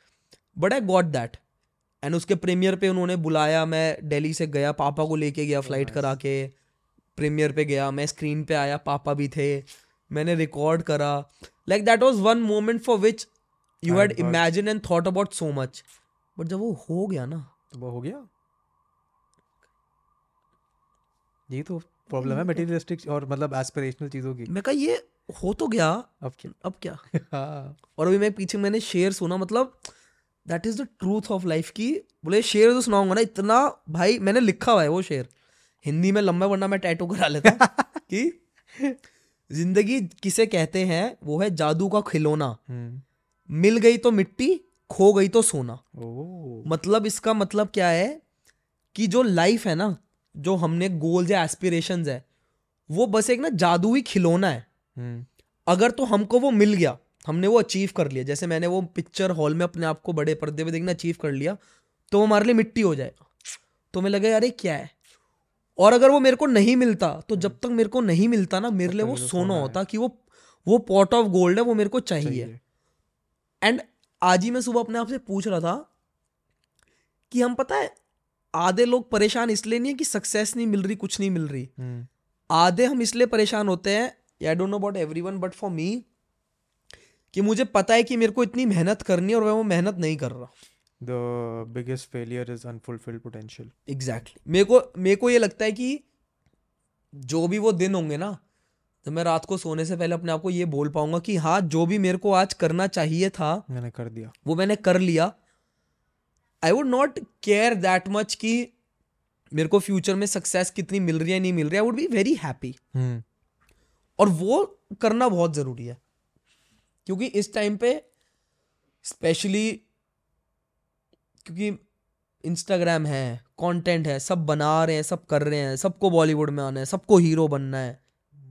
but i got that. And उसके प्रीमियर पे उन्होंने बुलाया मैं दिल्ली से गया पापा को लेके गया फ़्लाइट करा के प्रीमियर पे गया मैं स्क्रीन पे आया पापा भी थे मैंने रिकॉर्ड करा। Like that was one moment for which you had imagine and thought about so much but जब वो हो गया ना तो वो हो गया? यही तो प्रॉब्लम है मटेरियलिस्टिक और मतलब एस्पिरेशनल चीज़ों की। मैं कहा ये हो तो गया अब क्या? अब क्या? हाँ। और अभी मैं पीछे मैंने शेर सुना मतलब that is the truth of life की बोले शेर तो सुनाऊँगा ना इतना भाई मैंने लिखा हुआ है वो शेर हिंदी में लंबा वरना मैं टैटू करा लेता कि ज़िंदगी किसे कहते हैं वो है जादू का खिलौना। हम्म, मिल गई तो मिट्टी खो गई तो सोना। मतलब इसका मतलब क्या है कि जो लाइफ है ना जो हमने गोल्स या एस्पिरेशंस है वो बस एक ना जादुई खिलौना है। हम्म, अगर तो हमको वो मिल गया हमने वो अचीव कर लिया। जैसे मैंने वो पिक्चर हॉल में अपने आप को बड़े पर्दे पे देखना अचीव कर लिया तो वो हमारे लिए मिट्टी हो जाएगा। तो मैं लगा यार ये क्या है? और अगर वो मेरे को नहीं मिलता तो जब तक मेरे को नहीं मिलता ना मेरे लिए वो सोना होता कि वो वो पॉट ऑफ़ गोल्ड है वो मेरे को चाहिए। चाहिए। एंड आज ही मैं सुबह अपने आप से पूछ रहा था कि हम पता है आधे लोग परेशान इसलिए नहीं है कि सक्सेस नहीं मिल रही कुछ नहीं मिल रही। हम्म, आधे हम इसलिए परेशान होते हैं I don't know about everyone but for me कि मुझे पता है कि मेरे को इतनी मेहनत करनी है और मैं वो मेहनत नहीं कर रहा। The biggest failure is unfulfilled potential. Exactly मेरे को मेरे को ये लगता है कि जो भी वो दिन होंगे ना तो मैं रात को सोने से पहले अपने आप को ये बोल पाऊँगा कि हाँ जो भी मेरे को आज करना चाहिए था मैंने कर दिया। वो मैंने कर लिया। I would not care that much कि मेरे को फ्यूचर में सक्सेस कितनी मिल रही है नहीं मिल रही है। I would be very happy और वो करना बहुत ज़रूरी है। क्योंकि इस टाइम पे स्पेशली क्योंकि इंस्टाग्राम है कंटेंट है सब बना रहे हैं सब कर रहे हैं सबको बॉलीवुड में आना है सबको हीरो बनना है।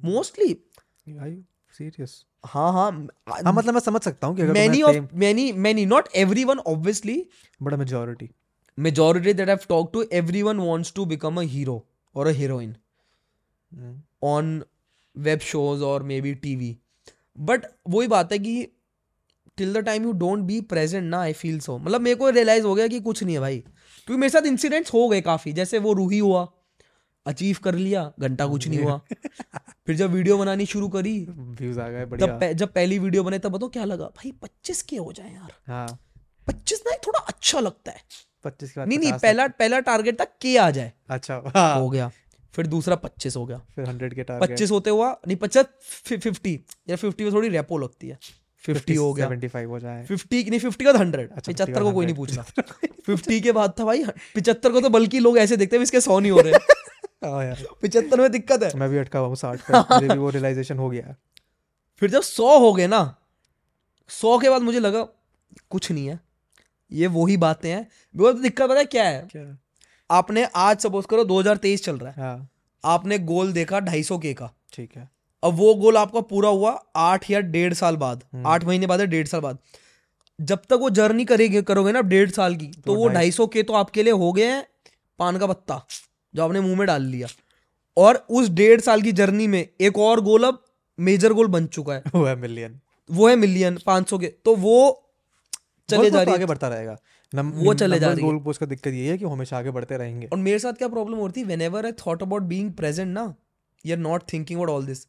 मोस्टली you हाँ हाँ हाँ मतलब मैं समझ सकता हूँ कि many of many many not everyone obviously बड़ा majority majority that I've talked to, everyone wants to become a hero or a heroine on web shows or maybe TV. But वही बात है कि till the time you don't be present ना I feel so मतलब मेरे को realise हो गया कि कुछ नहीं है भाई। क्योंकि मेरे साथ इंसिडेंट्स हो गए काफ़ी। जैसे वो रूही हुआ अचीव कर लिया घंटा कुछ नहीं हुआ। फिर जब वीडियो बनानी शुरू करी व्यूज़ आ गए तब बढ़िया पह- जब पहली वीडियो बने तब बताओ क्या लगा? भाई पच्चीस के हो जाए यार। हाँ। पच्चीस ना थोड़ा अच्छा लगता है। पच्चीस नहीं नहीं पहला पहला टारगेट था के आ जाए। अच्छा हाँ। हो गया। फिर दूसरा पच्चीस हो गया। फिर हंड्रेड के टारगेट पच्चीस होते हुआ नहीं पचास फिफ्टी। या फिफ्टी में थोड़ी रेपो लगती है। फिफ्टी हो गया। फाइव हो जाए। फिफ्टी नहीं फिफ्टी का हंड्रेड अच्छा, 50 को कोई नहीं पूछना। फिफ्टी के बाद था भाई पिछहत्तर को तो बल्कि लोग ऐसे देखते हैं इसके सौ नहीं हो रहे। हाँ यार। पिछहत्तर में दिक्कत है। मैं भी अटका हुआ साठ पे वो रियलाइजेशन हो गया। फिर जब सौ हो गए ना सौ के बाद मुझे लगा कुछ नहीं है। ये वही बातें हैं। बिकॉज़ दिक्कत पता है क्या है? क्या? आपने आज सपोज़ करो 2023 चल रहा है। हाँ। आपने गोल देखा ढाई सौ के का। ठीक है। अब वो गोल आपका पूरा हुआ आठ या डेढ़ साल बाद। हम्म। आठ महीने बाद या डेढ़ साल बाद। जब तक वो जर्नी करेंगे करोगे ना डेढ़ साल की तो वो ढाई सौ के तो आपके लिए हो गए हैं पान का पत्ता जो आपने मुँह में डाल लिया। और उस डेढ़ साल की जर्नी में एक और गोल अब मेजर गोल बन चुका है। वो है मिलियन वो है मिलियन पाँच सौ के। तो वो चले जा रही आगे बढ़ता रहेगा। नम, वो चले जा रही है। गोल पोस्ट का दिक्कत ये है कि हमेशा आगे बढ़ते रहेंगे। और मेरे साथ क्या प्रॉब्लम होती whenever I thought about being present ना you are not thinking about all this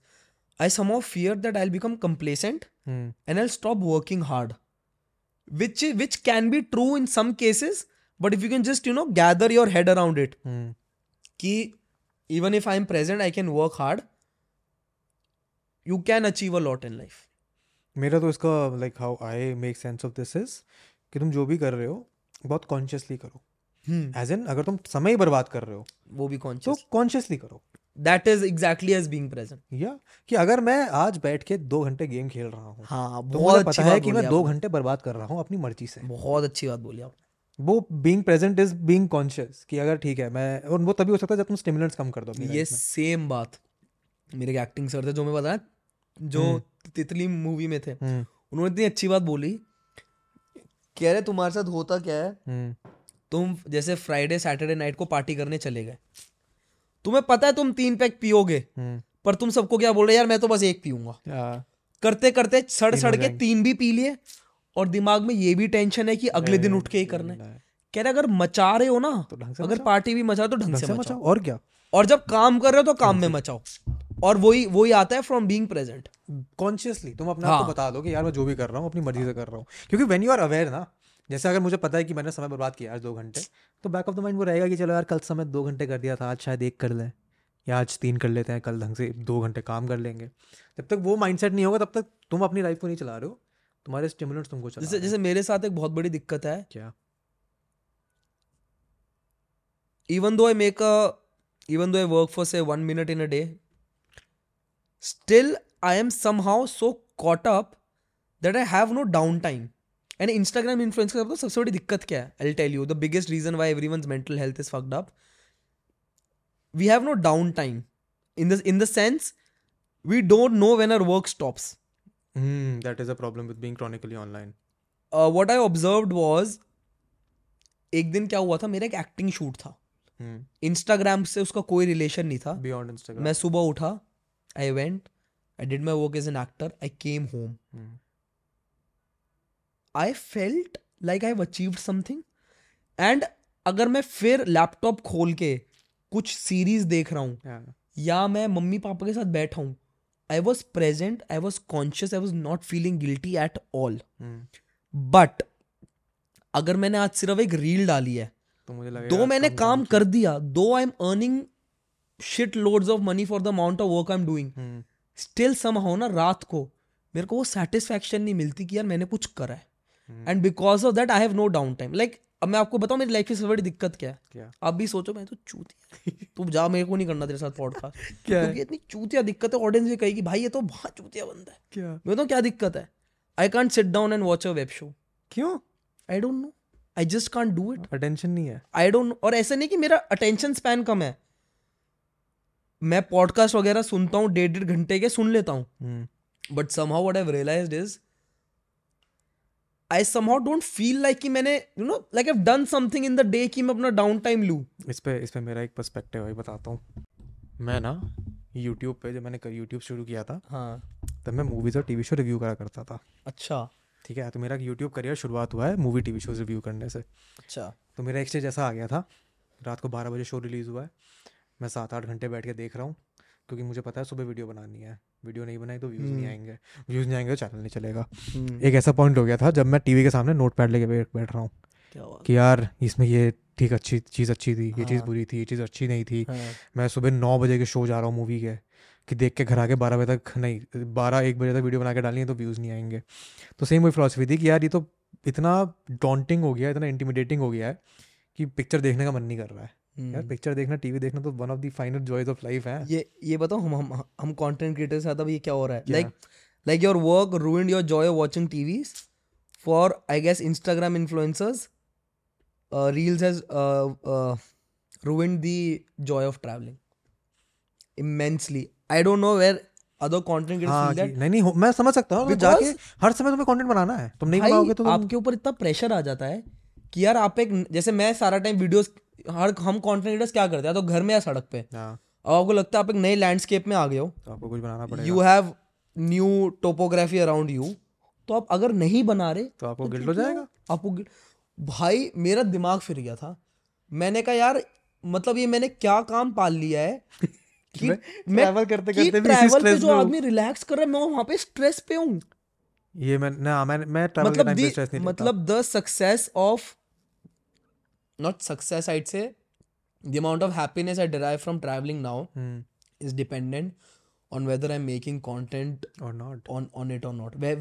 I some of fear that I become complacent hmm, and I'll stop working hard. Which which can be true in some cases, but if you can just you know gather your head around it, hmm, कि even if I'm present, I can work hard. You can achieve a lot in life. मेरा तो इसका like how I make sense of this is कि तुम जो भी कर रहे हो बहुत कॉन्शियसली करो Hmm. एज इन अगर तुम समय ही बर्बाद कर रहे हो वो भी तो conscious. कॉन्शियसली करो That is exactly as being present. या कि अगर मैं आज बैठ के दो घंटे गेम खेल रहा हूँ हाँ तो बहुत पता है कि मैं दो घंटे बर्बाद कर रहा हूँ अपनी मर्ज़ी से। बहुत अच्छी बात बोली आपने। वो being present is being conscious कि अगर ठीक है मैं और वो तभी हो सकता है जब तुम स्टिमुलेंट्स कम कर दो ये सेम बात मेरे एक्टिंग सर थे जो मैं बताया जो तितली मूवी में थे हम्म, उन्होंने इतनी अच्छी बात बोली कह रहे तुम्हारे साथ होता क्या है हम्म, तुम जैसे फ्राइडे सैटरडे नाइट को पार्टी करने चले गए। तुम्हें पता है तुम तीन पैक पियोगे? हम्म, पर तुम सबको क्या बोल रहे यार मैं तो बस एक पीऊँगा। करते करते सड़ सड़ के तीन भी पी लिए और दिमाग में ये भी टेंशन है कि अगले दिन उठ के ही करना है। कह रहे अगर मचा रहे हो ना तो से अगर पार्टी भी मचाओ तो ढंग से से मचाओ। मचाओ और क्या? और जब काम कर रहे हो तो काम में मचाओ। और वही वही आता है फ्रॉम बीइंग प्रेजेंट कॉन्शियसली तुम अपने आप को हाँ। बता दो कि यार मैं जो भी कर रहा हूँ अपनी मर्ज़ी से कर रहा हूँ। क्योंकि वेन यू आर अवेयर ना जैसे अगर मुझे पता है कि मैंने समय बर्बाद किया आज दो घंटे तो बैक ऑफ़ द माइंड वो रहेगा कि चलो यार कल समय दो घंटे कर दिया था आज शायद एक कर लें या आज तीन कर लेते हैं कल ढंग से दो घंटे काम कर लेंगे। जब तक वो माइंडसेट नहीं होगा तब तक तुम अपनी लाइफ को नहीं चला रहे हो तुम्हारे स्टिमुलेंट्स तुमको चला जैसे जैसे मेरे साथ एक बहुत बड़ी दिक्कत है। क्या? Even though I make a even though I work for say one minute in a day, still I am so caught up up I have no down downtime. And Instagram influence का तो सबसे बड़ी दिक्कत क्या है? I tell you the biggest reason why everyone mental health is fucked up we have no down time in the in the sense we don't know when our work stops that is a problem with being chronically online what I observe was एक दिन क्या हुआ था? मेरा एक acting shoot था। Instagram से उसका कोई रिलेशन नहीं था। बियॉन्ड इंस्टाग्राम मैं सुबह उठा I went I did my work as an actor I came home I felt like I achieved something and अगर मैं फिर लैपटॉप खोल के कुछ सीरीज़ देख रहा हूँ Yeah. या मैं मम्मी पापा के साथ बैठा हूँ I was present I was conscious I was not feeling guilty at all. But अगर मैंने आज सिर्फ़ एक रील डाली है तो मुझे लगा दो मैंने काम कर दिया though I am earning shit loads of money for the amount of work I am doing. Still सम हो ना रात को मेरे को वो सेटिस्फैक्शन नहीं मिलती कि यार मैंने कुछ करा है। And because of that I have no down time like अब मैं आपको बताऊँ मेरी लाइफ की सबसे बड़ी दिक्कत क्या है? क्या? आप भी सोचो मैं तो चूतिया। तू जा मेरे को नहीं करना तेरे साथ पॉडकास्ट क्या? क्योंकि इतनी चूतिया दिक्कत है ऑडियंस भी कहेगी भाई ये तो बहुत चूतिया बंदा है। क्या? मैं तो क्या दिक्कत है? I can't sit down and watch a web show क्यों? I don't know I just can't do it attention नहीं है। आई डोंट और ऐसा नहीं कि मेरा अटेंशन स्पैन कम है। मैं पॉडकास्ट वगैरह सुनता हूँ डेढ़ डेढ़ घंटे के सुन लेता हूँ. But somehow what I've realized is I somehow don't feel like कि मैंने you know like I've done something in the day कि मैं अपना डाउन टाइम लूँ। इस पे इस पे मेरा एक पर्सपेक्टिव है बताता हूँ। मैं ना यूट्यूब पे जब मैंने यूट्यूब शुरू किया था हाँ। तब मैं मूवीज़ और टीवी शो रिव्यू करा करता था। अच्छा। ठीक है तो मेरा यूट्यूब करियर शुरुआत हुआ है मूवी टीवी शोज़ रिव्यू करने से। अच्छा। तो मेरा एक स्टेज ऐसा आ गया था रात को बारह बजे शो रिलीज़ हुआ है। मैं सात आठ घंटे बैठ के देख रहा हूँ। क्योंकि मुझे पता है सुबह वीडियो बनानी है। वीडियो नहीं बनाई तो व्यूज़ नहीं आएँगे। व्यूज़ नहीं आएँगे तो चैनल नहीं चलेगा। एक ऐसा पॉइंट हो गया था जब मैं टीवी के सामने नोट पैड लेके बैठ बैठ रहा हूँ कि यार इसमें ये ठीक अच्छी चीज़ अच्छी थी ये चीज़ हाँ। बुरी थी ये चीज़ अच्छी नहीं थी। हाँ, मैं सुबह नौ बजे के शो जा रहा हूँ मूवी के कि देख के घर आके बारह बजे तक नहीं बारह एक बजे तक वीडियो बना के डालनी है तो व्यूज़ नहीं आएँगे। तो सेम वही फिलोसफी थी कि यार ये तो इतना डॉन्टिंग हो गया इतना इंटिमिडेटिंग हो गया है कि पिक्चर देखने का मन नहीं कर रहा है। यार हम्म। पिक्चर देखना टीवी देखना तो one of the final joys of life है। ये ये बताओ हम हम हम कंटेंट क्रिएटर से अब ये क्या हो रहा है? Like like your work ruined your joy of watching TVs for I guess Instagram influencers reels has uh, uh, ruined the joy of traveling immensely. I don't know where other content creators हाँ feel that. कि- नहीं नहीं मैं समझ सकता हूँ जाके हर समय तुम्हें कंटेंट बनाना है। तुम नहीं बनाओगे तो आपके ऊपर इतना प्रेशर आ जाता है कि यार आप एक जैसे मैं सारा टाइम वीडियोस हर हम क्रिएटर्स क्या करते हैं? तो घर में या सड़क पे। हाँ। अब आपको लगता है आप एक नए लैंडस्केप में आ गए हो। तो आपको कुछ बनाना पड़ेगा। You have new topography around you तो आप अगर नहीं बना रहे तो आपको गिल्ट हो जाएगा? आपको भाई मेरा दिमाग फिर गया था। मैंने कहा यार मतलब ये मैंने क्या काम पाल लिया है कि मैं travel करते करते भी travel पे जो आदमी रिलैक्स कर रहा है मैं वहाँ पे स्ट्रेस पे हूँ। ये मैं ना मैं मैं ट्रैवल के मतलब टाइम पे स्ट्रेस नहीं मतलब the success of not success I'd say the amount of happiness I derive from travelling now hmm is dependent on whether I'm making content or not on on it or not. Where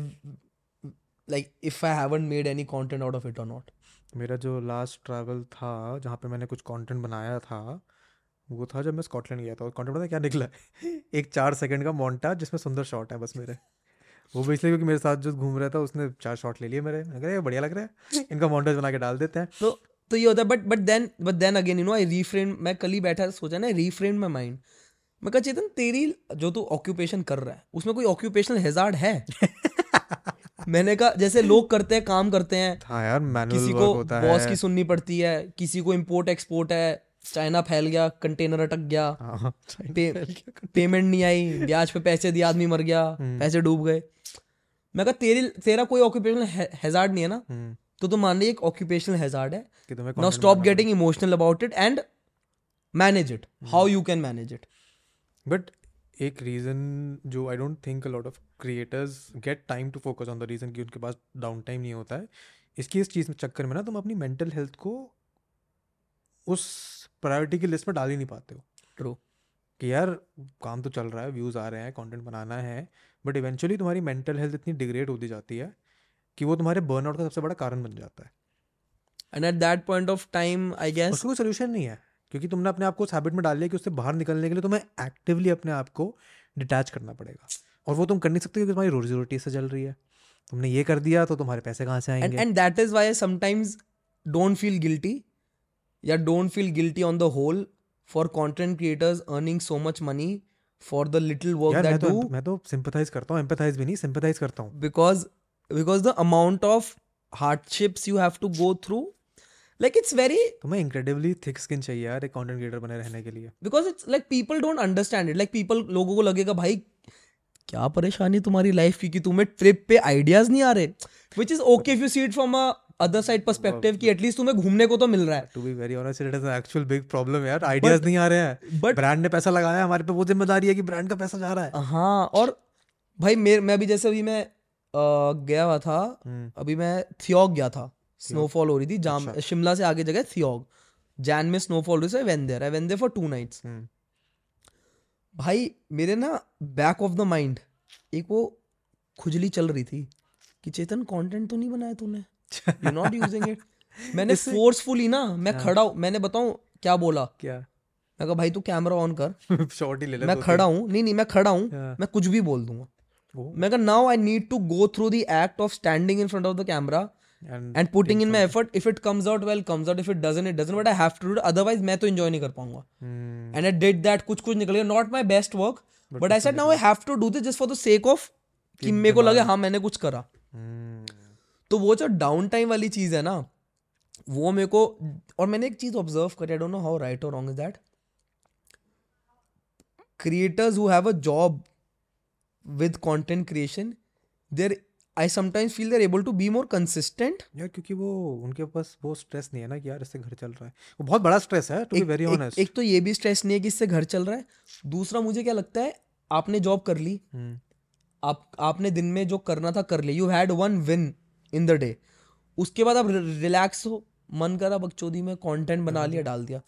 like if I haven't made any content out of it or not. मेरा जो last travel था जहाँ पे मैंने कुछ content बनाया था वो था जब मैं स्कॉटलैंड गया था। और कंटेंट पता क्या निकला? एक चार सेकंड का मोन्टा जिसमें सुंदर शॉट है बस मेरे। वो भी इसलिए क्योंकि मेरे साथ जो घूम रहा था उसने चार शॉट ले लिए मेरे। कह रहा, ये बढ़िया लग रहा है। इनका मोन्टाज बना के डाल देते हैं। तो तो ये होता है but but then but then again you know I reframe मैं कल ही बैठा सोचा ना रीफ्रेम माई माइंड मैं कहा चेतन तेरी जो तू ऑक्यूपेशन कर रहा है उसमें कोई ऑक्यूपेशनल हेजार्ड है? मैंने कहा जैसे लोग करते हैं काम करते हैं हाँ यार किसी को बॉस की सुननी पड़ती है किसी को इम्पोर्ट एक्सपोर्ट है चाइना फैल गया कंटेनर अटक गया हाँ पे, पेमेंट नहीं आई ब्याज पे पैसे दिए आदमी मर गया हम्म। पैसे डूब गए। मैं कहा तेरी तेरा कोई ऑक्यूपेशनल हेजार्ड नहीं है ना? हम्म, तो तुम मान ली एक ऑक्यूपेशनल हेजार्ड है now stop getting emotional about it and manage it how you can manage it but एक रीज़न जो I don't think a lot of creators get time to focus on the reason कि उनके पास down time नहीं होता है इसकी इस चीज़ में चक्कर में ना तुम अपनी मेंटल हेल्थ को उस प्रायोरिटी की लिस्ट में डाल ही नहीं पाते हो। ट्रू कि यार काम तो चल रहा है व्यूज़ आ रहे हैं कंटेंट बनाना है बट इवेंचुअली तुम्हारी मेंटल हेल्थ इतनी डिग्रेड होती जाती है कि वो तुम्हारे बर्नआउट का सबसे बड़ा कारण बन जाता है। And at that point of time I guess उसका कोई सोल्यूशन नहीं है क्योंकि तुमने अपने आप को उस हैबिट में डाल लिया कि उससे बाहर निकलने के लिए तुम्हें एक्टिवली अपने आप को डिटैच करना पड़ेगा। और वो तुम कर नहीं सकते क्योंकि तुम्हारी रोजी रोटी से चल रही है। तुमने ये कर दिया तो तुम्हारे पैसे कहाँ से आएँगे? And that is why sometimes don't feel guilty या don't feel guilty on the whole for content creators earning so much money for the little work मैं दैट तो डू मैं तो सिंपथाइज करता हूँ एम्पथाइज भी नहीं सिंपथाइज करता हूँ। Because because the amount of hardships you have to go through like it's very तुम्हें इंक्रेडिबली थिक स्किन चाहिए यार एक कंटेंट क्रिएटर बने रहने के लिए। because it's like people don't understand it. Like people लोगों को लगेगा भाई क्या परेशानी तुम्हारी लाइफ की कि तुम्हें ट्रिप पे आइडियाज़ नहीं आ रहे? Which is okay if you see it from a other side perspective कि एटलीस्ट तुम्हें घूमने को तो मिल रहा है। To be very honest it is an actual big problem यार। आइडियाज़ नहीं आ रहे हैं। but- ब्रांड ने पैसा लगाया हमारे पे वो ज़िम्मेदारी है कि ब्रांड का पैसा जा रहा है। हाँ और भाई मेरे मैं अभी जैसे अभी मैं गया हुआ था। हम्म, अभी मैं थियोग गया था। स्नोफॉल हो रही थी जाम अच्छा। शिमला से आगे जगह थियोग। जैन में स्नोफॉल हो रही थी went there I went there for two nights भाई मेरे ना बैक ऑफ़ द माइंड एक वो खुजली चल रही थी कि चेतन कंटेंट तो नहीं बनाया तूने? यू नॉट यूजिंग इट मैंने फोर्सफुली ना मैं हाँ। खड़ा हूँ मैंने बताऊँ क्या बोला? क्या? मैं कहा भाई तू कैमरा ऑन कर। शॉर्ट ही ले ले मैं खड़ा हूँ नहीं नहीं मैं खड़ा हूँ हाँ। मैं कुछ भी बोल दूँगा। मैं कहा now I need to go through the act of standing in front of the camera and putting in my effort if it comes out well comes out if it doesn't it doesn't but I have to do otherwise मैं तो enjoy नहीं कर पाऊँगा। And I did that कुछ कुछ निकल गया। Not my best work but I said now I have to do this just for the sake of कि मेरे को लगे हाँ मैंने कुछ करा। Hmm, तो वो जो डाउन टाइम वाली चीज़ है ना वो मेरे को और मैंने एक चीज़ ऑब्ज़र्व करी। I don't know how right or wrong is that creators who have a job with content creation they're I sometimes feel they're able to be more consistent. यार क्योंकि वो उनके पास वो स्ट्रेस नहीं है ना कि यार इससे घर चल रहा है। वो बहुत बड़ा स्ट्रेस है टू बी वेरी ऑनेस्ट एक तो ये भी स्ट्रेस नहीं है कि इससे घर चल रहा है। दूसरा मुझे क्या लगता है आपने जॉब कर ली। आप आपने दिन में जो करना था कर लिया you had one win in the day उसके बाद आप रिलैक्स हो। मन करा बकचोदी में कंटेंट बना लिया डाल दिया।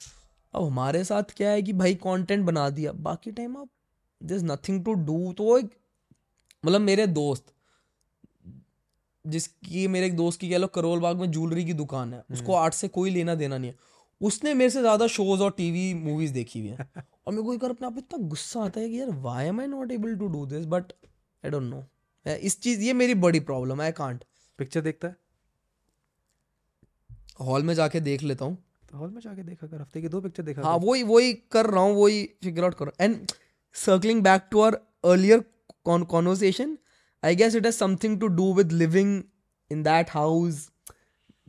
अब हमारे साथ क्या है कि भाई कंटेंट बना दिया। बाकी टाइम आप दिस नथिंग टू डू तो एक मतलब मेरे दोस्त जिसकी मेरे एक दोस्त की कह लो करोल बाग में ज्वेलरी की दुकान है। उसको आर्ट से कोई लेना देना नहीं है। उसने मेरे से ज़्यादा शोज़ और टीवी मूवीज़ देखी हुई है। और मेरे को एक बार अपने आप इतना गुस्सा आता है कि यार why am I not able to do this but I don't know इस चीज़ ये मेरी बड़ी प्रॉब्लम है आई कांट पिक्चर देखता है? हॉल में जाके देख लेता हूँ। हॉल में जाके देखा कर हफ़्ते की दो पिक्चर देखा हाँ वही वही कर रहा हूँ वही फिगर आउट कर रहा हूँ। And circling back to our earlier con- conversation? I guess it has something to do with living in that house.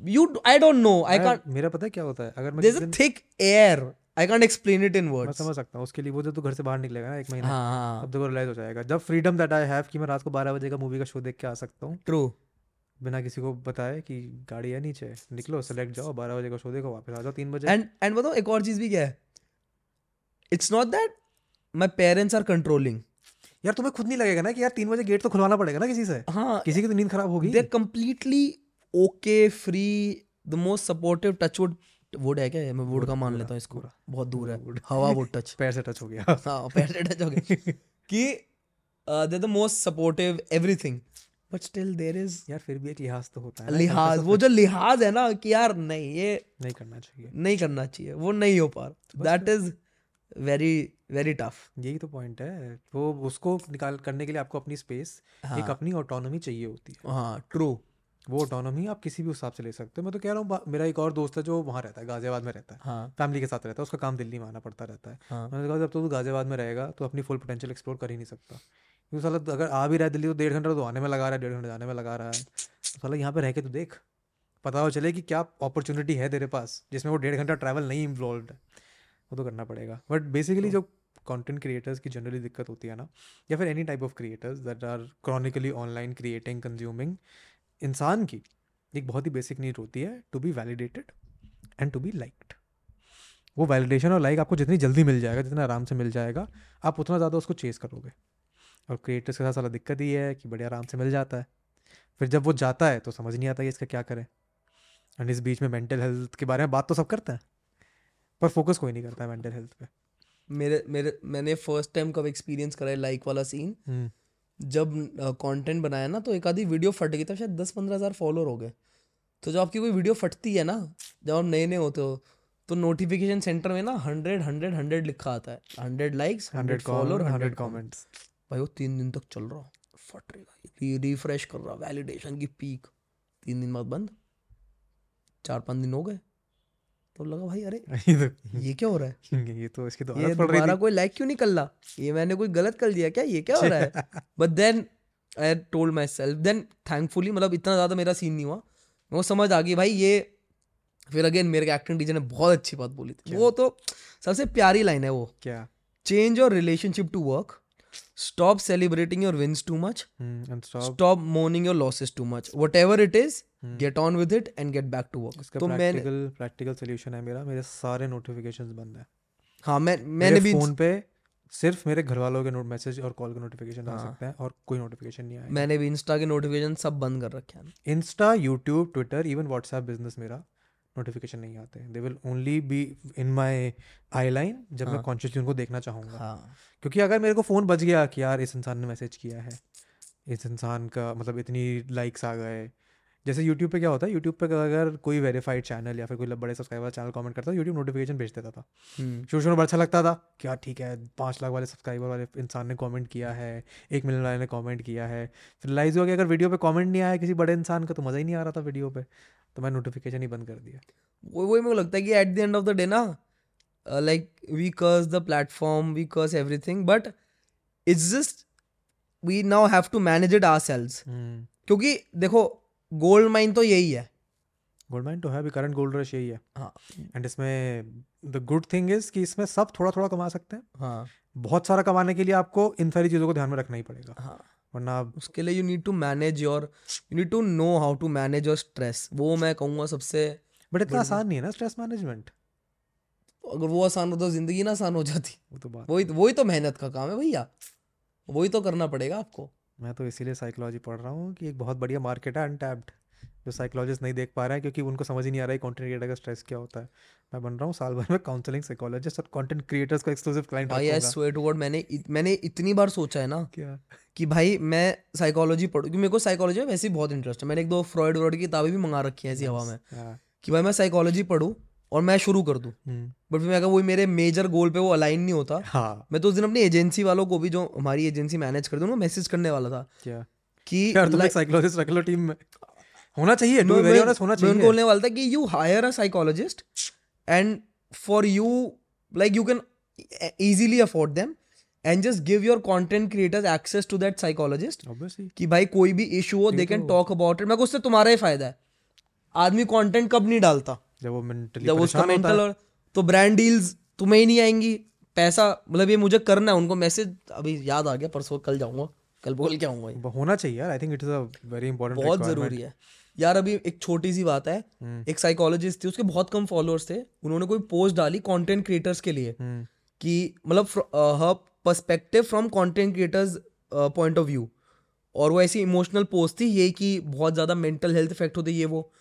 You i don't know. I मैं- can't मेरा पता है क्या होता है? अगर मैं there's किसी a दिन- thick air. I can't explain it in मैं words समझ सकता हूँ उसके लिए वो जब तू घर से बाहर निकलेगा ना एक महीना हाँ हाँ। अब देखो रियलाइज़ हो जाएगा। जब फ्रीडम दैट आई हैव कि मैं रात को बारह बजे का मूवी का शो देख के आ सकता हूँ। True. बिना किसी को बताए कि गाड़ी है नीचे निकलो सेलेक्ट जाओ बारह बजे का शो देखो वापस आ जाओ तीन बजे। एंड एंड बताओ एक और चीज़ भी क्या है? It's not that my parents are controlling यार तुम्हें खुद नहीं लगेगा ना कि यार तीन बजे गेट तो खुलवाना पड़ेगा ना किसी से? हाँ किसी की तो नींद खराब होगी। They are completely okay free the most supportive touch wood wood है क्या मैं वुड का मान लेता हूँ इसको। बहुत दूर है। हवा वुड टच पैर से टच हो गया। हाँ पैर से टच हो गया। कि they the most supportive everything but still there is यार फिर भी एक लिहाज तो होता है लिहाज वो जो लिहाज है ना कि यार नहीं ये नहीं करना चाहिए। नहीं करना चाहिए वो नहीं हो पा that is very very tough. यही तो पॉइंट है। वो उसको निकाल करने के लिए आपको अपनी स्पेस हाँ. एक अपनी ऑटोनॉमी चाहिए होती है। हाँ ट्रू वो ऑटोनॉमी आप किसी भी हिसाब से ले सकते हो। मैं तो कह रहा हूँ मेरा एक और दोस्त है जो वहाँ रहता है गाजियाबाद में रहता है। हाँ। फैमिली के साथ रहता है उसका काम दिल्ली में आना पड़ता रहता है। हाँ। मैंने कहा जब तो गाजियाबाद में रहेगा तो अपनी फुल पोटेंशियल एक्सप्लोर कर ही नहीं सकता। क्योंकि साला अगर आ भी रहा है दिल्ली तो डेढ़ घंटा तो आने में लगा रहा है डेढ़ घंटा जाने में लगा रहा है। तो साला यहाँ पे रह के तो देख। पता हो चले कि क्या अपॉर्चुनिटी है तेरे पास जिसमें वो डेढ़ घंटा ट्रैवल नहीं इन्वॉल्व है। वो तो करना पड़ेगा। बट बेसिकली जो कंटेंट क्रिएटर्स की जनरली दिक्कत होती है ना? या फिर any type of creators that are chronically online creating consuming इंसान की एक बहुत ही बेसिक नीड होती है to be validated and to be liked वो वैलिडेशन और लाइक आपको जितनी जल्दी मिल जाएगा, जितना आराम से मिल जाएगा, आप उतना ज़्यादा उसको चेस करोगे। और क्रिएटर्स के साथ सारा दिक्कत ही है कि बड़े आराम से मिल जाता है। फिर जब वो जाता है तो समझ नहीं आता कि इसका क्या करें। एंड इस बीच में मेंटल हेल्थ के बारे में बात तो सब करते हैं, पर फोकस कोई नहीं करता है मेंटल हेल्थ पे। मेरे मेरे मैंने फ़र्स्ट टाइम कब एक्सपीरियंस करा है लाइक वाला सीन हम्म, जब कंटेंट बनाया ना तो एक आधी वीडियो फट गई था शायद दस पंद्रह हज़ार फॉलोअर हो गए। तो जब आपकी कोई वीडियो फटती है ना जब आप नए नए होते हो तो नोटिफिकेशन सेंटर में ना हंड्रेड हंड्रेड हंड्रेड लिखा आता है। Hundred likes hundred follower hundred comments भाई वो तीन दिन तक चल रहा। फट रहेगा रिफ्रेश कर रहा वैलिडेशन की पीक तीन दिन बाद बंद। चार पाँच दिन हो गए। तो लगा भाई अरे ये तो ये क्या हो रहा है? ये तो इसकी तो ये पड़ रही दोबारा कोई लाइक क्यों नहीं कर रहा ये मैंने कोई गलत कर दिया क्या? ये क्या हो रहा है? But then I told myself then thankfully मतलब इतना ज़्यादा मेरा सीन नहीं हुआ। को समझ आ गई भाई ये फिर अगेन मेरे एक्टिंग टीचर ने बहुत अच्छी बात बोली थी। वो तो सबसे प्यारी लाइन है वो। क्या? Change your relationship to work stop celebrating your wins too much and stop stop mourning your losses too much whatever it is get on with it and get back to work इसका तो practical practical solution है मेरा। मेरे सारे notifications बंद है। हाँ मैं मैंने भी फ़ोन पे सिर्फ़ मेरे घर वालों के मैसेज और कॉल के नोटिफिकेशन आ हाँ। सकते हैं और कोई नोटिफिकेशन नहीं आया मैंने भी इंस्टा के नोटिफिकेशन सब बंद कर रखे हैं। Insta YouTube Twitter even WhatsApp business मेरा। नोटिफिकेशन नहीं आते they will only be in my eye line जब हाँ. मैं। कॉन्शियसली उनको देखना चाहूँगा। हाँ। क्योंकि अगर मेरे को फ़ोन बज गया कि यार इस इंसान ने मैसेज किया है इस इंसान का मतलब इतनी लाइक्स आ गए। जैसे यूट्यूब पे क्या होता है यूट्यूब पे अगर कोई वेरीफाइड चैनल या फिर कोई बड़े सब्सक्राइबर चैनल कमेंट करता है यूट्यूब नोटिफिकेशन भेज देता था। हम्म। शुरू शुरू में अच्छा लगता था कि यार ठीक है पाँच लाख वाले सब्सक्राइबर वाले इंसान ने कमेंट किया है एक मिलियन वाले ने कमेंट किया है। फिर लाइज हुआ कि अगर वीडियो पे कमेंट नहीं आया किसी बड़े इंसान का तो मज़ा ही नहीं आ रहा था वीडियो पे। तो मैं नोटिफिकेशन ही बंद कर दिया। वो वही मेरे को लगता है कि at the end of the day ना like we curse the platform we curse everything but it's just we now have to manage it ourselves क्योंकि देखो गोल्ड माइन तो यही है। गोल्ड माइन तो है अभी करंट गोल्ड रश यही है। हाँ। एंड इसमें द गुड थिंग इज़ कि इसमें सब थोड़ा थोड़ा कमा सकते हैं। हाँ। बहुत सारा कमाने के लिए आपको इन सारी चीज़ों को ध्यान में रखना ही पड़ेगा। हाँ। वरना उसके लिए you need to manage your you need to know how to manage your stress वो मैं कहूँगा सबसे बट इतना आसान नहीं है ना स्ट्रेस मैनेजमेंट अगर वो आसान होता तो ज़िंदगी ना आसान हो जाती। वो तो बात वही वही तो मेहनत का काम है भैया। वही तो करना पड़ेगा आपको। मैं तो इसीलिए साइकोलॉजी पढ़ रहा हूँ कि एक बहुत बढ़िया मार्केट है अनटैप्ड जो साइकोलॉजिस्ट नहीं देख पा रहे हैं क्योंकि उनको समझ ही नहीं आ रहा है कंटेंट क्रिएटर का स्ट्रेस क्या होता है। मैं बन रहा हूँ साल भर में काउंसलिंग साइकोलॉजिस्ट और कंटेंट क्रिएटर्स का एक्सक्लूसिव क्लाइंट भाई आई स्वेट वर्ड मैंने इत, मैंने इतनी बार सोचा है ना क्या? कि भाई मैं साइकोलॉजी पढ़ूँ क्योंकि मेरे को साइकोलॉजी में वैसे ही बहुत इंटरेस्ट है। मैंने एक दो फ्रॉइड वर्ड की किताबें भी मंगा रखी हैं ऐसी हवा में कि भाई मैं साइकोलॉजी पढ़ूँ और मैं शुरू कर दूँ। हम्म, बट फिर मैं अगर वही मेरे मेजर गोल पे वो अलाइन नहीं होता। हाँ। मैं तो उस दिन अपनी एजेंसी वालों को भी जो हमारी एजेंसी मैनेज करते हैं मैसेज करने वाला था क्या? कि साइकोलॉजिस्ट रख लो टीम में। होना चाहिए टू वेरी ऑनेस्ट होना मैं उनको बोलने वाला था कि you hire a psychologist and for you like you can easily afford them and just give your content creators access to that psychologist obviously कि भाई कोई भी इशू हो they can talk about it मैं उससे तुम्हारा ही फ़ायदा है। आदमी कंटेंट कब नहीं डालता? जब वो मेंटली जब उसका मेंटल और तो ब्रांड डील्स तुम्हें ही नहीं आएँगी। पैसा मतलब ये मुझे करना है उनको मैसेज अभी याद आ गया परसों कल जाऊँगा कल बोल के आऊँगा होना चाहिए यार I think it is a very important बहुत ज़रूरी है। यार अभी एक छोटी सी बात है। हम्म। एक साइकोलॉजिस्ट थी उसके बहुत कम फॉलोअर्स थे। उन्होंने कोई पोस्ट डाली कंटेंट क्रिएटर्स के लिए हम्म, कि मतलब हर perspective from content creators point of view और वो ऐसी इमोशनल पोस्ट थी ये कि बहुत ज़्यादा मेंटल हेल्थ इफ़ेक्ट होते ये वो।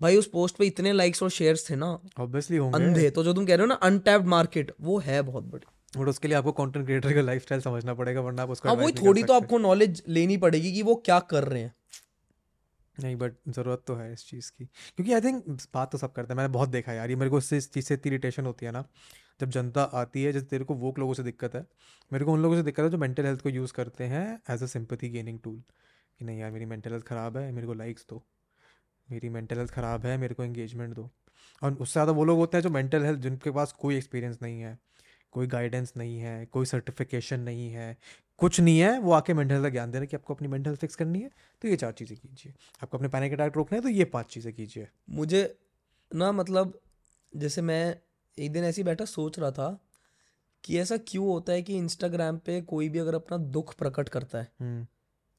भाई उस पोस्ट पे इतने लाइक्स और शेयर्स थे ना। ऑब्वियसली होंगे। अंधे। तो जो तुम कह रहे हो ना अनटैप्ड मार्केट वो है बहुत बड़ी। बट उसके लिए आपको कंटेंट क्रिएटर का लाइफस्टाइल समझना पड़ेगा वरना आप उसका हाँ वही थोड़ी तो आपको नॉलेज लेनी पड़ेगी कि वो क्या कर रहे हैं। नहीं बट ज़रूरत तो है इस चीज़ की। क्योंकि आई थिंक बात तो सब करते हैं। मैंने बहुत देखा यार, ये मेरे को इससे, इस चीज़ से इतनी इरिटेशन होती है ना, जब जनता आती है, जैसे तेरे को वो लोगों से दिक्कत है, मेरे को उन लोगों से दिक्कत है जो मेंटल हेल्थ को यूज़ करते हैं as a sympathy gaining tool कि नहीं यार, मेरी मेंटल हेल्थ ख़राब है, मेरे को लाइक्स दो। मेरी मेंटल हेल्थ ख़राब है, मेरे को एंगेजमेंट दो। और उससे ज़्यादा वो लोग होते हैं जो मेंटल हेल्थ जिनके पास कोई एक्सपीरियंस नहीं है, कोई गाइडेंस नहीं है, कोई सर्टिफिकेशन नहीं है कुछ नहीं है वो आके मेंटल हेल्थ का ज्ञान दे रहे हैं कि आपको अपनी मेंटल हेल्थ फिक्स करनी है तो ये चार चीज़ें कीजिए। आपको अपने पैनिक अटैक रोकना है तो ये पाँच चीज़ें कीजिए। मुझे ना मतलब जैसे मैं एक दिन ऐसे ही बैठा सोच रहा था कि ऐसा क्यों होता है कि इंस्टाग्राम पे कोई भी अगर अपना दुख प्रकट करता है हम्म,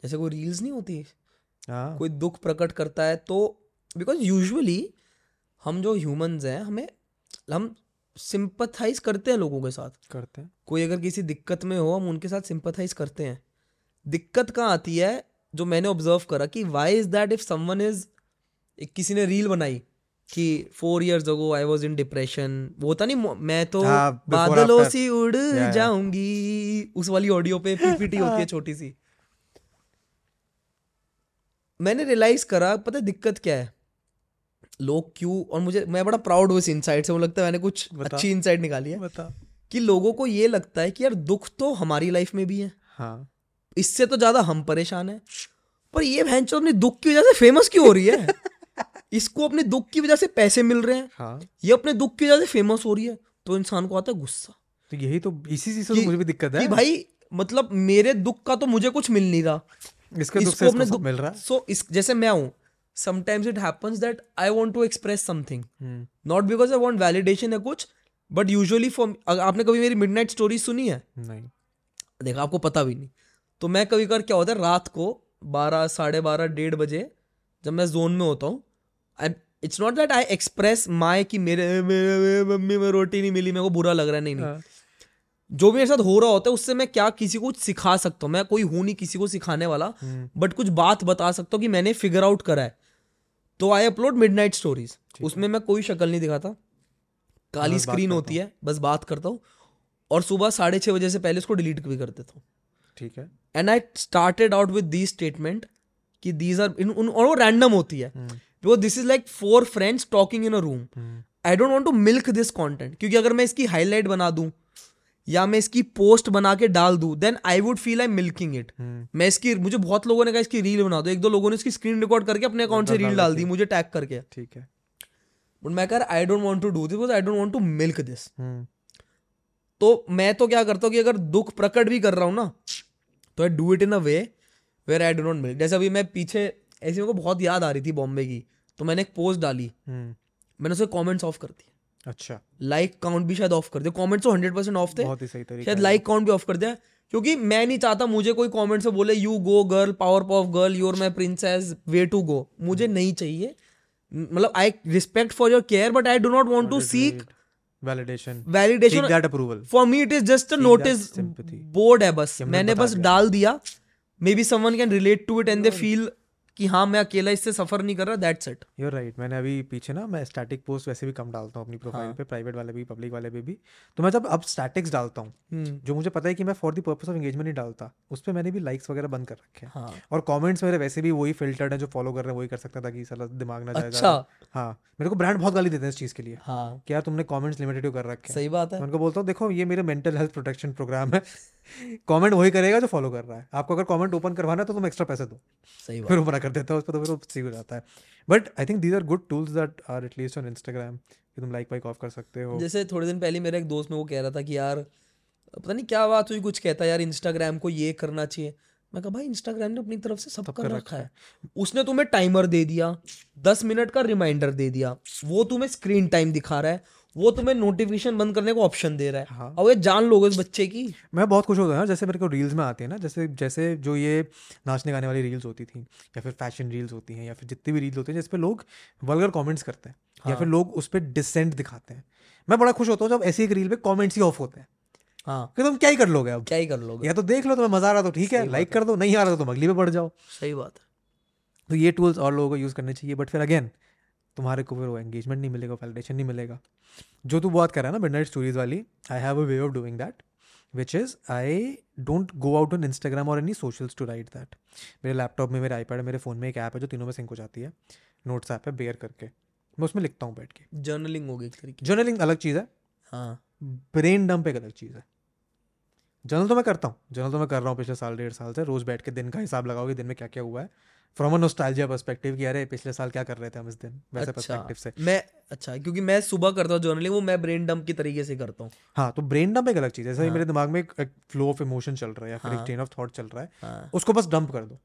जैसे कोई रील्स नहीं होती हाँ। कोई दुख प्रकट करता है तो बिकॉज़ यूजुअली हम जो ह्यूमंस हैं हमें हम सिंपथाइज करते हैं लोगों के साथ। करते हैं। कोई अगर किसी दिक्कत में हो हम उनके साथ सिंपथाइज करते हैं। दिक्कत कहाँ आती है जो मैंने ऑब्ज़र्व करा कि why is that if someone is एक किसी ने रील बनाई कि four years ago I was in depression वो होता नहीं मैं तो हाँ, बादलों. से उड़ जाऊँगी उस वाली ऑडियो पे पीपीटी होती है छोटी सी। मैंने रियलाइज़ करा पता है दिक्कत क्या है? लोग क्यों और मुझे मैं बड़ा प्राउड हूँ इस इनसाइट से मुझे लगता है मैंने कुछ। अच्छी इनसाइट निकाली है बता। कि लोगों को ये लगता है कि यार दुख तो हमारी लाइफ में भी है। हाँ। इससे तो ज़्यादा हम परेशान हैं। पर ये बहन अपने दुख की वजह से फ़ेमस क्यों हो रही है? इसको अपने दुख की वजह से पैसे मिल रहे हैं। हाँ। ये अपने दुख की वजह से फ़ेमस हो रही है तो इंसान को आता है गुस्सा। तो यही तो इसी चीज़ से तो मुझे भी दिक्कत है। कि भाई मतलब मेरे दुख का तो मुझे कुछ मिल नहीं रहा। इसके दुख से अपने दुख मिल रहा सो इस जैसे मैं हूँ sometimes it happens that I want to express something hmm, not because I want validation या कुछ बट यूजुअली फॉर आपने कभी मेरी मिडनाइट स्टोरी सुनी है? नहीं। देखा आपको पता भी नहीं। तो मैं कभी कर क्या होता है रात को बारह साढ़े बारह डेढ़ बजे जब मैं जोन में होता हूँ I it's not that I express my कि मेरे मम्मी में रोटी नहीं मिली मेरे को बुरा लग रहा है नहीं नहीं। हाँ, जो भी मेरे साथ हो रहा होता है उससे मैं क्या किसी को सिखा सकता हूँ? मैं कोई हूँ नहीं किसी को सिखाने वाला हम्म, बट कुछ बात बता सकता हूँ कि मैंने फिगर आउट करा है। तो I upload midnight stories उसमें मैं कोई शक्ल नहीं दिखाता। काली स्क्रीन होती है। बस बात करता हूँ। और सुबह साढ़े छः बजे से पहले उसको डिलीट भी कर देता हूँ। ठीक है। And I started out with the statement कि दीज आर इन उन और वो रैंडम होती है। हम्म, because this is like four friends talking in a room I don't want to milk this content क्योंकि अगर मैं इसकी हाईलाइट बना दूँ या मैं इसकी पोस्ट बना के डाल दूँ then I would feel I milking it मैं इसकी मुझे बहुत लोगों ने कहा इसकी रील बना दो। एक दो लोगों ने इसकी स्क्रीन रिकॉर्ड करके अपने अकाउंट से रील डाल दी मुझे टैग करके। ठीक है। बट मैं कह I don't want to do this I don't want to milk this तो मैं तो क्या करता हूँ कि अगर दुख प्रकट भी कर रहा हूँ ना तो I do it in a way where I do not milk जैसे अभी मैं पीछे ऐसे मेरे को बहुत याद आ रही थी बॉम्बे की तो मैंने एक पोस्ट डाली। हम्म, मैंने उसे कॉमेंट्स ऑफ़ कर दिए अच्छा। लाइक काउंट भी शायद ऑफ़ कर कमेंट्स तो हंड्रेड परसेंट ऑफ़ थे। बहुत ही सही तरीका शायद लाइक काउंट भी ऑफ़ कर दिया क्योंकि मैं नहीं चाहता मुझे कोई कमेंट से बोले you go girl power of girl you're my princess way to go मुझे नहीं चाहिए। मतलब I respect for your care but I do not want to seek validation validation that approval for me it is just a notice. Board है बस। मैंने बस डाल दिया। Maybe someone can relate to it and they feel कि हाँ मैं अकेला इससे सफ़र नहीं कर रहा दैट्स इट यूर राइट मैंने अभी पीछे ना मैं स्टैटिक पोस्ट वैसे भी कम डालता हूँ अपनी प्रोफ़ाइल हाँ। पे प्राइवेट वाले भी पब्लिक वाले पे भी। तो मैं जब अब स्टैटिक्स डालता हूँ हम्म, जो मुझे पता है कि मैं for the purpose of engagement नहीं डालता उस पर मैंने भी लाइक्स वगैरह बंद कर रखे हैं। हाँ। और कॉमेंट्स मेरे वैसे भी वही फिल्टर्ड है जो फॉलो कर रहे हैं वही कर सकता हैं ताकि साला दिमाग ना जाए अच्छा। हाँ मेरे को ब्रांड बहुत गाली देते हैं इस चीज़ के लिए। हाँ। कि यार तुमने कॉमेंट्स लिमिटेड कर रखे सही बात है। मैं उनको बोलता हूँ देखो ये मेरे मेंटल हेल्थ प्रोटेक्शन प्रोग्राम है। कमेंट वही करेगा जो फॉलो कर रहा है। आपको अगर कमेंट ओपन करवाना है तो तुम एक्स्ट्रा पैसे दो। सही बात। फिर मना कर देता है उस पर तो फिर सही हो जाता है। But I think these are good tools that are at least on Instagram कि तुम लाइक वाइक ऑफ़ कर सकते हो। जैसे थोड़े दिन पहले मेरा एक दोस्त में वो कह रहा था कि यार पता नहीं क्या बात हुई कुछ कहता यार इंस्टाग्राम को ये करना चाहिए। मैं कहा भाई इंस्टाग्राम ने अपनी तरफ़ से सब कर रखा है। उसने तुम्हें टाइमर दे दिया दस मिनट का रिमाइंडर दे दिया वो तुम्हें स्क्रीन टाइम दिखा रहा है वो तुम्हें नोटिफिकेशन बंद करने को ऑप्शन दे रहा है। हाँ। और ये जान लोगे इस बच्चे की। मैं बहुत खुश होता हूँ जैसे मेरे को रील्स में आते हैं ना जैसे जैसे जो ये नाचने गाने वाली रील्स होती थी या फिर फ़ैशन रील्स होती हैं या फिर जितनी भी रील्स होती हैं जिसपे लोग वल्गर कॉमेंट्स करते हैं हाँ। या। फिर लोग उस पर डिसेंट दिखाते हैं। मैं बड़ा खुश होता हूँ जब ऐसी एक रील पे कॉमेंट्स ही ऑफ़ होते हैं। हाँ। कि तुम क्या ही कर लोगे अब? क्या ही कर लोगे? या तो देख लो तुम्हें मज़ा आ रहा तो ठीक है लाइक कर दो नहीं आ रहा तो तुम अगली पे बढ़ जाओ। सही बात है। तो ये टूल्स और लोगों को यूज़ करने चाहिए बट फिर अगेन तुम्हारे को फिर वो एंगेजमेंट नहीं मिलेगा वैलिडेशन नहीं मिलेगा। जो तू बात कर रहा है ना मिडनाइट स्टोरीज वाली I have a way of doing that which is I don't go out on Instagram और any socials to write that मेरे लैपटॉप में मेरे आईपैड मेरे फ़ोन में एक ऐप है जो तीनों में सिंक हो जाती है। नोट्स ऐप है बेयर करके। मैं उसमें लिखता हूँ बैठ के। जर्नलिंग होगी जर्नलिंग अलग चीज़ है। हाँ। ब्रेन डंप एक अलग चीज़ है। जर्नल तो मैं करता हूँ जर्नल तो मैं कर रहा हूँ पिछले साल डेढ़ साल से रोज़ बैठ के दिन का हिसाब लगाओगे दिन में क्या क्या हुआ है। फ्रॉम अ नोस्टाइलिया पर्सपेक्टिव कि अरे पिछले साल क्या कर रहे थे हम इस दिन वैसे अच्छा। पर्सपेक्टिव से। मैं अच्छा क्योंकि मैं सुबह करता हूँ जर्नलिंग वो मैं ब्रेन डंप की तरीके से करता हूँ। हाँ तो ब्रेन डंप एक अलग चीज़ है जैसे हाँ। मेरे दिमाग में एक, फ्लो ऑफ़ इमोशन चल रहा है या फिर एक हाँ। ऑफ़ थॉट चल रहा है हाँ। उसको बस डंप कर दो।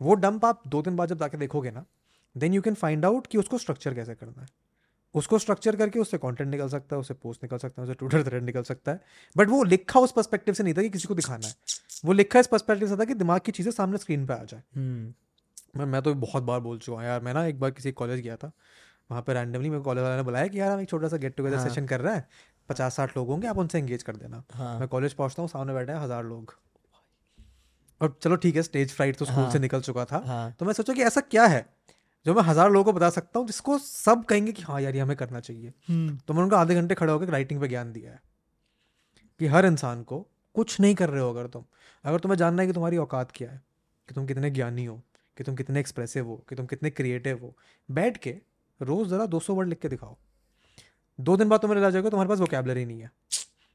वो डंप आप दो दिन बाद जब जाके देखोगे ना then you can find out कि उसको स्ट्रक्चर कैसे करना है। उसको स्ट्रक्चर करके उससे कंटेंट निकल सकता है उससे पोस्ट निकल सकता है उससे ट्विटर थ्रेड निकल सकता है। बट वो लिखा उस पर्सपेक्टिव से नहीं था कि किसी को दिखाना है। वो लिखा इस पर्सपेक्टिव से था कि दिमाग की चीज़ें सामने स्क्रीन पे आ जाए। हम्म। मैं मैं तो बहुत बार बोल चुका हूँ यार मैं ना एक बार किसी कॉलेज गया था वहाँ पे रैंडमली मेरे कॉलेज वाले ने बुलाया कि यार हम एक छोटा सा गेट टुगेदर हाँ। सेशन कर रहे हैं पचास साठ लोग होंगे आप उनसे एंगेज कर देना। हाँ। मैं कॉलेज पहुँचता हूँ सामने बैठे हैं हज़ार लोग। और चलो ठीक है स्टेज फ्राइट तो स्कूल हाँ। से निकल चुका था। हाँ। तो मैं सोचा कि ऐसा क्या है? जो मैं हज़ार लोगों को बता सकता हूँ जिसको सब कहेंगे कि हाँ यार ये हमें करना चाहिए। हम्म। तो मैंने उनको आधे घंटे खड़े होकर राइटिंग पे ज्ञान दिया है कि हर इंसान को कुछ नहीं कर रहे हो अगर तुम। अगर तुम्हें जानना है कि तुम्हारी औकात क्या है कि तुम कितने ज्ञानी हो कि तुम कितने एक्सप्रेसिव हो कि तुम कितने क्रिएटिव हो बैठ के रोज़ ज़रा 200 वर्ड लिख के दिखाओ। दो दिन बाद तुम्हें रिलाइज होगा तुम्हारे पास वोकेबलरी नहीं है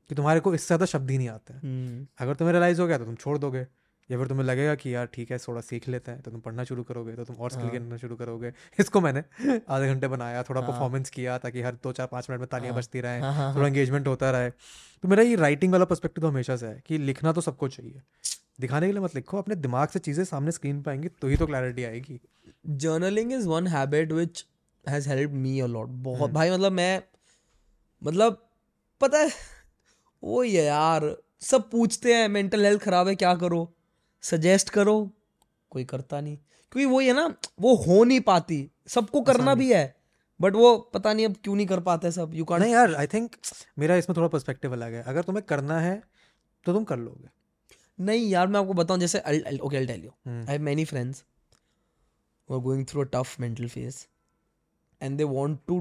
कि तुम्हारे को इससे ज़्यादा शब्द ही नहीं आते हैं। हम्म। अगर तुम्हें रिलाइज हो गया तो तुम छोड़ दोगे। या फिर तुम्हें लगेगा कि यार ठीक है थोड़ा सीख लेते हैं तो तुम पढ़ना शुरू करोगे तो तुम और स्किल हाँ। करना शुरू करोगे इसको मैंने आधे घंटे बनाया थोड़ा हाँ। परफॉर्मेंस किया ताकि हर दो चार पाँच मिनट में तालियाँ हाँ। बजती रहें हाँ हाँ थोड़ा एंगेजमेंट होता रहे तो मेरा ये राइटिंग वाला पर्सपेक्टिव तो हमेशा से है कि लिखना तो सबको चाहिए दिखाने के लिए मत लिखो अपने दिमाग से चीज़ें सामने स्क्रीन पर आएँगी तो ही तो क्लैरिटी आएगी journaling is one habit which has help me a lot बहुत हम्म। भाई मतलब मैं मतलब पता है वो ही है यार सब पूछते हैं मेंटल हेल्थ खराब है क्या करो सजेस्ट करो कोई करता नहीं। क्योंकि वो है ना वो हो नहीं पाती। सबको करना भी है बट वो पता नहीं अब क्यों नहीं कर पाते सब। यू नहीं यार आई थिंक मेरा इसमें थोड़ा पर्सपेक्टिव अलग है। अगर तुम्हें करना है तो तुम कर लोगे। नहीं यार मैं आपको बताऊँ जैसे okay I tell you have many friends who are going through a tough mental phase and they want to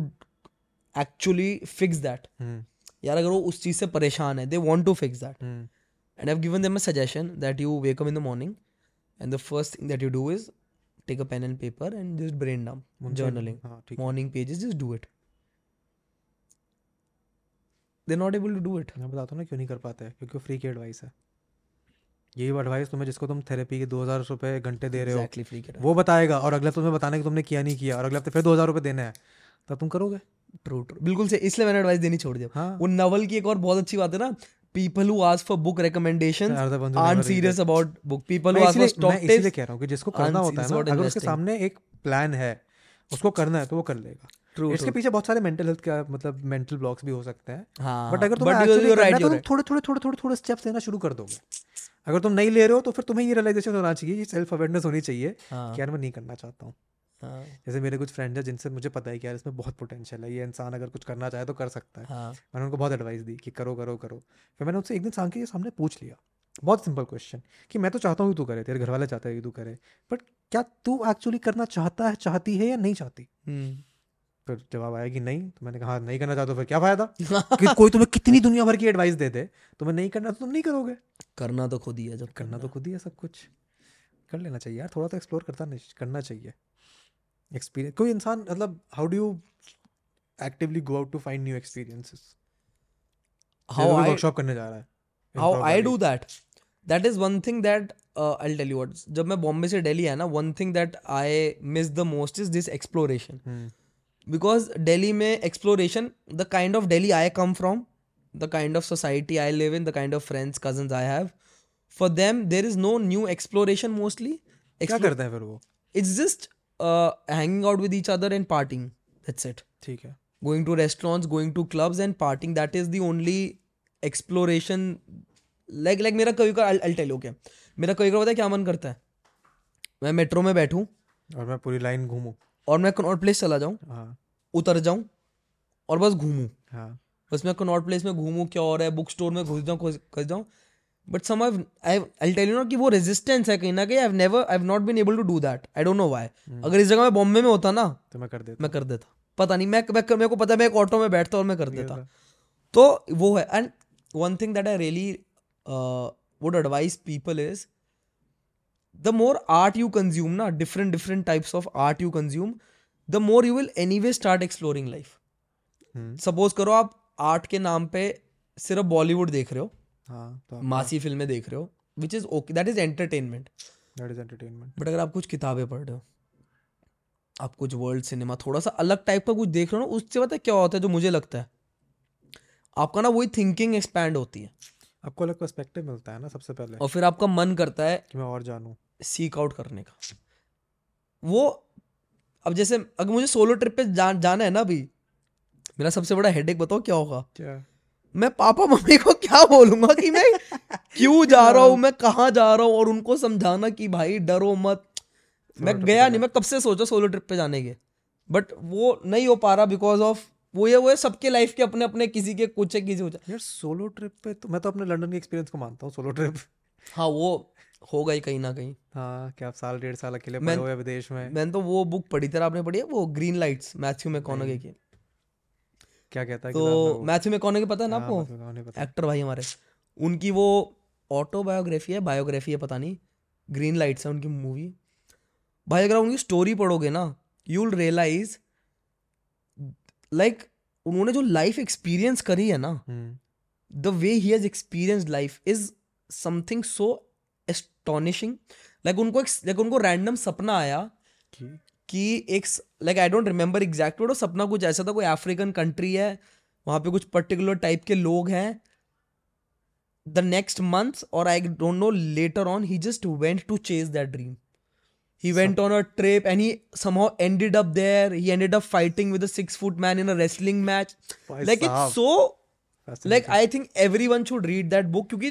actually fix that. हम्म, यार अगर वो उस चीज़ से परेशान है they want to fix that. Hmm, And I've given them a suggestion that you wake up in the morning and the first thing that you do is take a pen and paper and just brain dump, journaling. हाँ Morning pages, just do it. They're not able to do it. मैं बताता हूँ ना क्यों नहीं कर पाते हैं क्योंकि फ्री की एडवाइस है यही एडवाइस तुम्हें जिसको तुम थेरेपी के दो हज़ार रुपये घंटे दे रहे हो Exactly वो बताएगा और अगले हफ़्ते तुम्हें बताने कि तुमने किया नहीं किया और अगले हफ़्ते फिर दो हज़ार रुपये देने हैं तब तुम करोगे True, true. बिल्कुल से इसलिए मैंने एडवाइस देनी छोड़ दिया हाँ वो नवल की एक और बहुत अच्छी बात है ना people who ask for book recommendations Are the ones who aren't serious about book. People who ask for stock मैं इसीलिए tips कह रहा हूँ कि जिसको करना होता है ना अगर उसके. सामने एक प्लान है उसको करना है तो वो कर लेगा। True इसके true. पीछे बहुत सारे मेंटल हेल्थ का मतलब मेंटल ब्लॉक्स भी हो सकते हैं। हाँ बट अगर तुम्हें but you- एक्चुअली right तो तुम थोड़े थोड़े थोड़े थोड़े थोड़े स्टेप्स लेना शुरू कर दोगे। अगर तुम नहीं ले रहे हो तो फिर तुम्हें ये रियलाइजेशन होना चाहिए ये सेल्फ अवेयरनेस होनी चाहिए हाँ। कि यार मैं नहीं करना चाहता हूँ। हाँ। जैसे मेरे कुछ फ्रेंड्स हैं जिनसे मुझे पता है कि यार इसमें बहुत पोटेंशियल है ये इंसान अगर कुछ करना चाहे तो कर सकता है। हाँ। मैंने उनको बहुत एडवाइस दी कि करो करो करो। फिर मैंने उनसे एक दिन सांग के सामने पूछ लिया। बहुत सिंपल क्वेश्चन कि मैं तो चाहता हूँ कि तू करे तेरे घर वाले चाहते हैं कि तू करे बट क्या तू एक्चुअली करना चाहता है चाहती है या नहीं चाहती? हम्म। फिर जवाब आया कि नहीं तो मैंने कहा "हाँ, नहीं करना चाहता फिर क्या फ़ायदा? कि कोई तुम्हें कितनी दुनिया भर की एडवाइस दे दे तुम्हें नहीं करना तो तुम नहीं करोगे। करना तो खुद ही है जब करना तो खुद ही है सब कुछ। कर लेना चाहिए यार थोड़ा तो एक्सप्लोर करता करना चाहिए। एक्सपीरियंस कोई इंसान मतलब how do you actively go out to find new experiences how I workshop करने जा रहा है how I do that that is one thing that I tell you what जब मैं बॉम्बे से दिल्ली आया ना one thing that I miss the most is this exploration because Delhi में exploration the kind of Delhi I come from the kind of society I live in the kind of friends, cousins I have, for them there is no new exploration mostly. क्या करते हैं फिर वो? It's just hanging out with each other and partying that's it ठीक है। Going to restaurants going to clubs and partying that is the only exploration like like मेरा कभी कभी टेल ओके मेरा कभी कभी पता है क्या मन करता है? मैं मेट्रो में बैठूं और मैं पूरी लाइन घूमूं। और मैं कनॉट प्लेस चला जाऊँ हाँ। उतर जाऊँ और बस घूमूं। हाँ। बस मैं कनॉट प्लेस में घूमूं क्या और है बुक स्टोर में घुस जाऊँ घुस जाऊँ but some I I tell you ना कि वो रेजिस्टेंस है कहीं ना कहीं I never I not been able to do that I don't know why अगर इस जगह मैं बॉम्बे में होता ना तो मैं कर देता। मैं कर देता। पता नहीं मैं, मैं मेरे को पता है मैं एक ऑटो में बैठता और मैं कर देता। तो वो है and one thing that I really would advice people is the more art you consume ना different different types of art you consume the more you will anyway start exploring life suppose करो आप art के नाम पे सिर्फ़ बॉलीवुड देख रहे हो। हाँ तो मासी फ़िल्में देख रहे हो which is okay that is entertainment that is entertainment but अगर आप कुछ किताबें पढ़ रहे हो आप कुछ वर्ल्ड सिनेमा थोड़ा सा अलग टाइप का कुछ देख रहे हो ना उससे पता क्या होता है जो मुझे लगता है? आपका ना वही थिंकिंग एक्सपैंड होती है। आपको अलग पर्सपेक्टिव मिलता है ना सबसे पहले। और फिर आपका मन करता है कि मैं और जानूं। सीक आउट करने का। वो अब जैसे अगर मुझे सोलो ट्रिप पे जा, जाना है ना अभी मेरा सबसे बड़ा हेडेक बताओ क्या होगा? क्या? मैं पापा मम्मी को क्या बोलूँगा कि मैं क्यों जा रहा हूँ मैं कहाँ जा रहा हूँ? और उनको समझाना कि भाई डरो मत। मैं गया नहीं मैं कब से सोचा सोलो ट्रिप पे जाने के। बट वो नहीं हो पा रहा बिकॉज़ ऑफ़ वो ये वो है सबके लाइफ के अपने अपने किसी के कुछ है किसी यार सोलो ट्रिप पे तो मैं तो अपने लंदन के एक्सपीरियंस को मानता हूँ सोलो ट्रिप हाँ वो हो गई कहीं ना कहीं। हाँ क्या आप साल डेढ़ साल अकेले मैं- पड़े हुए विदेश में। मैंने तो वो बुक पढ़ी थी आपने पढ़ी है वो ग्रीन लाइट्स मैथ्यू मैकॉनगे की? क्या कहता है तो मैथ्यू मैकॉनगे पता है ना हाँ, आपको? एक्टर भाई हमारे। उनकी वो ऑटोबायोग्राफी है बायोग्राफी है पता नहीं। ग्रीन लाइट्स है उनकी मूवी भाई अगर उनकी स्टोरी पढ़ोगे ना यू विल रियलाइज़ लाइक उन्होंने जो लाइफ एक्सपीरियंस करी है ना the way he has experience life is something so astonishing like उनको लाइक उनको रैंडम सपना आया कि एक like I don't remember exact वो सपना कुछ ऐसा था कोई अफ्रीकन कंट्री है वहाँ पे कुछ पर्टिकुलर टाइप के लोग हैं। द नेक्स्ट मंथ और I don't know later on he just went to chase that dream he went on a trip and he somehow ended up there. He ended up fighting with a six foot man in a wrestling match. भाई like it's so like i think everyone should read that book क्योंकि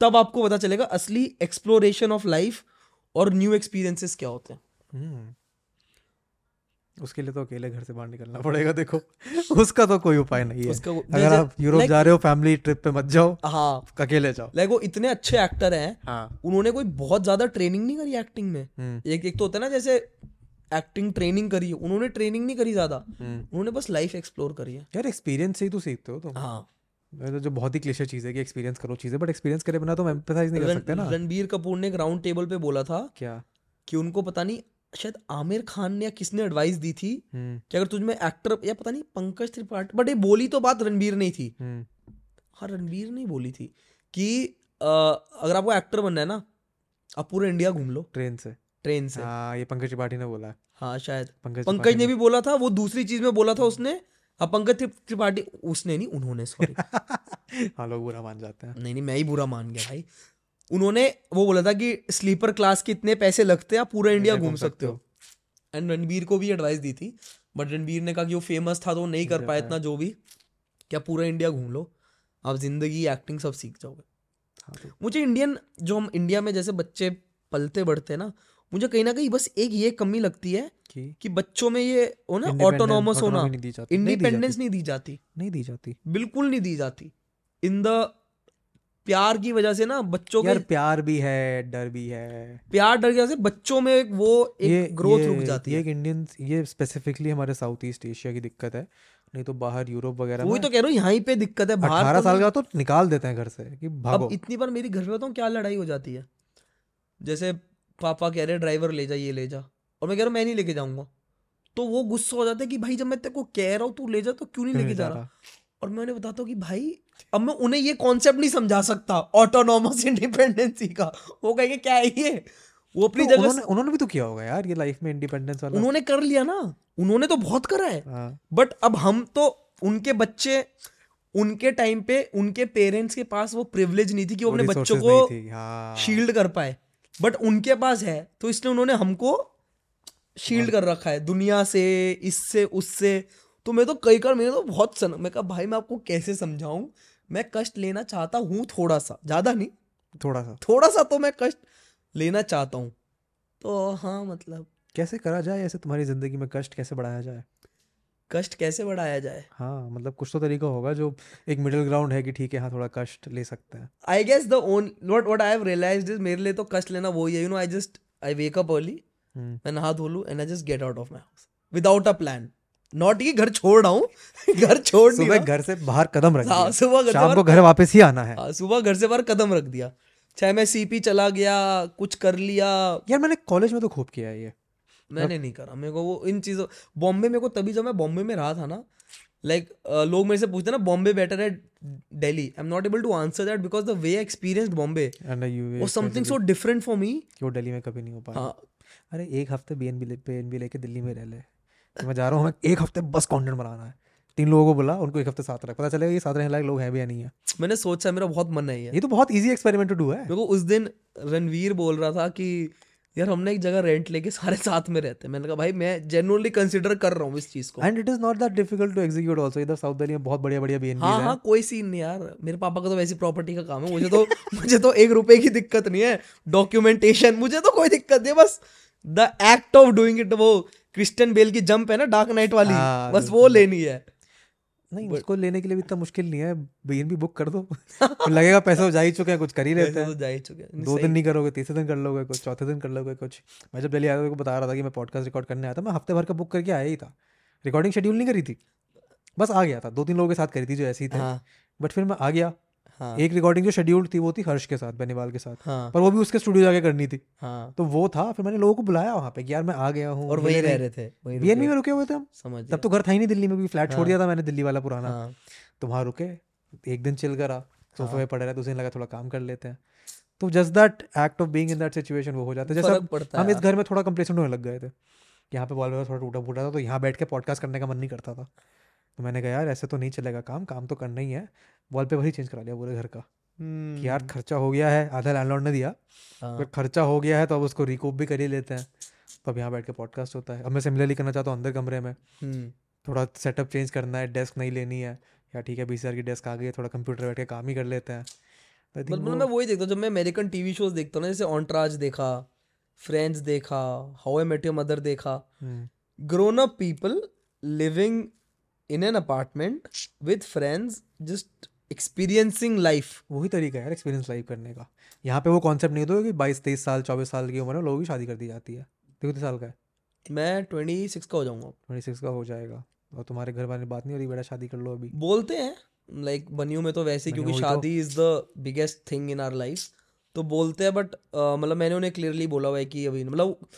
तब आपको पता चलेगा असली exploration of life और new experiences क्या होते हैं। हम्म, उसके लिए तो अकेले घर से बाहर निकलना पड़ेगा देखो। उसका तो कोई उपाय नहीं है। उसका अगर आप यूरोप जा रहे हो फैमिली ट्रिप पे मत जाओ हाँ। अकेले जाओ। लाइक वो इतने अच्छे एक्टर हैं हाँ। उन्होंने कोई बहुत ज़्यादा ट्रेनिंग नहीं करी एक्टिंग में। हम्म, एक एक तो होता है ना जैसे एक्टिंग ट्रेनिंग करी है उन्होंने ट्रेनिंग नहीं करी ज़्यादा। हम्म। उन्होंने बस लाइफ एक्सप्लोर करी है। यार एक्सपीरियंस से ही तो सीखते हो तुम। हाँ। तो जो बहुत ही क्लिशे चीज़ है कि एक्सपीरियंस करो चीज़ें बट एक्सपीरियंस करे बिना तो एम्पैथाइज नहीं कर सकते ना। रणबीर कपूर ने एक राउंड टेबल पे बोला था क्या? कि उनको पता नहीं शायद आमिर खान ने या किसने एडवाइस दी थी हम्म, कि अगर तुझमें एक्टर या पता नहीं पंकज त्रिपाठी बट ये बोली तो बात रणबीर नहीं थी। हम्म, हाँ रणबीर नहीं बोली थी कि अ, अगर आपको एक्टर बनना है ना आप पूरा इंडिया घूम लो। ट्रेन से। ट्रेन से। हाँ ये पंकज त्रिपाठी ने बोला। हाँ शायद। पंकज पंकज ने भी बोला था वो दूसरी चीज़ में बोला था उसने। हाँ पंकज त्रिपाठी उसने नहीं उन्होंने सॉरी हाँ लोग बुरा मान जाते हैं। नहीं नहीं मैं ही बुरा मान गया भाई। उन्होंने वो बोला था कि स्लीपर क्लास के इतने पैसे लगते हैं आप पूरा इंडिया घूम सकते हो। एंड रणबीर को भी एडवाइस दी थी बट रणबीर ने कहा कि वो फ़ेमस था तो वो नहीं कर पाया इतना जो भी। क्या पूरा इंडिया घूम लो। आप ज़िंदगी एक्टिंग सब सीख जाओगे। हाँ तो। मुझे इंडियन जो हम इंडिया में जैसे बच्चे पलते बढ़ते हैं ना मुझे कहीं ना कहीं बस एक ये कमी लगती है कि बच्चों में ये हो ना ऑटोनॉमस होना। इंडिपेंडेंस नहीं दी जाती। नहीं दी जाती। बिल्कुल नहीं दी जाती। इन द प्यार की वजह से ना बच्चों यार के प्यार भी है डर भी है। प्यार डर की वजह से बच्चों में एक वो ये एक ग्रोथ ये- रुक जाती ये है। एक इंडियन ये स्पेसिफिकली हमारे साउथ ईस्ट एशिया की दिक्कत है नहीं तो बाहर यूरोप वगैरह वही तो कह रहा हूँ यहाँ पे दिक्कत है बाहर अठारह तो साल का तो निकाल देते हैं घर से कि भागो। अब इतनी बार मेरी घर में बताऊँ क्या लड़ाई हो जाती है। जैसे पापा कह रहे ड्राइवर ले जा ये ले जा। और मैं कह रहा हूँ मैं नहीं लेके जाऊँगा। तो वो गुस्सा हो जाता है कि भाई जब मैं तेरे को कह रहा हूँ तू ले जा तो क्यों नहीं लेके जा रहा? और मैं उन्हें बताता हूँ कि भाई अब मैं उन्हें ये कॉन्सेप्ट नहीं समझा सकता ऑटोनॉमस इंडिपेंडेंसी का। वो कहेंगे क्या है ये? वो अपनी तो जगह उन्होंने उन्होंने भी तो किया होगा यार ये लाइफ में इंडिपेंडेंस वाला। उन्होंने कर लिया ना। उन्होंने तो बहुत करा है। हाँ। बट अब हम तो उनके बच्चे उनके टाइम पे उनके पेरेंट्स के पास वो प्रिविलेज नहीं थी कि वो अपने बच्चों को थी, हाँ। शील्ड कर पाए। बट उनके पास है तो इसलिए उन्होंने हमको शील्ड कर रखा है। दुनिया से इससे उससे। तो मैं तो कई बार मैंने तो बहुत सन मैं कहा भाई मैं आपको कैसे समझाऊं? मैं कष्ट लेना चाहता हूँ थोड़ा सा। ज़्यादा नहीं। थोड़ा सा। थोड़ा सा तो मैं कष्ट लेना चाहता हूँ। तो हाँ मतलब। कैसे करा जाए ऐसे तुम्हारी ज़िंदगी में कष्ट कैसे बढ़ाया जाए? कष्ट कैसे बढ़ाया जाए? हाँ मतलब कुछ तो तरीका होगा जो एक मिडिल ग्राउंड है कि ठीक है हाँ थोड़ा कष्ट ले सकते हैं। I guess the own what what I have realized is मेरे लिए तो कष्ट लेना वही है you know I just I wake up early मैं नहा धो लूँ and I just get out of my house without a plan not कि घर छोड़ रहा हूँ घर छोड़ सुबह घर से बाहर कदम रख हाँ, दिया। सुबह घर से शाम को घर वापस ही आना है। हाँ, सुबह घर से बाहर कदम रख दिया। चाहे मैं सीपी चला गया कुछ कर लिया। यार मैंने कॉलेज में तो खूब किया है ये। मैंने नहीं करा। मेरे को वो इन चीज़ों बॉम्बे मेरे को तभी जब मैं बॉम्बे में रहा था ना लाइक लोग मेरे से पूछते ना बॉम्बे बेटर है Delhi? I am not able to answer that because the way experience Bombay you so different for me कि वो दिल्ली में कभी नहीं हो पाया। हाँ। अरे एक हफ़्ते बी एन बी पे एन बी लेके दिल्ली में रह ले। मैं जा रहा हूँ हमें एक हफ़्ते बस कॉन्टेंट बनाना है। तीन लोगों को बोला उनको एक हफ़्ते साथ रख। पता चलेगा ये साथ रहने लायक लोग हैं भी या नहीं है। मैंने सोचा मेरा बहुत मन नहीं है ये। तो बहुत इजी एक्सपेरिमेंट टू डू है। मेरे को उस दिन रणवीर बोल रहा था कि यार हमने एक जगह रेंट लेके सारे साथ में रहते हैं। मैंने कहा भाई मैं जेनुअनली कंसिडर कर रहा हूँ इस चीज़ को। And it is not that difficult to execute also इधर साउथ दिल्ली में बहुत बढ़िया बढ़िया बी हाँ हाँ। कोई सीन नहीं यार। मेरे पापा का तो वैसी प्रॉपर्टी का काम है। मुझे तो मुझे तो एक रुपए की दिक्कत नहीं है। डॉक्यूमेंटेशन मुझे तो कोई दिक्कत नहीं है। बस the act of doing it वो क्रिस्टियन बेल की जंप है ना डार्क नाइट वाली। हाँ, बस वो लेनी है। नहीं उसको लेने के लिए भी इतना मुश्किल नहीं है। बी एन बी बुक कर दो। लगेगा पैसे हो जा ही चुके हैं कुछ कर ही लेते हैं। तो जा ही चुके हैं। दो दिन नहीं करोगे तीसरे दिन कर लोगे कुछ चौथे दिन कर लोगे कुछ। मैं जब दिल्ली आया था, तो बता रहा था कि मैं पॉडकास्ट रिकॉर्ड करने आया था मैं हफ़्ते भर का बुक करके आया ही था। रिकॉर्डिंग शेड्यूल नहीं करी थी। बस आ गया था। दो तीन लोगों के साथ करी थी जो ऐसी थे। बट फिर मैं आ गया। हाँ। एक रिकॉर्डिंग जो शेड्यूल थी वो थी हर्ष के साथ बेनीवाल के साथ। हाँ। पर वो भी उसके स्टूडियो जाके करनी थी। हाँ। तो वो था फिर मैंने लोगों को बुलाया वहाँ पे कि यार मैं आ गया हूँ और वही रह रहे थे वही बी रुके। में रुके हुए थे हम। समझ तब तो घर था ही नहीं दिल्ली में भी फ्लैट छोड़ हाँ। दिया था मैंने दिल्ली वाला पुराना। हाँ। तो वहाँ रुके एक दिन चिल करा सोफे हाँ। में पड़े रहे तो लगा थोड़ा काम कर लेते हैं। तो just that act of being in that situation वो हो जाता है। जैसे हम इस घर में थोड़ा कंप्लेसेंट होने लग गए थे। यहाँ पे वॉलपेपर थोड़ा टूटा फूटा था तो यहाँ बैठ के पॉडकास्ट करने का मन नहीं करता था। तो मैंने कहा यार ऐसे तो नहीं चलेगा काम काम तो करना ही है। वॉलपेपर ही चेंज करा लिया पूरे घर का कि यार खर्चा हो गया है आधा लैंडलॉर्ड ने दिया। हाँ। अगर खर्चा हो गया है तो अब उसको रिकूप भी कर ही लेते हैं। तो अब यहाँ बैठ के पॉडकास्ट होता है। अब मैं सिमिलरली करना चाहता हूँ अंदर कमरे में। हम्म। थोड़ा सेटअप चेंज करना है डेस्क नहीं लेनी है। या ठीक है बीस हज़ार की डेस्क आ गई है थोड़ा कंप्यूटर बैठ के काम ही कर लेते हैं। मतलब मैं वही देखता हूँ जब मैं अमेरिकन टीवी शोज़ देखता हूँ ना जैसे ऑनट्राज देखा फ्रेंड्स देखा how I met your mother देखा। Hmm, grown up people living an apartment apartment friends just experiencing life वही तरीका है यार एक्सपीरियंस लाइफ करने का। यहाँ पे वो कॉन्सेप्ट नहीं होता कि बाईस तेईस साल चौबीस साल की उम्र में लोगों की शादी कर दी जाती है। तो कितने साल का है। मैं ट्वेंटी सिक्स का हो जाऊँगा। ट्वेंटी सिक्स का हो जाएगा। और तुम्हारे घर वाले बात नहीं हो रही बेटा शादी कर लो अभी। बोलते हैं लाइक like, बनियों में तो वैसे क्योंकि तो। शादी is the biggest thing in our life तो बोलते हैं बट मतलब मैंने उन्हें क्लियरली बोला हुआ है कि अभी मतलब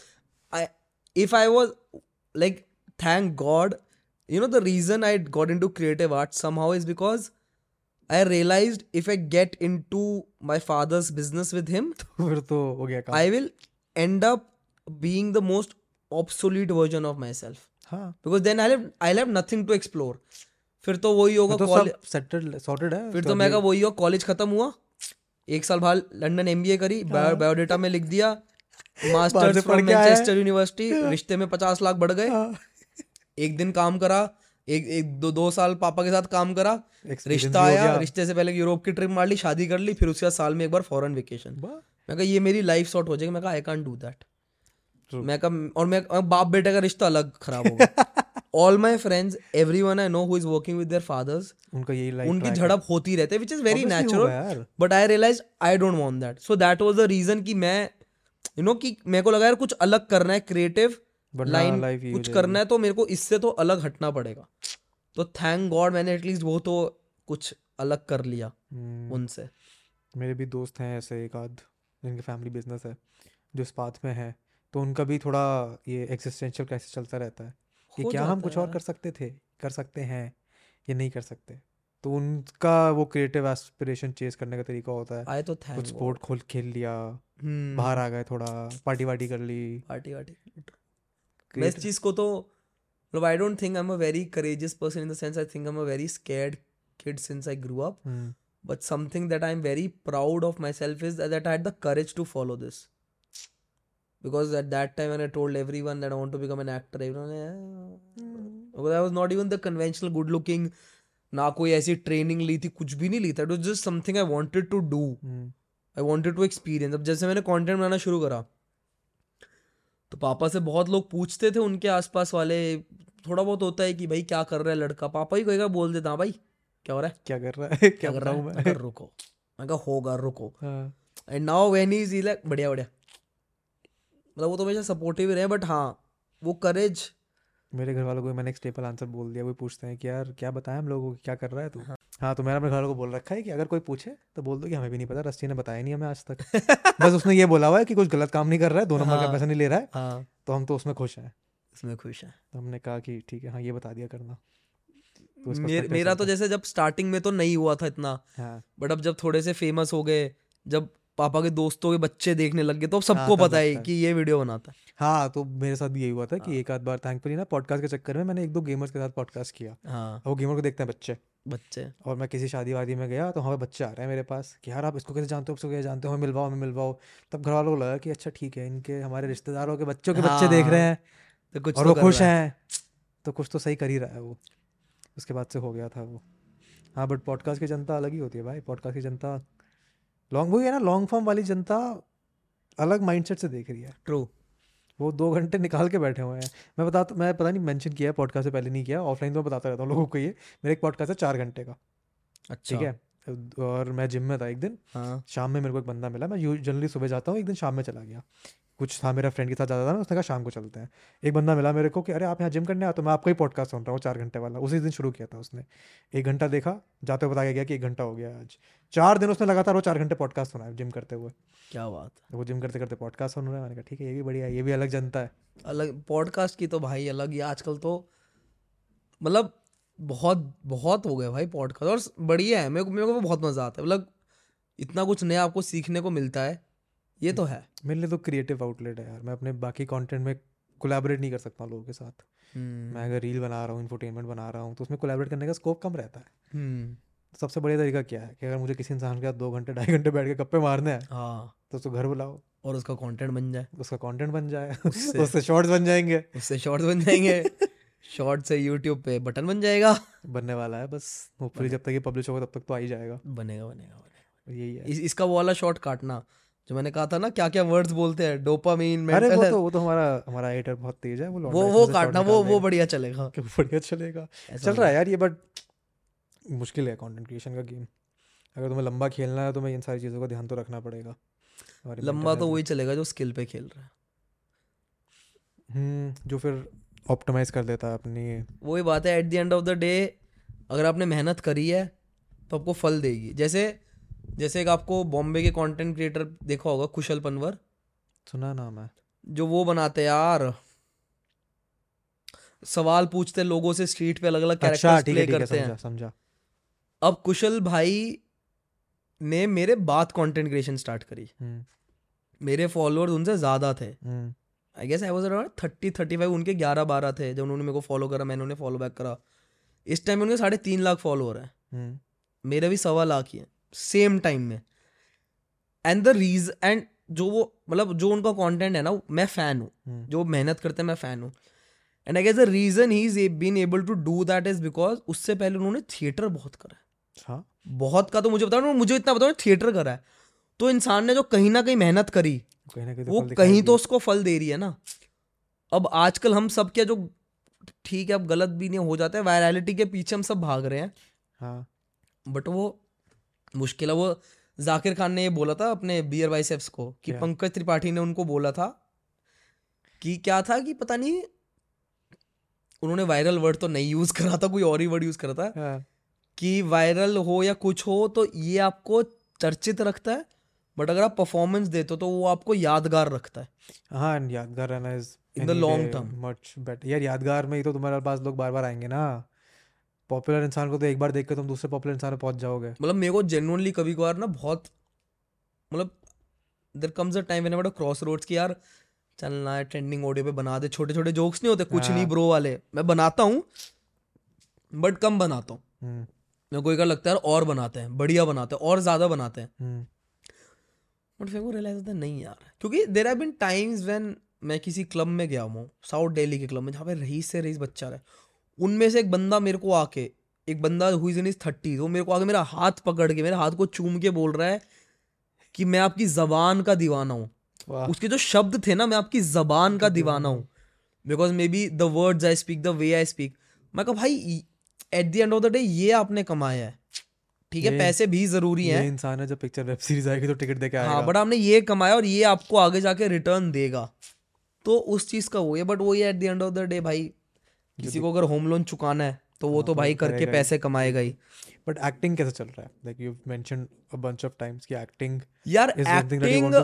I if I was like thank God you know the reason I got into creative art somehow is because I realize if I get into my father's business with him फिर तो हो गया I will end up being the most obsolete version of myself because then I have nothing to explore फिर तो वही होगा फिर तो मैं वही होगा कॉलेज खत्म हुआ। एक साल बाद लंडन एम बी ए करी बायोडेटा में लिख दिया। मास्टर्स फ्रॉम मैनचेस्टर यूनिवर्सिटी रिश्ते में पचास लाख बढ़ गए। एक दिन काम करा एक एक दो दो साल पापा के साथ काम करा रिश्ता आया रिश्ते से पहले यूरोप की ट्रिप मार ली शादी कर ली फिर उसके बाद साल में एक बार फॉरेन वेकेशन मैं कहा ये मेरी लाइफ सॉर्ट हो जाएगी। मैं कहा आई कांट डू दैट मैं कहा और मैं बाप बेटे का रिश्ता अलग खराब होगा। All my friends everyone I know who is working with their fathers उनका यही लाइफ उनकी झड़प होती रहती है which is very natural. But I realize I don't want that so that was the reason कि मैं यू नो कि मेरे को लगा यार कुछ अलग करना है क्रिएटिव लाइन कुछ करना है तो मेरे को इससे तो अलग हटना पड़ेगा। तो थैंक गॉड मैंने एटलीस्ट वो तो कुछ अलग कर लिया हम्म, उनसे। मेरे भी दोस्त हैं ऐसे एक आध जिनके फैमिली बिज़नेस है जो इस पाथ में है। तो उनका भी थोड़ा ये एग्जिस्टेंशियल क्राइसिस चलता रहता है कि क्या हम कुछ और कर सकते थे कर सकते हैं या नहीं कर सकते? तो उनका वो क्रिएटिव एस्पिरेशन चेस करने का तरीका होता है। आए तो थैंक कुछ स्पोर्ट खोल खेल लिया हम्म। बाहर आ गए थोड़ा पार्टी वार्टी कर ली। पार्टी वार्टी। मैं इस चीज़ को तो मतलब I don't think I am a very courageous person in the sense I think I am a very scared kid since I grew up but something that I am very proud of myself is that I had the courage to follow this because at that time I told everyone that want to become an actor I was not even the conventional good looking ना कोई ऐसी training ली थी कुछ भी नहीं ली था it was just something I wanted to do I wanted to experience अब जैसे मैंने कॉन्टेंट बनाना शुरू करा तो पापा से बहुत लोग पूछते थे उनके आसपास वाले थोड़ा बहुत होता है कि भाई क्या कर रहा है लड़का? पापा ही कहेगा बोल देता हाँ भाई क्या हो रहा है? क्या कर रहा है? क्या कर रहा हूँ? मैं? रुको। मैं कहा होगा रुको। And now when he is like बढ़िया बढ़िया। मतलब वो तो हमेशा सपोर्टिव रहे बट हाँ वो करेज मेरे घर वालों को मैंने एक स्टेपल आंसर बोल दिया वो पूछते हैं कि यार क्या बताएँ हम लोगों को क्या कर रहा है तू? हाँ। तो मैंने अपने घर वालों को बोल रखा है कि अगर कोई पूछे तो बोल दो कि हमें भी नहीं पता रस्सी ने बताया नहीं हमें आज तक। बस उसने ये बोला हुआ है कि कुछ गलत काम नहीं कर रहा है दो नंबर का हाँ। पैसा नहीं ले रहा है हाँ। तो हम तो उसमें खुश हैं। इसमें खुश है। तो हमने कहा कि ठीक है हाँ ये बता दिया करना। तो मेर, मेरा तो जैसे जब स्टार्टिंग में तो नहीं हुआ था इतना हाँ। बट अब जब थोड़े से फ़ेमस हो गए जब पापा के दोस्तों के बच्चे देखने लग गए तो अब सबको तब पता है कि ये वीडियो बनाता है। हाँ तो मेरे साथ भी यही हुआ था हाँ। कि एक आध बार थैंकफुली ना पॉडकास्ट के चक्कर में मैंने एक दो गेमर्स के साथ पॉडकास्ट किया। हाँ। वो गेमर को देखते हैं बच्चे। बच्चे। और मैं किसी शादी वादी में गया तो हमें बच्चे आ रहे हैं मेरे पास कि यार आप इसको कैसे जानते हो उसको कैसे जानते हो? हमें मिलवाओ हमें मिलवाओ। तब घर वालों को लगा कि अच्छा ठीक है इनके हमारे रिश्तेदारों के बच्चों के बच्चे देख रहे हाँ, हैं तो कुछ और तो वो खुश है। हैं। तो कुछ तो सही कर ही रहा है वो। उसके बाद से हो गया था वो। हाँ बट पॉडकास्ट की जनता अलग ही होती है भाई। पॉडकास्ट की जनता लॉन्ग वही है ना लॉन्ग फॉर्म वाली जनता अलग माइंडसेट से देख रही है। ट्रू वो दो घंटे निकाल के बैठे हुए हैं। मैं बता मैं पता नहीं मेंशन किया है पॉडकास्ट से पहले नहीं किया ऑफलाइन तो मैं बताता रहता हूँ लोगों को ये। मेरा एक पॉडकास्ट है चार घंटे का। अच्छा। ठीक है? और मैं जिम में था एक दिन। हाँ। शाम में मेरे को एक बंदा मिला मैं जनरली सुबह जाता हूँ एक दिन शाम में चला गया। कुछ था मेरा फ्रेंड के साथ जाता था ना उसने कहा शाम को चलते हैं। एक बंदा मिला मेरे को कि अरे आप यहाँ जिम करने आए तो मैं आपका ही पॉडकास्ट सुन रहा हूँ चार घंटे वाला। उसी दिन शुरू किया था उसने। एक घंटा देखा जाते हुए बताया गया कि एक घंटा हो गया आज। चार दिन उसने लगातार वो चार घंटे पॉडकास्ट सुना है जिम करते हुए। क्या बात वो जिम करते करते पॉडकास्ट सुन रहा है मैंने कहा ठीक है ये भी बढ़िया है ये भी अलग जनता है। अलग पॉडकास्ट की तो भाई अलग ही आजकल तो मतलब बहुत बहुत हो गए भाई पॉडकास्ट और बढ़िया है मेरे को मेरे को बहुत मज़ा आता है। मतलब इतना कुछ नया आपको सीखने को मिलता है ये तो है। मेरे लिए तो क्रिएटिव आउटलेट है यार। मैं अपने बाकी कंटेंट में कोलैबोरेट नहीं कर सकता लोगों के साथ। हम्म। मैं अगर रील बना रहा हूँ इन्फोटेनमेंट बना रहा हूँ तो उसमें कोलैबोरेट करने का स्कोप कम रहता है। हम्म, सबसे बढ़िया तरीका क्या है कि अगर मुझे किसी इंसान के साथ दो घंटे ढाई घंटे बैठ के गप्पे मारने हैं हाँ। तो उसको घर बुलाओ। और उसका कंटेंट बन जाए। उसका कंटेंट बन जाए। उससे- उससे शॉर्ट्स बन जाएँगे। उससे शॉर्ट्स बन जाएँगे। शॉर्ट से यूट्यूब पे बटन बन जाएगा। बनने वाला है बस। होपफुली जब तक ये पब्लिश होगा तब तक तो आ ही जाएगा। बनेगा बनेगा बनेगा। यही है। इस, इसका वो वाला शॉट काटना। जो मैंने कहा था ना क्या क्या वर्ड्स बोलते हैं डोपामीन अरे वो तो वो तो हमारा हमारा एडिटर बहुत तेज है वो वो वो काटना वो वो बढ़िया चलेगा। बढ़िया चलेगा। चल रहा है। यार ये बट मुश्किल है कंटेंट क्रिएशन का गेम अगर तुम्हें लंबा खेलना है तो तुम्हें इन सारी चीज़ों का ध्यान तो रखना पड़ेगा। लंबा तो वही चलेगा जो स्किल पे खेल रहा है। हम्म जो फिर ऑप्टिमाइज कर देता है अपनी वही बात है at the end of the day अगर आपने मेहनत करी है तो आपको फल देगी। जैसे जैसे एक आपको बॉम्बे के कंटेंट क्रिएटर देखा होगा कुशल पनवर। सुना नाम है। जो वो बनाते हैं यार। सवाल पूछते लोगों से स्ट्रीट पे अलग अलग अच्छा कैरेक्टर्स ठीक प्ले करते हैं। समझा समझा। अब कुशल भाई ने मेरे बाद कंटेंट क्रिएशन स्टार्ट करी। हम्म। मेरे फॉलोअर्स उनसे ज़्यादा थे। I guess I was around thirty thirty five उनके ग्यारह बारह थे जब उन्होंने मेरे को फॉलो करा मैंने उन्हें फॉलो बैक करा। इस टाइम उनके साढ़े तीन लाख फॉलोअर हैं। हम्म। मेरे भी सवा लाख ही हैं। सेम टाइम में. एंड द रीज एंड जो वो मतलब जो उनका कंटेंट है ना मैं फ़ैन हूँ. हम्म. जो मेहनत करते हैं मैं फ़ैन हूँ. And I guess the reason he is been able to do that is because उससे पहले उन्होंने थिएटर बहुत करा है. हाँ. बहुत का तो मुझे बताओ मुझे इतना बताओ थिएटर करा है. तो इंसान ने जो कहीं ना कहीं मेहनत करी कहीं ना कहीं वो कहीं तो उसको फल दे रही है ना. अब आजकल हम सब क्या जो ठीक है अब गलत भी नहीं हो जाता है वायरलिटी के पीछे हम सब भाग रहे हैं. हाँ. बट वो मुश्किल है। वो जाकिर खान ने ये बोला था अपने बियर बाइसेप्स को कि? पंकज त्रिपाठी ने उनको बोला था कि क्या था कि पता नहीं उन्होंने वायरल वर्ड तो नहीं यूज़ करा था कोई और ही वर्ड यूज़ करा था हाँ। कि वायरल हो या कुछ हो तो ये आपको चर्चित रखता है बट अगर आप परफॉर्मेंस देते हो तो वो आपको यादगार रखता है। हाँ यादगार रहना is In the long term. Much better यार यादगार में ही तो तुम्हारे पास लोग बार बार आएँगे ना। पॉपुलर इंसान को तो एक बार देख के तुम दूसरे पॉपुलर इंसान पे पहुँच जाओगे। मतलब मेरे को जेनुअनली कभी कभार ना बहुत मतलब there comes a time whenever crossroads की यार चलना है ट्रेंडिंग ऑडियो पे बना दे छोटे छोटे जोक्स नहीं होते कुछ नहीं हाँ। ब्रो वाले। मैं बनाता हूँ बट कम बनाता हूँ। हम्म। मेरे को एक लगता है और बनाते हैं बढ़िया बनाते हैं और ज़्यादा बनाते हैं। हम्म। बट फिर वो रियलाइज़ होता है नहीं यार। क्योंकि there have been times when मैं किसी क्लब में गया हूँ साउथ दिल्ली के क्लब में जहाँ पे रईस से रईस बच्चा रहे उनमें से एक बंदा मेरे को आके एक बंदा हुई इन इज़ थर्टी वो मेरे को आके मेरा हाथ पकड़ के मेरे हाथ को चूम के बोल रहा है कि मैं आपकी जबान का दीवाना हूँ। उसके जो शब्द थे ना मैं आपकी जबान का दीवाना हूँ। Because maybe the words I speak the way I speak मैं कहा भाई at the end of the day ये आपने कमाया है। ठीक है पैसे भी ज़रूरी हैं। इंसान है जब पिक्चर वेब सीरीज़ आएगी तो टिकट दे के आएगा। हाँ बट आपने ये कमाया और ये आपको आगे जाके रिटर्न देगा। तो उस चीज़ का वो है बट वो ये at the end of the day भाई किसी को अगर होम लोन चुकाना है तो वो हाँ, तो तो भाई करके पैसे कमाएगा ही। बट एक्टिंग कैसे चल रहा है? Like you mention a bunch of times कि एक्टिंग यार acting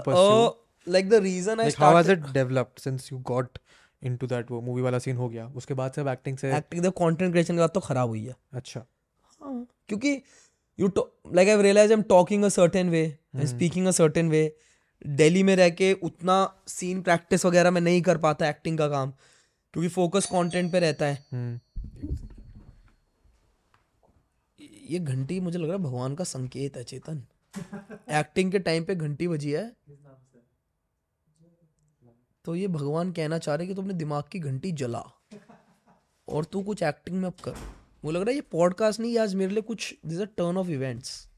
like the reason I how has it developed since you got into that वो मूवी वाला सीन हो गया? उसके बाद से अब एक्टिंग से एक्टिंग द कंटेंट क्रिएशन के बाद तो खराब हुई है। अच्छा। हाँ, क्योंकि you like I realize I am talking a certain way. I speaking a certain way Delhi में रह के उतना सीन प्रैक्टिस वगैरह में नहीं कर पाता एक्टिंग का काम। क्योंकि फोकस कंटेंट पे रहता है। हम्म। ये घंटी मुझे लग रहा है भगवान का संकेत है चेतन। एक्टिंग के टाइम पे घंटी बजी है। तो ये भगवान कहना चाह रहे कि तू अपने दिमाग की घंटी जला। और तू कुछ एक्टिंग में अब कर। मुझे लग रहा है ये पॉडकास्ट नहीं आज मेरे लिए कुछ this a turn of events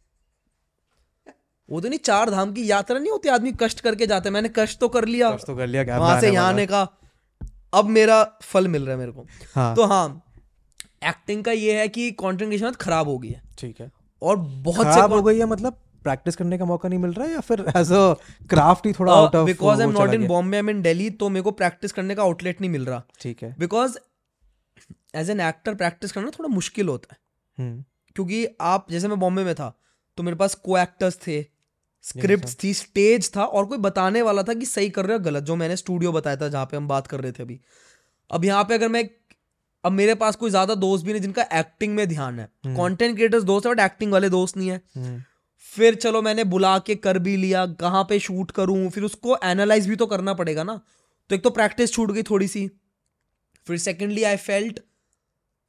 वो तो नहीं चार धाम की यात्रा नहीं होती आदमी कष्ट करके जाते हैं। मैंने कष्ट तो कर लिया। बस तो कर लिया वहाँ से यहाँ आने का अब मेरा फल मिल रहा है मेरे को। हाँ। तो हाँ एक्टिंग का ये है कि कंटेंट क्रिएशन खराब हो गई है। ठीक है। और बहुत खराब हो गई है मतलब प्रैक्टिस करने का मौका नहीं मिल रहा है या फिर एज अ क्राफ्ट ही थोड़ा out of because I am not in Bombay I am in Delhi तो मेरे को प्रैक्टिस करने का आउटलेट नहीं मिल रहा। ठीक है। Because as an actor practice करना थोड़ा मुश्किल होता है। हम्म। क्योंकि आप जैसे मैं बॉम्बे में था तो मेरे पास को एक्टर्स थे स्क्रिप्ट थी स्टेज था और कोई बताने वाला था कि सही कर रहे हो गलत जो मैंने स्टूडियो बताया था जहाँ पे हम बात कर रहे थे अभी। अब यहाँ पे अगर मैं अब मेरे पास कोई ज़्यादा दोस्त भी नहीं जिनका एक्टिंग में ध्यान है। कंटेंट क्रिएटर्स दोस्त है बट एक्टिंग वाले दोस्त नहीं है। हम्म। फिर चलो मैंने बुला के कर भी लिया कहाँ पे शूट करूँ फिर उसको एनालाइज भी तो करना पड़ेगा ना। तो एक तो प्रैक्टिस छूट गई थोड़ी सी फिर सेकेंडली आई फेल्ट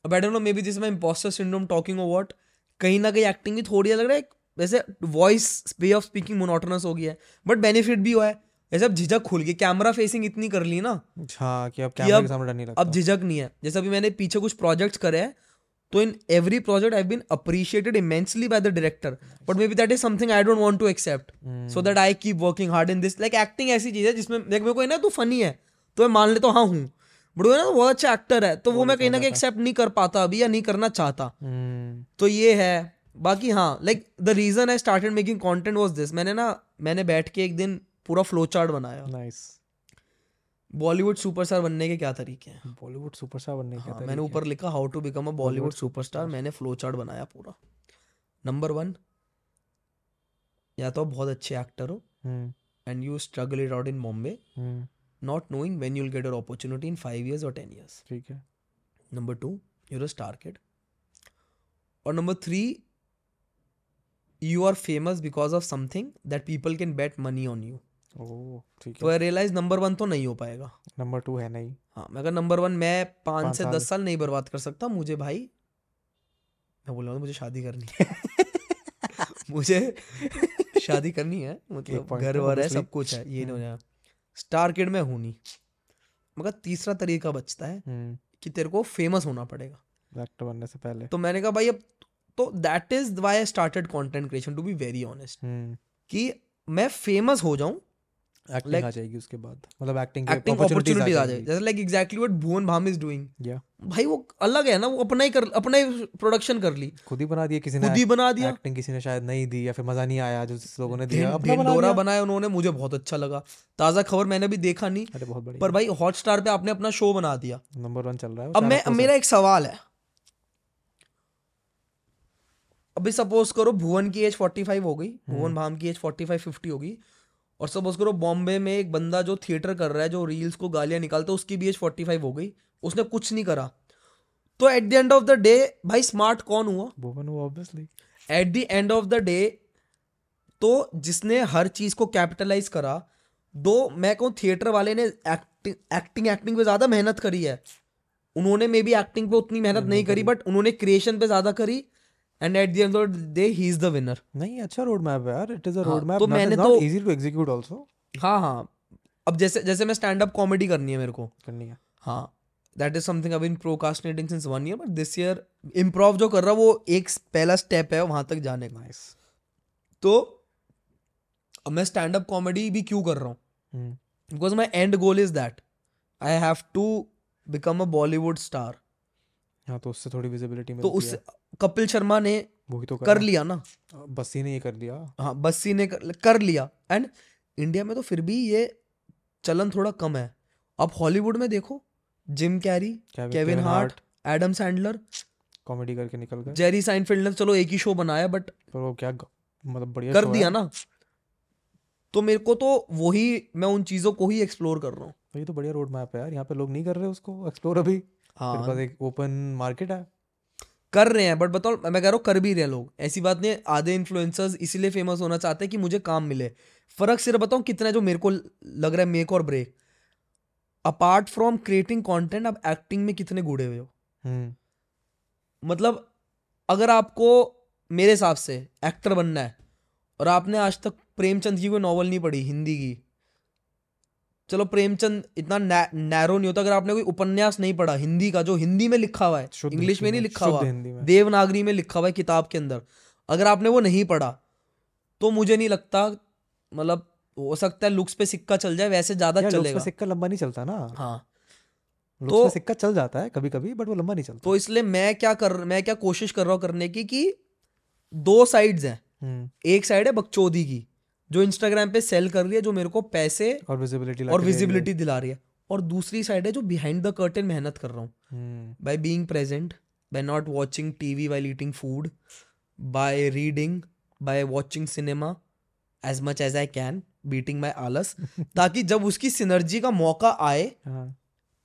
अब I don't know may be this my impostor syndrome talking और वॉट कहीं ना कहीं एक्टिंग भी थोड़ी अलग रहा है वैसे voice way of speaking monotonous हो गया है बट बेनिफिट भी हुआ है। जैसे अब झिझक खुल गई कैमरा फेसिंग इतनी कर ली ना हाँ कि अब कैमरा के सामने डर नहीं लगता। अब झिझक नहीं है। जैसे अभी मैंने पीछे कुछ प्रोजेक्ट्स करे हैं तो in every project I been appreciated immensely by the director but may be that is something I don't want to accept so that I keep working hard in this like acting ऐसी चीज़ है जिसमें देख मेरे को है ना तू फनी है तो मैं मान लेता हूँ हाँ हूँ बट वो है ना बहुत अच्छा एक्टर है तो वो मैं कहीं ना कहीं एक्सेप्ट नहीं कर पाता अभी या नहीं करना चाहता। हम्म। तो ये है बाकी हाँ like the reason I started making content was this मैंने ना मैंने बैठ के एक दिन पूरा फ्लो चार्ट बनाया। नाइस बॉलीवुड सुपरस्टार बनने के क्या तरीके हैं? बॉलीवुड सुपरस्टार बनने के हाँ, मैंने ऊपर लिखा how to become a Bollywood superstar मैंने फ्लो चार्ट बनाया पूरा। नंबर वन या तो आप बहुत अच्छे एक्टर हो and you struggle it out in Bombay not knowing when you'll get your opportunity in five years और टेन इयर्स ठीक है। Number two you're a star kid और number three you are famous because of something that people can bet money on you ठीक तो है आई realise number one तो नहीं हो पाएगा। नंबर टू है नहीं। हाँ मैं अगर नंबर वन मैं पाँच से दस साल नहीं बर्बाद कर सकता मुझे भाई मैं बोल रहा हूँ मुझे शादी करनी है। मुझे शादी करनी है मतलब घर वर है सब कुछ है ये नहीं हो। स्टार किड में हूँ नहीं। मगर तीसरा तरीका बचता है हम्म। कि तेरे को फ़ेमस होना पड़ेगा। एक्टर बनने से पहले। तो मैंने कहा भाई अब तो that is why I started content creation to be very honest कि मैं फ़ेमस हो जाऊँ एक्टिंग Like- आ जाएगी उसके बाद। मतलब एक्टिंग एक्टिंग अपॉर्चुनिटीज़ आ जाए जैसे like exactly what Bhuvan Bam is doing या भाई वो अलग है ना वो अपना ही कर अपना ही प्रोडक्शन कर ली। खुद ही बना दिया किसी ने खुद ही बना दिया। एक्टिंग किसी ने शायद नहीं दी या फिर मज़ा नहीं आया जो लोगों ने दिया। अपना बना बनाया उन्होंने मुझे बहुत अच्छा लगा। ताज़ा खबर मैंने भी देखा नहीं अरे बहुत बढ़िया। पर भाई हॉटस्टार पे आपने अपना शो बना दिया। नंबर वन चल रहा है अब मैं मेरा एक सवाल है। अभी सपोज़ करो भुवन की एज 45 हो गई। भुवन भाम की एज 45 50 होगी। और सपोज़ करो बॉम्बे में एक बंदा जो थिएटर कर रहा है जो रील्स को गालियाँ निकालता है उसकी भी एज 45 हो गई। उसने कुछ नहीं करा। तो at the end of the day भाई स्मार्ट कौन हुआ? भुवन वो obviously at the end of the day तो जिसने हर चीज़ को कैपिटलाइज करा दो मैं कहूँ थिएटर वाले ने एक्टिंग एक्टिंग एक्टिंग पे ज़्यादा मेहनत करी है। उन्होंने मे बी एक्टिंग पे उतनी मेहनत नहीं, नहीं करी बट उन्होंने क्रिएशन पे ज़्यादा करी। And at the end of day he is the winner नहीं अच्छा रोड मैप है यार. It is a road map तो मैंने तो- इजी टू एग्जीक्यूट आल्सो हाँ हाँ. अब जैसे जैसे मैं स्टैंड अप कॉमेडी करनी है मेरे को। करनी है। हाँ that is something I been procrastinating since one year but this year improv जो कर रहा वो एक पहला स्टेप है वहाँ तक जाने का। नाइस तो अब मैं स्टैंड अप कॉमेडी भी क्यों कर रहा हूँ? Because my end goal is that I have to become a Bollywood star हाँ तो उससे थोड़ी विजिबिलिटी तो मिलती उस है। कपिल शर्मा ने वही तो कर लिया ना। बस्सी ने ये कर लिया। हाँ बस्सी ने कर, कर लिया। एंड इंडिया में तो फिर भी ये चलन थोड़ा कम है। अब हॉलीवुड में देखो Jim Carrey Kevin Hart Adam Sandler comedy करके निकल गए। जेरी साइनफील्ड ने चलो एक ही शो बनाया बट पर वो क्या मतलब बढ़िया कर दिया ना। तो मेरे को तो वही मैं उन चीज़ों को ही एक्सप्लोर कर रहा हूँ। तो ये तो बढ़िया रोड मैप है यार यहाँ पे लोग नहीं कर रहे उसको एक्सप्लोर अभी। हाँ। एक ओपन मार्केट है। कर रहे हैं बट बताओ मैं कह रहा हूँ कर भी रहे हैं लोग। ऐसी बात नहीं है, आधे इन्फ्लुएंसर्स इसीलिए फ़ेमस होना चाहते हैं कि मुझे काम मिले। फ़र्क सिर्फ़ बताऊँ कितना है जो मेरे को लग रहा है मेक और break apart from creating content आप एक्टिंग में कितने गुड़े हुए हो? हम्म। मतलब अगर आपको मेरे हिसाब से एक्टर बनना है और आपने आज तक प्रेमचंद की कोई नॉवल नहीं पढ़ी हिंदी की चलो प्रेमचंद इतना नैरो नहीं होता। अगर आपने कोई उपन्यास नहीं पढ़ा हिंदी का जो हिंदी में लिखा हुआ है इंग्लिश में नहीं लिखा हुआ देवनागरी में लिखा हुआ है किताब के अंदर अगर आपने वो नहीं पढ़ा तो मुझे नहीं लगता मतलब हो सकता है लुक्स पे सिक्का चल जाए वैसे ज़्यादा चलेगा। सिक्का लंबा नहीं चलता ना। हाँ। तो- सिक्का चल जाता है कभी कभी बट वो लंबा नहीं चलता। तो इसलिए मैं क्या कर मैं क्या कोशिश कर रहा हूँ करने की कि दो साइड्स हैं। हम्म, एक साइड है बकचोदी की जो इंस्टाग्राम पे सेल कर रही है जो मेरे को पैसे और विजिबिलिटी और विजिबिलिटी दिला रही है। और दूसरी साइड है जो बिहाइंड द कर्टन मेहनत कर रहा हूँ। हम्म, by being present by not watching TV while eating food by reading by watching cinema as much as I can beating my आलस ताकि जब उसकी सिनर्जी का मौका आए हाँ,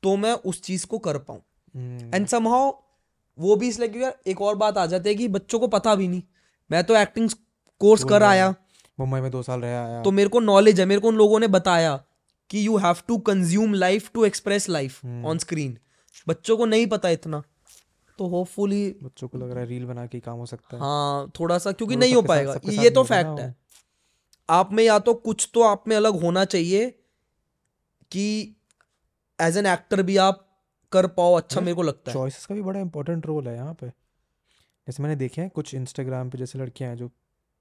तो मैं उस चीज़ को कर पाऊँ। हम्म, एंड समहाउ वो भी इसलिए क्योंकि यार एक और बात आ जाती है कि बच्चों को पता भी नहीं। मैं तो एक्टिंग कोर्स कर आया। मुंबई में दो साल रह आया। तो मेरे को नॉलेज है मेरे को उन लोगों ने बताया कि you have to consume life to express life. On screen बच्चों को नहीं पता इतना। तो होपफुली बच्चों को लग रहा है रील बना के काम हो सकता है। हाँ थोड़ा सा क्योंकि नहीं हो पाएगा। ये तो फैक्ट है। आप में या तो कुछ तो आप में अलग होना चाहिए कि एज एन एक्टर भी आप कर पाओ अच्छा हाँ, मेरे को लगता है। चॉइसेस का भी बड़ा इंपॉर्टेंट रोल है यहाँ पे। जैसे मैंने देखे हैं कुछ इंस्टाग्राम पे जैसे लड़कियाँ हैं जो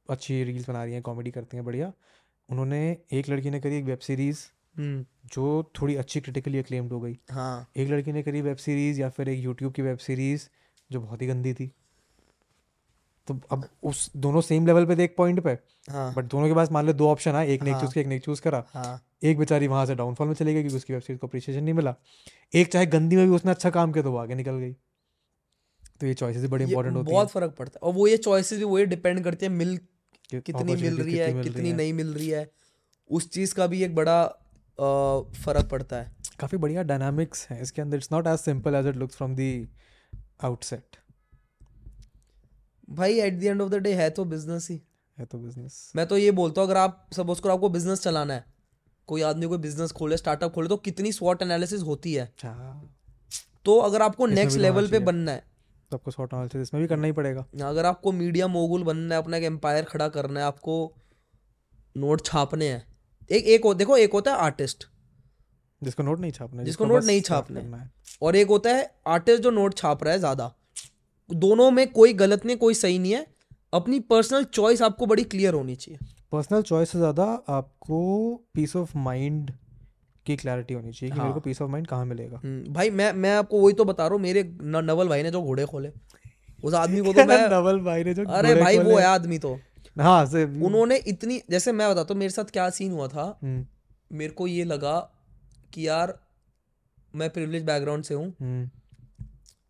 अच्छी रील्स बना रही हैं कॉमेडी करती हैं बढ़िया। उन्होंने एक लड़की ने करी एक वेब सीरीज़ हम्म। जो थोड़ी अच्छी क्रिटिकली अक्लेम्ड हो गई। हाँ। एक लड़की ने करी वेब सीरीज़ या फिर एक यूट्यूब की वेब सीरीज़ जो बहुत ही गंदी थी। तो अब उस दोनों सेम लेवल पे थे एक पॉइंट पे। हाँ। बट दोनों के पास मान लो दो ऑप्शन है एक ने एक हाँ। चूज़ किया एक ने एक चूज़ करा। हाँ। एक बेचारी वहाँ से डाउनफॉल में चली गई क्योंकि उसकी वेब सीरीज़ को अप्रिशिएशन नहीं मिला। एक चाहे गंदी में भी उसने अच्छा काम किया तो वो आगे निकल गई। तो ये चॉइसेस भी बड़ी इंपॉर्टेंट होती बहुत फ़र्क पड़ता है। और वो ये चॉइसेस भी वही डिपेंड करती है मिल कितनी मिल रही है कितनी नहीं मिल रही है। उस चीज़ का भी एक बड़ा फ़र्क पड़ता है। काफ़ी बढ़िया डायनामिक्स है इसके अंदर। It's not as simple as it looks from the outset भाई at the end of the day है तो बिज़नेस ही। है तो बिज़नेस मैं तो ये बोलता हूँ अगर आप सपोज़ करो आपको बिज़नेस चलाना है कोई आदमी कोई बिज़नेस खोले स्टार्टअप खोले तो कितनी स्वॉट एनालिसिस होती है। तो अगर आपको नेक्स्ट लेवल पे बनना है तो आपको शॉर्ट एनालिसिस इसमें भी करना ही पड़ेगा। अगर आपको मीडिया मोगुल बनना है अपना एक एम्पायर खड़ा करना है आपको नोट छापने हैं। एक एक हो, देखो एक होता है आर्टिस्ट जिसको नोट नहीं छापना जिसको नोट नहीं छापने। है। और एक होता है आर्टिस्ट जो नोट छाप रहा है ज़्यादा। दोनों में कोई गलत नहीं कोई सही नहीं है। अपनी पर्सनल चॉइस आपको बड़ी क्लियर होनी चाहिए। पर्सनल चॉइस से ज़्यादा आपको पीस ऑफ़ माइंड की क्लैरिटी होनी चाहिए कि मेरे हाँ। को पीस ऑफ़ माइंड कहाँ मिलेगा? हम्म, भाई मैं मैं आपको वही तो बता रहा हूँ मेरे न, नवल भाई ने जो घोड़े खोले उस आदमी को तो मैं नवल भाई ने जो अरे भाई वो है आदमी तो। हाँ से उन्होंने इतनी जैसे मैं बताता हूँ मेरे साथ क्या सीन हुआ था? हम्म, मेरे को ये लगा कि यार मैं प्रिविलेज बैकग्राउंड से हूँ। हम्म,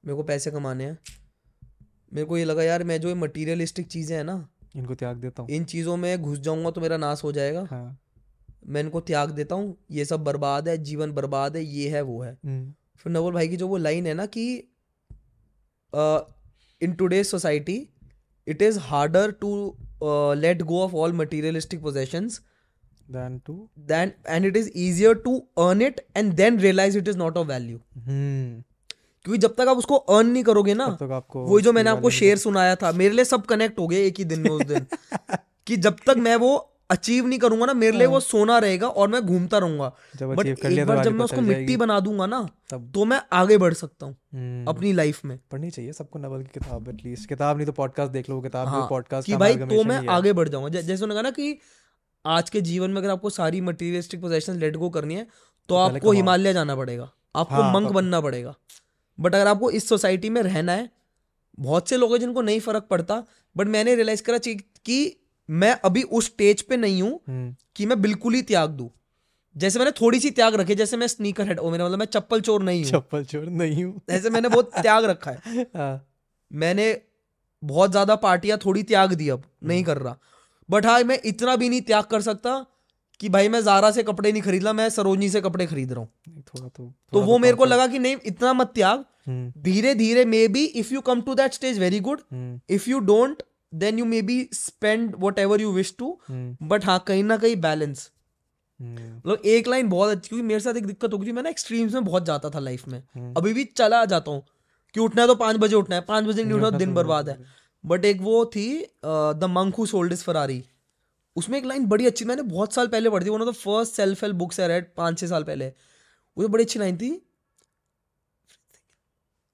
मेरे को पैसे कमाने हैं। मेरे को ये लगा यार मैं जो ये मटीरियलिस्टिक चीज़ें हैं ना इनको त्याग देता हूँ। इन चीज़ों में घुस जाऊँगा तो मेरा नाश हो जाएगा। हाँ। मैं इनको त्याग देता हूँ ये सब बर्बाद है जीवन बर्बाद है ये है वो है। हम्म, फिर नवल भाई की जो वो लाइन है ना कि in today's society it is harder to let go of all materialistic possessions then to? then and it is easier to earn it and then realize it is not of value. Hmm. क्योंकि जब तक आप उसको earn नहीं करोगे ना तब तक आपको वही जो मैंने आपको शेर सुनाया था मेरे लिए सब कनेक्ट हो गए एक ही दिन में उस दिन। कि जब तक मैं वो अचीव नहीं करूँगा ना मेरे लिए वो सोना रहेगा और मैं घूमता रहूँगा। हाँ। बट एक तो बार जब मैं उसको मिट्टी बना दूँगा ना तब तो मैं आगे बढ़ सकता हूँ हम्म, अपनी लाइफ में। पढ़नी चाहिए सबको नवल की किताब एटलीस्ट किताब नहीं तो पॉडकास्ट देख लो किताब हाँ पॉडकास्ट कि भाई तो मैं आगे बढ़ जाऊँगा। जैसे उन्होंने कहा ना कि आज के जीवन में अगर आपको सारी मटेरियलिस्टिक पोजेशन लेट गो करनी है तो आपको हिमालय जाना पड़ेगा। आपको हाँ, मंक बनना पड़ेगा। बट अगर आपको इस सोसाइटी में रहना है बहुत से लोग हैं जिनको नहीं फ़र्क पड़ता बट मैंने रियलाइज़ करा कि मैं अभी उस स्टेज पे नहीं हूँ हम्म, कि मैं बिल्कुल ही त्याग दू। जैसे मैंने थोड़ी सी त्याग रखी जैसे मैं स्नीकर हेड मेरा मतलब मैं चप्पल चोर नहीं हूँ। चप्पल चोर नहीं हूँ। ऐसे मैंने बहुत त्याग रखा है। हाँ, मैंने बहुत ज़्यादा पार्टियाँ थोड़ी त्याग दी अब नहीं कर रहा। बट हाँ मैं इतना भी नहीं त्याग कर सकता कि भाई मैं जारा से कपड़े नहीं खरीद रहा मैं सरोजनी से कपड़े खरीद रहा हूँ। थोड़ा तो थोड़ा तो थोड़ा वो मेरे को लगा कि नहीं इतना मत त्याग। हम्म, धीरे धीरे may be if you come to that stage very good hmm, if you don't then you may be spend whatever you wish to but हाँ कहीं ना कहीं बैलेंस हम्म, मतलब एक लाइन बहुत अच्छी क्योंकि मेरे साथ एक दिक्कत हो गई थी मैं ना एक्सट्रीम्स में बहुत जाता था लाइफ में। हम्म। अभी भी चला जाता हूँ कि उठना है तो पाँच बजे उठना है पाँच बजे नहीं उठा तो उठना दिन बर्बाद है। बट एक वो थी the monk who sold his Ferrari उसमें एक लाइन बड़ी अच्छी मैंने बहुत साल पहले पढ़ी थी one of the first self help books I read पाँच छः साल पहले। वो बड़ी अच्छी लाइन थी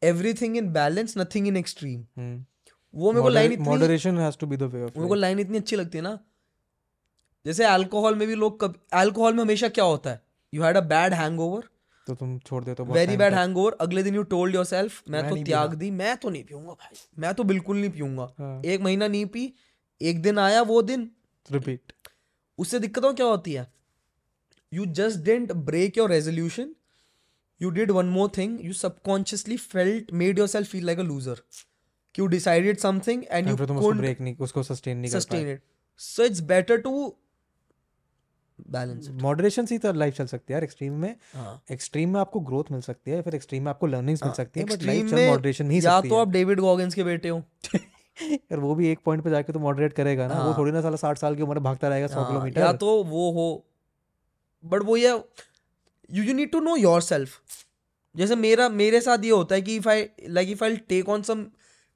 everything in balance nothing in extreme. वो मेरे को लाइन इतनी moderation has to be the way of मेरे को लाइन इतनी अच्छी लगती है ना। जैसे अल्कोहल में भी लोग अल्कोहल में हमेशा क्या होता है? You had a bad hangover तो तुम छोड़ देते हो बहुत वेरी बैड हैंगओवर अगले दिन यू टोल्ड योर सेल्फ मैं तो त्याग दी मैं तो नहीं पीऊँगा भाई। मैं तो बिल्कुल नहीं पीऊँगा। हाँ। एक महीना नहीं पी एक दिन आया वो दिन। रिपीट उससे दिक्कतों क्या होती है? You just didn't break your resolution you did one more thing you subconsciously felt made your self feel like a loser you decided something and you तुम उसको ब्रेक नहीं उसको सस्टेन नहीं it. So it's better to balance it. Moderation से ही तो life चल सकती है यार एक्सट्रीम में। हाँ। एक्सट्रीम में आपको ग्रोथ मिल सकती है फिर एक्सट्रीम में आपको लर्निंग्स मिल सकती है बट लाइफ में चल मॉडरेशन नहीं या तो आप डेविड गॉगिंस के बेटे हो। यार वो भी एक पॉइंट पे जाके तो मॉडरेट करेगा ना। वो हाँ। थोड़ी ना साला साठ साल की उम्र में भागता रहेगा सौ हाँ, किलोमीटर। या तो वो हो। बट वो ये you you need to know your self जैसे मेरा मेरे साथ ये होता है कि if I like if I take on some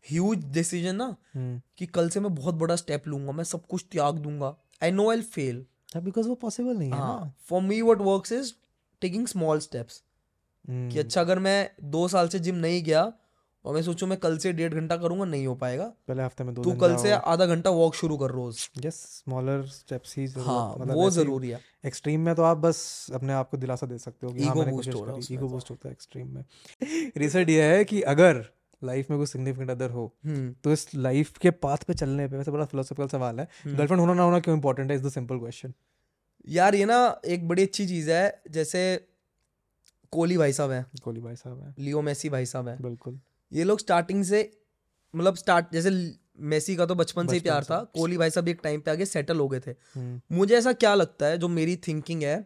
huge decision ना हम्म। कि कल से मैं बहुत बड़ा स्टेप लूँगा मैं सब कुछ त्याग दूँगा। I know I fail because वो पॉसिबल नहीं है for me what works is taking small steps कि अच्छा अगर मैं दो साल से जिम नहीं गया और मैं सोचूं मैं कल से डेढ़ घंटा करूँगा नहीं हो पाएगा। पहले हफ़्ते में दो तू कल से आधा घंटा वॉक शुरू कर रोज। यस स्मॉलर स्टेप्स ही जरूरत- हाँ मतलब वो ज़रूरी है। एक्सट्रीम में तो आप बस अपने आप को दिलासा दे सकते हो कि हाँ कोशिश हो रहा है ईगो तो। बूस्ट होता है एक्सट्रीम में। रिसर्च ये है कि अगर लाइफ में कोई सिग्निफिकेंट अदर हो हम्म। तो इस लाइफ के पाथ पे चलने पे वैसे बड़ा फिलोसफिकल सवाल है। हम्म। गर्लफ्रेंड होना ना होना क्यों इंपॉर्टेंट है? इज़ द सिंपल क्वेश्चन यार ये ना एक बड़ी अच्छी चीज़ है जैसे कोहली भाई साहब हैं। कोहली भाई साहब है। लियो मेसी भाई साहब हैं। बिल्कुल। ये लोग स्टार्टिंग से मतलब स्टार्ट जैसे मेसी का तो बचपन से ही प्यार था कोहली भाई साहब एक टाइम पे आगे सेटल हो गए थे। हम्म, मुझे ऐसा क्या लगता है जो मेरी थिंकिंग है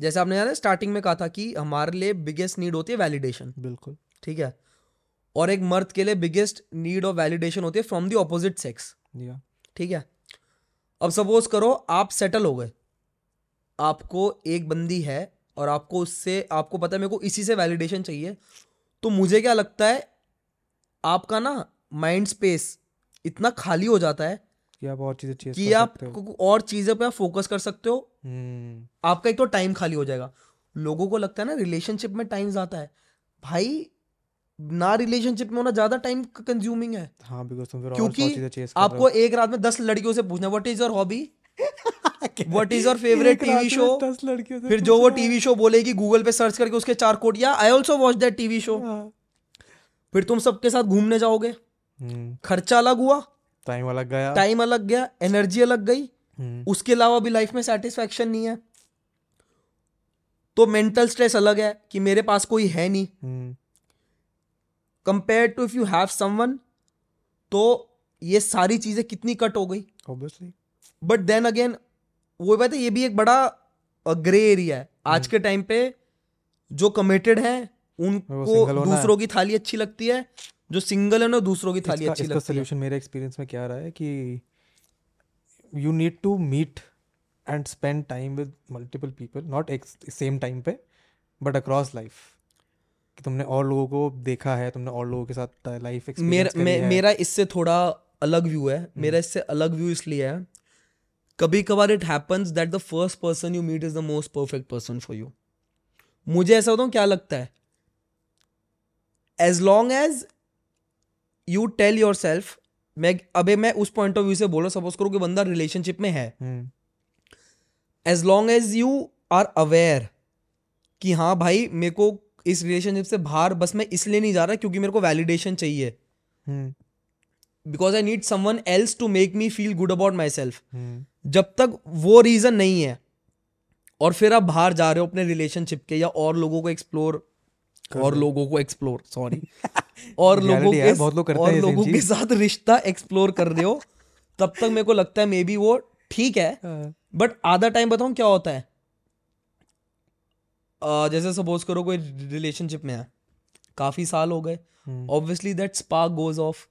जैसे आपने यार स्टार्टिंग में कहा था कि हमारे लिए बिगेस्ट नीड होती है वैलिडेशन बिल्कुल। ठीक है? और एक मर्द के लिए बिगेस्ट नीड ऑफ़ वैलिडेशन होती है फ्रॉम द ऑपोजिट सेक्स ठीक है? अब सपोज़ करो आप सेटल हो गए। आपको एक बंदी है और आपको उससे आपको पता है मेरे को इसी से वैलिडेशन चाहिए। तो मुझे क्या लगता है आपका ना माइंड स्पेस इतना खाली हो जाता है कि आप और चीज़ें कि आप और चीज़ों पे आप फोकस कर सकते हो। हम्म, आपका एक तो टाइम खाली हो जाएगा। लोगों को लगता है ना रिलेशनशिप में टाइम जाता है। भाई ना रिलेशनशिप में होना ज़्यादा टाइम कंज्यूमिंग है। हाँ बिकॉज़ तुम फिर क्योंकि आपको एक रात में दस लड़कियों से पूछना what is your hobby what is your favourite TV show दस लड़कियों से फिर जो वो टीवी शो बोलेगी गूगल पे सर्च करके उसके चार कोड या I also watch that TV show. फिर तुम सबके साथ घूमने जाओगे। हम्म, खर्चा अलग हुआ। टाइम अलग गया। टाइम अलग गया एनर्जी अलग गई। हम्म, उसके अलावा भी लाइफ में सेटिस्फेक्शन नहीं है। तो मेंटल स्ट्रेस अलग है कि मेरे पास कोई है नहीं। हम्म, compare to if you have someone तो ये सारी चीज़ें कितनी कट हो गई? Obviously. बट देन अगेन वो बात है ये भी एक बड़ा ग्रे एरिया है। आज के टाइम पे जो कमिटेड हैं उनको है। दूसरों की थाली अच्छी लगती है जो सिंगल है ना दूसरों की थाली इसका अच्छी इसका लगती है। सोल्यूशन मेरे एक्सपीरियंस में क्या रहा है कि you need to meet and spend time with multiple people not same time पे बट अक्रॉस लाइफ कि तुमने और लोगों को देखा है तुमने और लोगों के साथ लाइफ मेरा एक्सपीरियंस मे, मेरा इससे थोड़ा अलग व्यू है। मेरा इससे अलग व्यू इसलिए है कभी कभार it happens that the first person you meet is the most perfect person for you मुझे ऐसा होता हूँ क्या लगता है? As long as you tell your self मैं अबे मैं उस पॉइंट ऑफ़ व्यू से बोल रहा सपोज़ करो कि बंदा रिलेशनशिप में है। हम्म, as long as you are aware कि हाँ भाई मेरे को इस रिलेशनशिप से बाहर बस मैं इसलिए नहीं जा रहा क्योंकि मेरे को वैलिडेशन चाहिए। Because I need someone else to make me feel good about my self जब तक वो रीजन नहीं है और फिर आप बाहर जा रहे हो अपने रिलेशनशिप के या और लोगों को एक्सप्लोर और लोगों को एक्सप्लोर सॉरी और लोगों के बहुत लोग करते और हैं लोगों के साथ रिश्ता एक्सप्लोर कर रहे हो तब तक मेरे को लगता है मे बी वो ठीक है। हाँ, बट आधा टाइम बताऊँ क्या होता है? जैसे सपोज़ करो कोई रिलेशनशिप में है काफ़ी साल हो गए हम्म, obviously that spark goes off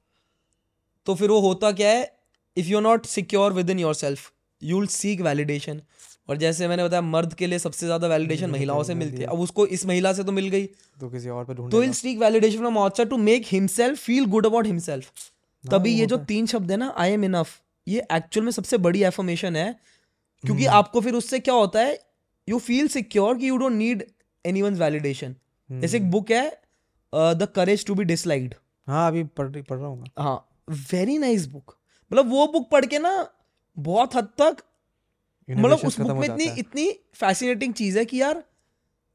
तो फिर वो होता क्या है if you are not secure within your self you will seek validation और जैसे मैंने बताया मर्द के लिए सबसे ज़्यादा वैलिडेशन महिलाओं से मिलती है। अब उसको इस महिला से तो मिल गई। तो किसी और पे तो will seek validation from outside to make himself feel good about himself तभी ये जो तीन शब्द है ना आई एम इनफ ये एक्चुअल में सबसे बड़ी एफर्मेशन है क्योंकि आपको फिर उससे क्या होता है यू फील सिक्योर कि you don't need any one validation जैसे एक बुक है the courage to be disliked हाँ अभी पढ़ पढ़ रहा हूँ हाँ वेरी नाइस बुक मतलब वो बुक पढ़ के ना बहुत हद तक मतलब उस बुक में इतनी इतनी फैसिनेटिंग चीज़ है कि यार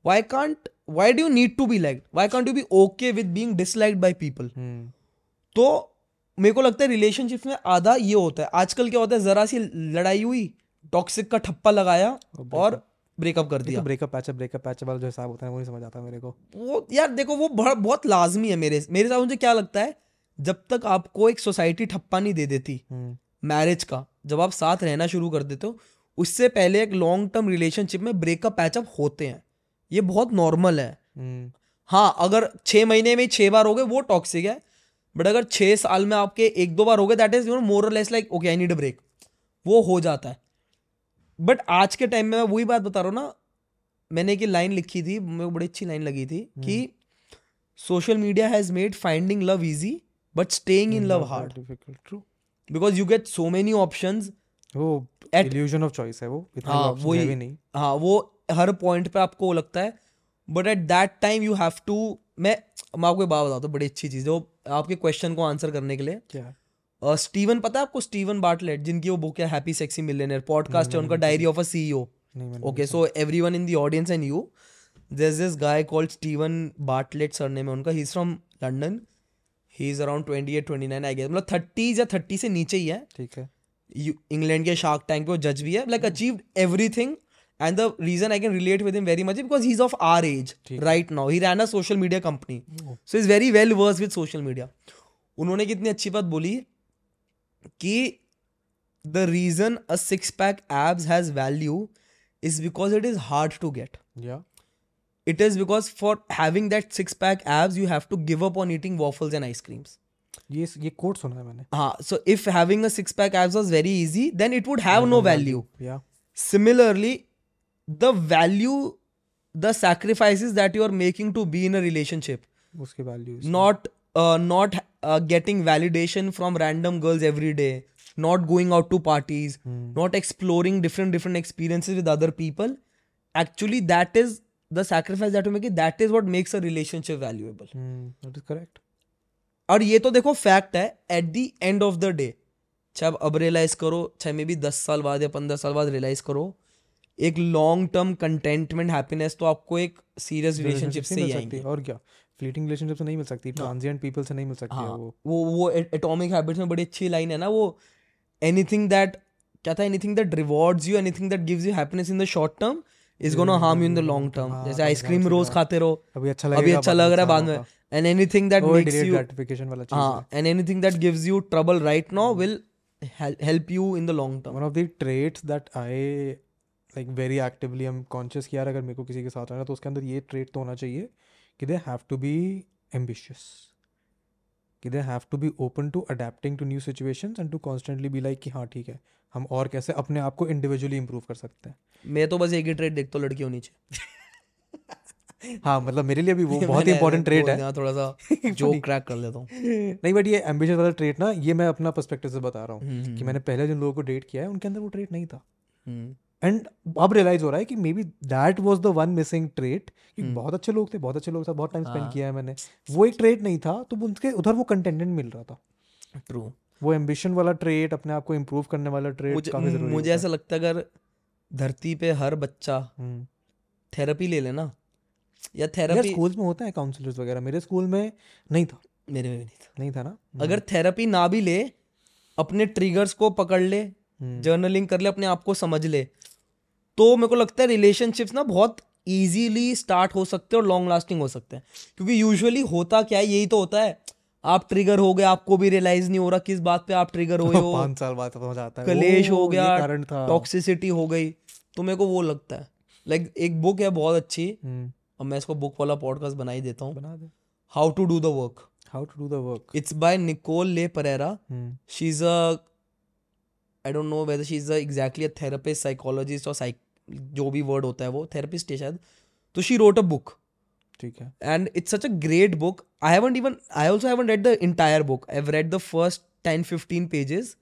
why can't why do need to be like why can't you be okay with being disliked by people तो मेरे को लगता है रिलेशनशिप में आधा ये होता है। आजकल क्या होता है जरा सी लड़ाई हुई टॉक्सिक का ठप्पा लगाया और ब्रेकअप कर दिया। तो ब्रेकअप पैच ब्रेकअप पैच वाला जो हिसाब होता है वो नहीं समझ आता मेरे को। वो यार देखो वो बहुत बहुत लाजमी है मेरे मेरे साथ मुझे क्या लगता है जब तक आपको एक सोसाइटी ठप्पा नहीं दे देती हम्म, मैरिज का जब आप साथ रहना शुरू कर देते हो उससे पहले एक लॉन्ग टर्म रिलेशनशिप में ब्रेकअप पैचअप होते हैं। ये बहुत नॉर्मल है। हम्म, हाँ अगर छः महीने में छः बार हो गए वो टॉक्सिक है बट अगर छः साल में आपके एक दो बार हो गए that is you know more less like okay I need a break वो हो जाता है। बट आज के टाइम में मैं वही बात बता रहा हूँ ना मैंने एक लाइन लिखी थी मेरे को बड़ी अच्छी लाइन लगी थी कि social media has made finding love easy but staying in love hard difficult true because you get so many option वो इल्यूजन ऑफ़ चॉइस है वो इतना हाँ, वही। है नहीं। हाँ वो हर पॉइंट पे आपको लगता है but at that time you have to मैं मैं आपको एक बात बताता हूँ बड़ी अच्छी चीज़ है वो आपके क्वेश्चन को आंसर करने के लिए। क्या? स्टीवन पता है आपको स्टीवन बार्टलेट जिनकी वो बुक है हैप्पी सेक्सी मिलियनर पॉडकास्ट है उनका diary of a CEO okay so everyone in the audience and you there this guy called Steven Bartlett surname है उनका he is from London he is around 28 29 I guess मतलब 30 या 30 से नीचे ही है। ठीक है। इंग्लैंड के शार्क टैंक पे वो जज भी है like achieved everything and the reason I can relate with him very much because he is of our age right now he ran a social media company so is very well versed with social media उन्होंने कितनी अच्छी बात बोली? कि the reason a six pack abs has value is because it is hard to get या it is because for having that six pack abs you have to give up on eating waffles and ice creams ये ये coat सुना है मैंने हाँ so if having a six pack abs was very easy then it would have no value या similarly the value the sacrifices that you are making to be in a relationship उसके values not uh, not getting validation from random girls every day not going out to parties not exploring different different experiences with other people actually that is the sacrifice that make that is what makes a relationship valuable is correct और ये तो देखो fact है at the end of the day चाहे अब realise करो चाहे may be दस साल बाद या पंद्रह साल बाद रियलाइज़ करो एक लॉन्ग टर्म कंटेंटमेंट हैप्पीनेस तो आपको एक सीरियस रिलेशनशिप से ही आएँगे। और क्या? फ्लीटिंग रिलेशनशिप से नहीं मिल सकती ट्रांजिएंट पीपल से नहीं मिल सकती हाँ। वो। वो वो एटॉमिक हैबिट्स में बड़ी अच्छी लाइन है ना वो। एनीथिंग दैट क्या था anything that rewards you anything that gives you happiness in the short term is gonna harm you in the long term हाँ, जैसे हाँ, आइसक्रीम हाँ, रोज हाँ। खाते रहो। अभी अच्छा अभी अच्छा लग रहा है बाद में and anything that makes you gratification वाला चीज़ हाँ and anything that gives you trouble right now will hel- help you in the long term. One of the traits that I like very actively I am conscious कि यार अगर मेरे को किसी के साथ रहना तो उसके अंदर ये ट्रेट तो होना चाहिए कि they have to be ambitious कि they have to be open to adapting to new situations and to constantly be like कि हाँ ठीक है हम और कैसे अपने आप को इंडिविजुअली इंप्रूव कर सकते हैं? मैं तो बस एक ही ट्रेड देखता हूँ लड़की होनी चाहिए हाँ मतलब मेरे लिए भी वो बहुत ही इंपॉर्टेंट ट्रेट है। थोड़ा सा जोक क्रैक कर लेता हूँ। नहीं बट ये एम्बिशन वाला ट्रेट ना ये मैं अपना पर्सपेक्टिव से बता रहा हूँ हम्म, कि मैंने पहले जिन लोगों को डेट किया है उनके अंदर वो ट्रेट नहीं था। हम्म, एंड अब रियलाइज़ हो रहा है कि maybe that was the one missing trait कि हम्म। बहुत अच्छे लोग थे बहुत अच्छे लोग थे बहुत टाइम स्पेंड हाँ। किया है मैंने। वो एक ट्रेट नहीं था तो उनके उधर वो कंटेंटेड मिल रहा था। ट्रू वो एम्बिशन वाला ट्रेट अपने आप को इम्प्रूव करने वाला ट्रेट मुझे काफ़ी ज़रूरी मुझे ऐसा लगता है अगर धरती पे हर बच्चा हम्म थेरेपी ले लेना या थेरेपी स्कूल्स में होता है काउंसलर्स वगैरह। मेरे स्कूल में नहीं था। मेरे में भी नहीं था। नहीं था ना? अगर थेरेपी ना भी ले अपने ट्रिगर्स को पकड़ ले हम्म, जर्नलिंग कर ले अपने आप को समझ ले तो मेरे को लगता है रिलेशनशिप्स ना बहुत ईजीली स्टार्ट हो सकते हैं और लॉन्ग लास्टिंग हो सकते हैं। क्योंकि यूजुअली होता क्या है यही तो होता है। आप ट्रिगर हो गए आपको भी रियलाइज़ नहीं हो रहा किस बात पे आप ट्रिगर हुए हो। पाँच साल बाद समझ आता है। कलेश हो गया टॉक्सिसिटी हो गई। तो मेरे को वो लगता है। लाइक like, एक बुक है बहुत अच्छी। हम्म, अब मैं इसको बुक वाला पॉडकास्ट बना ही देता हूँ। बना दे। How to do the work how to do the work it's by Nicol ले Perera she is a I don't know whether she is exactly a therapist psychologist और साइक जो भी वर्ड होता है वो थेरेपिस्ट है शायद तो शी रोट अ बुक ठीक है। And it's such a great book I haven't even I also haven't read the entire book I have read the first ten fifteen pages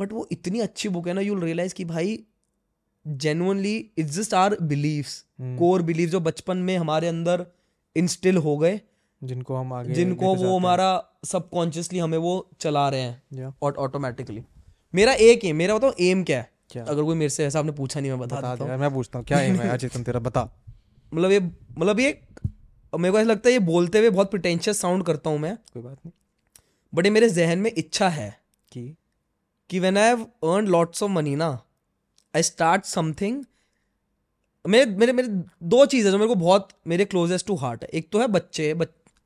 but वो इतनी अच्छी बुक है ना यू रियलाइज़ कि भाई genuinely it's just our beliefs core belief जो बचपन में हमारे अंदर इंस्टिल हो गए जिनको हम आगे जिनको वो हमारा सबकॉन्शियसली हमें वो चला रहे हैं ऑटोमेटिकली yeah. मेरा एक एम मेरा बताओ एम क्या है? क्या? अगर कोई मेरे से ऐसा आपने पूछा नहीं मैं बता बता देता हूँ। मैं पूछता हूँ क्या है? मैं अचेतन तेरा बता। मतलब ये मतलब ये मेरे को ऐसा लगता है ये बोलते हुए बहुत प्रिटेंशियस साउंड करता हूँ मैं। कोई बात नहीं। बट ये मेरे जहन में इच्छा है कि? कि when I have earn lots of money ना आई स्टार्ट समथिंग मेरे मेरे मेरे दो चीज़ें जो मेरे को बहुत मेरे क्लोजेस्ट टू हार्ट है। एक तो है बच्चे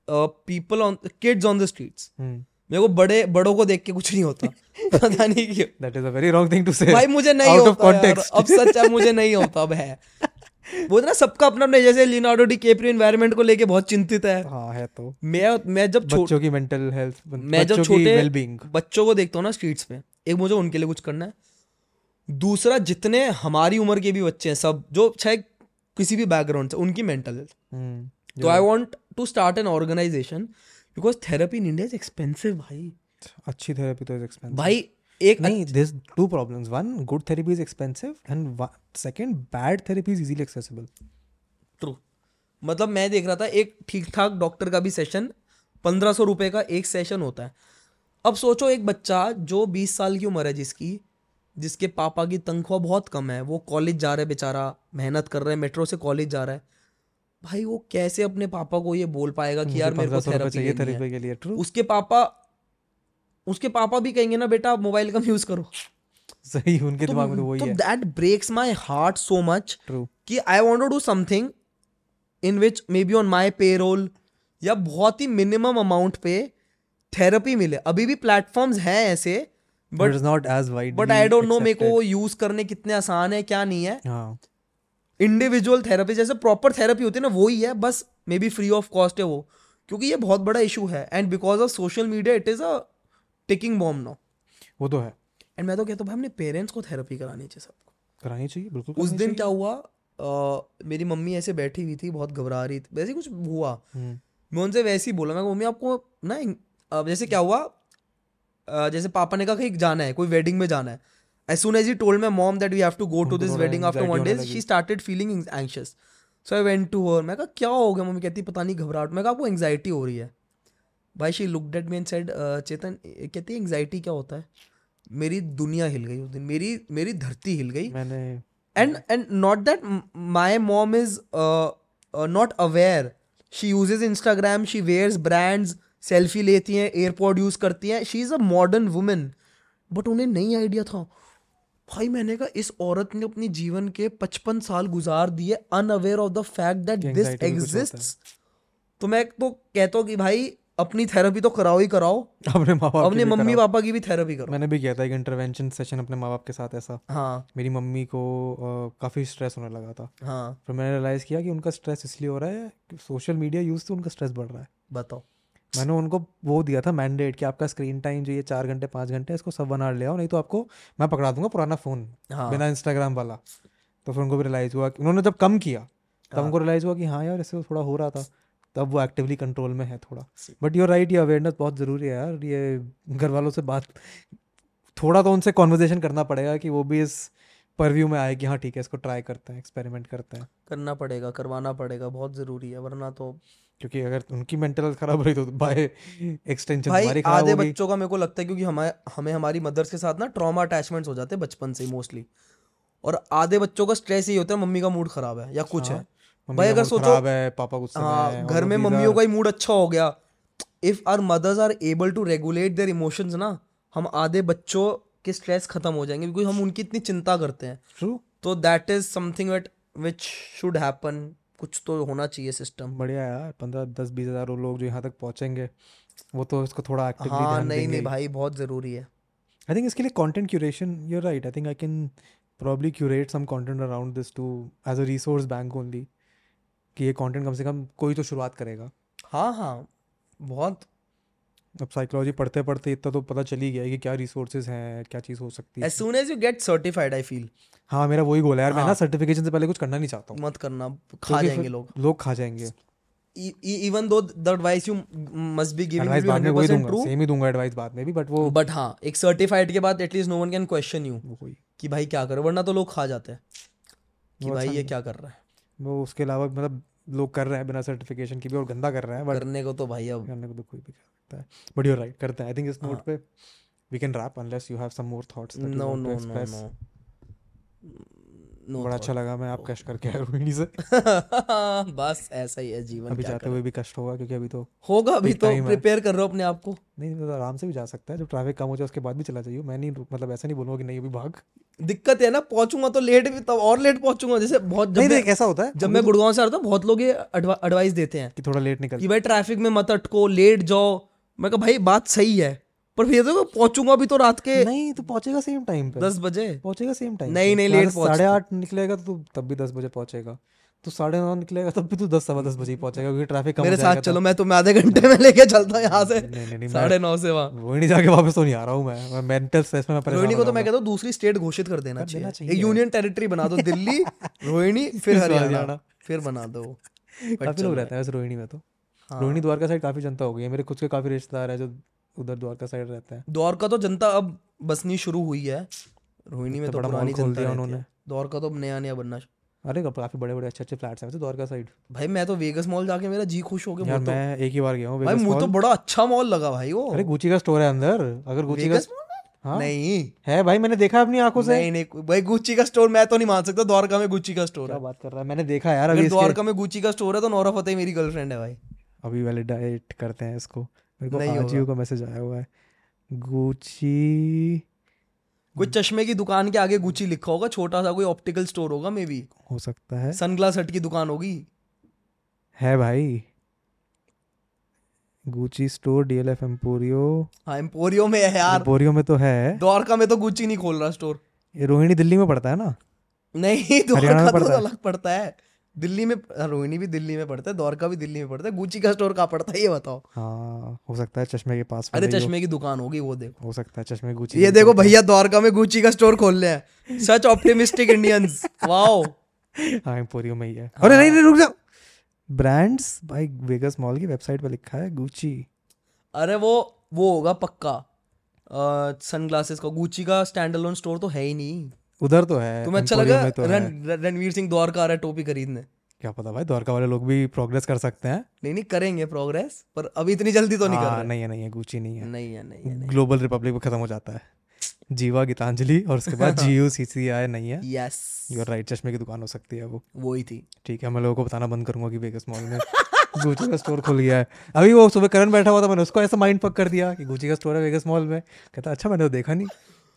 people on kids on the streets मेरे को बड़े बड़ों को देख के कुछ नहीं होता। पता नहीं क्यों। That is a very wrong thing to say भाई मुझे नहीं होता अब सच है मुझे नहीं होता अब है। वो ना सबका अपना अपने जैसे लियोनार्डो डी कैप्रियो एनवायरनमेंट को लेके बहुत चिंतित है। हाँ है तो। मैं मैं जब बच्चों की मेंटल हेल्थ मैं जब छोटे बच्चों को देखता हूँ ना स्ट्रीट्स पे एक मुझे उनके लिए कुछ करना है। दूसरा जितने हमारी उम्र के भी बच्चे हैं सब जो चाहे किसी भी बैकग्राउंड से उनकी मेंटल हेल्थ हम्म तो I want to start an organisation because therapy in India is expensive भाई अच्छी थेरेपी तो इज़ एक्सपेंसिव भाई एक नहीं this two problems one good therapy is expensive and second bad therapy is easily accessible true मतलब मैं देख रहा था एक ठीक ठाक डॉक्टर का भी सेशन पंद्रह सौ रुपये का एक सेशन होता है। अब सोचो एक बच्चा जो बीस साल की उम्र है जिसकी जिसके पापा की तनख्वाह बहुत कम है वो कॉलेज जा रहा है बेचारा मेहनत कर रहा है मेट्रो से कॉलेज जा रहा है। भाई वो कैसे अपने पापा को ये बोल पाएगा कि यार मेरे को थेरेपी चाहिए के लिए ट्रू उसके पापा उसके पापा भी कहेंगे ना बेटा मोबाइल कम यूज़ करो। सही उनके दिमाग में तो वही तो है। That breaks my heart so much true कि I want to do something in which maybe on my payroll या बहुत ही मिनिमम अमाउंट पे थेरेपी मिले। अभी भी प्लेटफॉर्म्स हैं ऐसे but but not as wide but I don't know मेरे को यूज़ करने कितने आसान है क्या नहीं है। हाँ। इंडिविजुअल थेरेपी जैसे प्रॉपर थेरेपी होती है ना वही है बस may be free of cost है वो क्योंकि ये बहुत बड़ा इशू है and because of social media it is a ticking bomb now वो तो है। एंड मैं तो कहता हूँ भाई अपने पेरेंट्स को थेरेपी करानी चाहिए सबको. करानी चाहिए बिल्कुल उस दिन क्या हुआ अ, मेरी मम्मी ऐसे बैठी हुई थी बहुत घबरा रही थी वैसे कुछ हुआ। हम्म, मैं उनसे वैसे ही बोला मैं मम्मी आपको ना जैसे क्या हुआ जैसे पापा ने कहा कहीं जाना है कोई वेडिंग में जाना है my mom that we have to go to उनको दिस थोड़ा वेडिंग आफ्टर anxiety वन होने डे लगी। She started feeling anxious so I went to her मैं कहा क्या हो गया मम्मी? कहती पता नहीं घबराहट. मैं कहा आपको एंग्जाइटी हो रही है? भाई she looked at me and said Chetan कहती है एंग्जाइटी क्या होता है? मेरी दुनिया हिल गई उस दिन मेरी मेरी धरती हिल गई. मैंने and and not that m- my mom is uh, uh, not aware. She uses instagram she wears brands selfie लेती हैं एयरपोर्ट यूज़ करती हैं. She is a modern women but उन्हें नहीं आइडिया था। भाई मैंने कहा इस औरत ने अपनी जीवन के पचपन साल गुजार दिए unaware of the fact that this. Exist तो मैं तो कहता हूँ कि भाई अपनी थेरेपी तो कराओ ही कराओ। अपने माँ बाप अपने मम्मी पापा की भी थेरेपी करो। मैंने भी किया था एक इंटरवेंशन सेशन अपने माँ बाप के साथ ऐसा। हाँ। मेरी मम्मी को अ, काफ़ी स्ट्रेस होने लगा था। हाँ। फिर मैंने रियलाइज़ किया कि उनका स्ट्रेस इसलिए हो रहा है सोशल मीडिया यूज़ से उनका स्ट्रेस बढ़ रहा है। बताओ। मैंने उनको वो दिया था मैंडेट कि आपका स्क्रीन टाइम जो ये चार घंटे पाँच घंटे इसको सब वन आवर ले आओ नहीं तो आपको मैं पकड़ा दूँगा पुराना फ़ोन हाँ। बिना इंस्टाग्राम वाला। तो फिर उनको भी रियलाइज़ हुआ कि उन्होंने जब कम किया तब उनको रियलाइज़ हुआ कि हाँ यार इससे तो थोड़ा हो रहा था। तब वो एक्टिवली कंट्रोल में है थोड़ा। बट यूर राइट ये अवेयरनेस बहुत ज़रूरी है यार। ये घर वालों से बात थोड़ा तो उनसे कॉन्वर्जेशन करना पड़ेगा कि वो भी इस परव्यू में आए कि हाँ ठीक है इसको ट्राई करते हैं एक्सपेरिमेंट करते हैं। करना पड़ेगा करवाना पड़ेगा बहुत ज़रूरी है वरना तो क्योंकि अगर उनकी मेंटल हेल्थ खराब रही तो बाय एक्सटेंशन भाई आधे बच्चों का मेरे को लगता है क्योंकि हमारे हमें हमारी मदर्स के साथ ना ट्रॉमा अटैचमेंट्स हो जाते हैं बचपन से मोस्टली और आधे बच्चों का स्ट्रेस ही होता है मम्मी का मूड खराब है या कुछ है भाई अगर सोचो है पापा गुस्से हाँ घर में मम्मियों का ही मूड अच्छा हो गया। If our mothers are able to regulate their emotions ना हम आधे बच्चों के स्ट्रेस खत्म हो जाएँगे क्योंकि हम उनकी इतनी चिंता करते हैं। True. तो that is something that which should happen कुछ तो होना चाहिए सिस्टम बढ़िया यार पंद्रह दस बीस हज़ार वो लोग जो यहाँ तक पहुँचेंगे वो तो इसको थोड़ा एक्टिवली हाँ ध्यान नहीं नहीं भाई बहुत ज़रूरी है। आई थिंक इसके लिए content curation you are right I think I can probably curate some content around this too as a resource bank only कि ये कंटेंट कम से कम कोई तो शुरुआत करेगा। हाँ हाँ बहुत अब साइकोलॉजी पढ़ते पढ़ते इतना तो पता चल ही गया है कि क्या रिसोर्सेज हैं क्या चीज़ हो सकती है। As soon as you get certified I feel हाँ मेरा वही गोल है यार हाँ. मैं ना हाँ। सर्टिफिकेशन से पहले कुछ करना नहीं चाहता हूँ। मत करना खा क्योंकि जाएँगे लोग। लोग खा जाएँगे। Even though the advice you must be giving advice बाद में वही दूँगा सेम ही दूँगा एडवाइस बाद में भी बट वो बट हाँ एक सर्टिफाइड के बाद at least no one can question you कि भाई क्या करो वरना तो लोग खा जाते हैं कि भाई अच्छा ये क्या कर रहा है। वो उसके अलावा मतलब लोग कर रहे हैं बिना सर्टिफिकेशन के भी और गंदा कर रहे हैं करने को तो भाई अब करने को तो कोई भी सकता है। बट यू राइट करते हैं। आई थिंक इस नोट हाँ। पे we can wrap unless you have some more thoughts no no no no बड़ा अच्छा लगा मैं आप कष्ट करके आया रोहिणी से। बस ऐसा ही है जीवन अभी जाते हुए भी कष्ट होगा क्योंकि अभी तो होगा अभी तो प्रिपेयर कर रहा हूँ अपने आप को। नहीं तो आराम से भी जा सकता है। जब ट्रैफ़िक कम हो जाए उसके बाद भी चला जाइए मैं नहीं मतलब ऐसा नहीं बोलूँगा कि नहीं अभी भाग। दिक्कत है ना पहुंचूँगा तो लेट भी तब और लेट पहुंचूँगा। जैसे बहुत जब नहीं नहीं ऐसा होता है। जब मैं गुड़गांव से आ रहा था बहुत लोग ये एडवाइस देते हैं कि थोड़ा लेट निकल। कि भाई ट्रैफ़िक में मत अटको लेट जाओ। मैं कहा भाई बात सही है। पर फिर तो पहुंचूँगा भी तो रात के नहीं तो पहुंचेगा सेम टाइम पे। दस बजे। पहुंचेगा सेम टाइम नहीं, नहीं, पहुंच- साढ़े आठ निकलेगा तो तब भी दस बजे पहुंचेगा। तो साढ़े नौ निकलेगा तब भी तू दस सवा दस बजे पहुंचेगा क्योंकि ट्रैफ़िक कम मेरे साथ चलो मैं तुम्हें आधे घंटे में लेके चलता हूँ यहाँ से। साढ़े नौ से वहाँ। नहीं जाके वापस तो नहीं आ रहा हूँ मैं। मेंटल स्ट्रेस में रोहिणी को तो मैं कहता हूँ दूसरी स्टेट घोषित कर देना चाहिए। यूनियन टेरिटरी बना दो दिल्ली रोहिणी फिर हरियाणा। फिर बना दो। काफ़ी लोग रहते हैं रोहिणी में तो। हाँ। रोहिणी द्वारका साइड काफ़ी जनता हो गई है। मेरे खुद के काफ़ी रिश्तेदार है जो उधर द्वारका साइड रहते हैं। द्वारका तो जनता अब बसनी शुरू हुई है। रोहिणी में तो पुरानी जनता है उन्होंने। द्वारका तो अब नया नया बनना अरे काफ़ी बड़े बड़े अच्छे अच्छे फ्लैट्स हैं वैसे द्वारका साइड भाई मैं तो वेगस मॉल जाके मेरा जी खुश हो गया यार तो मैं एक ही बार गया हूँ भाई मुझे तो बड़ा अच्छा मॉल लगा भाई वो। अरे गुची का स्टोर है अंदर। अगर गुची का? हाँ? नहीं। है भाई मैंने देखा अपनी आँखों से। नहीं नहीं भाई गुच्ची का स्टोर मैं तो नहीं मान सकता। द्वारका में गुच्ची का स्टोर क्या है। बात कर रहा है? मैंने देखा यार अभी द्वारका में गुच्ची का स्टोर है तो नौरा फतेह मेरी गर्लफ्रेंड है भाई। अभी वैलिडेट करते हैं इसको। मेरे को नहीं आजियो का मैसेज आया हुआ है। गुची कोई चश्मे की दुकान के आगे गुची लिखा होगा छोटा सा कोई ऑप्टिकल स्टोर होगा मे बी हो सकता है। सनग्लास हट की दुकान होगी? है भाई। गुची स्टोर डीएलएफ एम्पोरियो हाँ एम्पोरियो में है यार। एम्पोरियो में तो है। द्वारका में तो गुच्ची नहीं खोल रहा स्टोर ये रोहिणी दिल्ली में पड़ता है ना? नहीं द्वारका तो अलग पड़ता है। दिल्ली में हाँ, रोहिणी भी दिल्ली में पड़ता है द्वारका भी दिल्ली में पड़ता है गुच्ची का स्टोर कहाँ पड़ता है ये बताओ। हाँ हो सकता है चश्मे के पास अरे ही हो- चश्मे की दुकान होगी वो देखो। हो सकता है चश्मे गुची ये देखो भैया द्वारका में गुच्ची का स्टोर खोल ले हैं। सच ऑप्टिमिस्टिक इंडियंस वाओ हाँ एम्पोरियो में ही है। अरे नहीं नहीं रुक जाओ ब्रांड्स भाई वेगस मॉल की वेबसाइट पर लिखा है गुची अरे वो वो होगा पक्का। सनग्लासेस का गुची का स्टैंड अलोन स्टोर तो है ही नहीं। उधर तो है तुम्हें अच्छा एम्पोरियो लगा तो। रण रणवीर सिंह द्वारका आ रहा है टोपी खरीदने। क्या पता भाई द्वारका वाले लोग भी प्रोग्रेस कर सकते हैं। नहीं नहीं करेंगे प्रोग्रेस पर अभी इतनी जल्दी तो नहीं कर हाँ, रहे। नहीं है नहीं है गुची नहीं है। नहीं है नहीं है नहीं ग्लोबल रिपब्लिक में खत्म हो जाता है। जीवा गीतांजलि और उसके बाद जी यू सी सी आई नहीं है। यस यूर राइट चश्मे की दुकान हो सकती है वो। वो ही थी। ठीक है मैं लोगों को बताना बंद करूँगा कि वेगस मॉल में गुची का स्टोर खुल गया है। अभी वो सुबह करण बैठा हुआ था मैंने उसको ऐसा माइंड पक कर दिया कि गुची का स्टोर है वेगस मॉल में। कहता अच्छा मैंने तो देखा नहीं।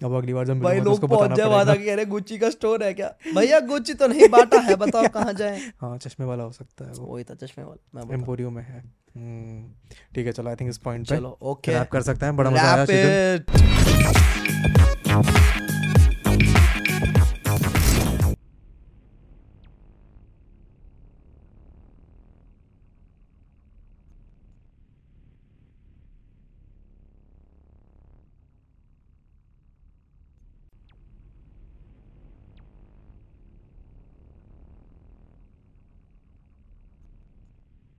अब अगली बार जब भाई तो लोग पहुँच जाए वहाँ जाके अरे गुच्ची का स्टोर है क्या? भैया गुच्ची तो नहीं बाटा है बताओ कहाँ जाए? हाँ चश्मे वाला हो सकता है वो। वही था चश्मे वाला एम्पोरियो में है। हम्म, ठीक है चलो आई थिंक इस पॉइंट पे चलो ओके रैप कर सकते हैं बड़ा मज़ा आया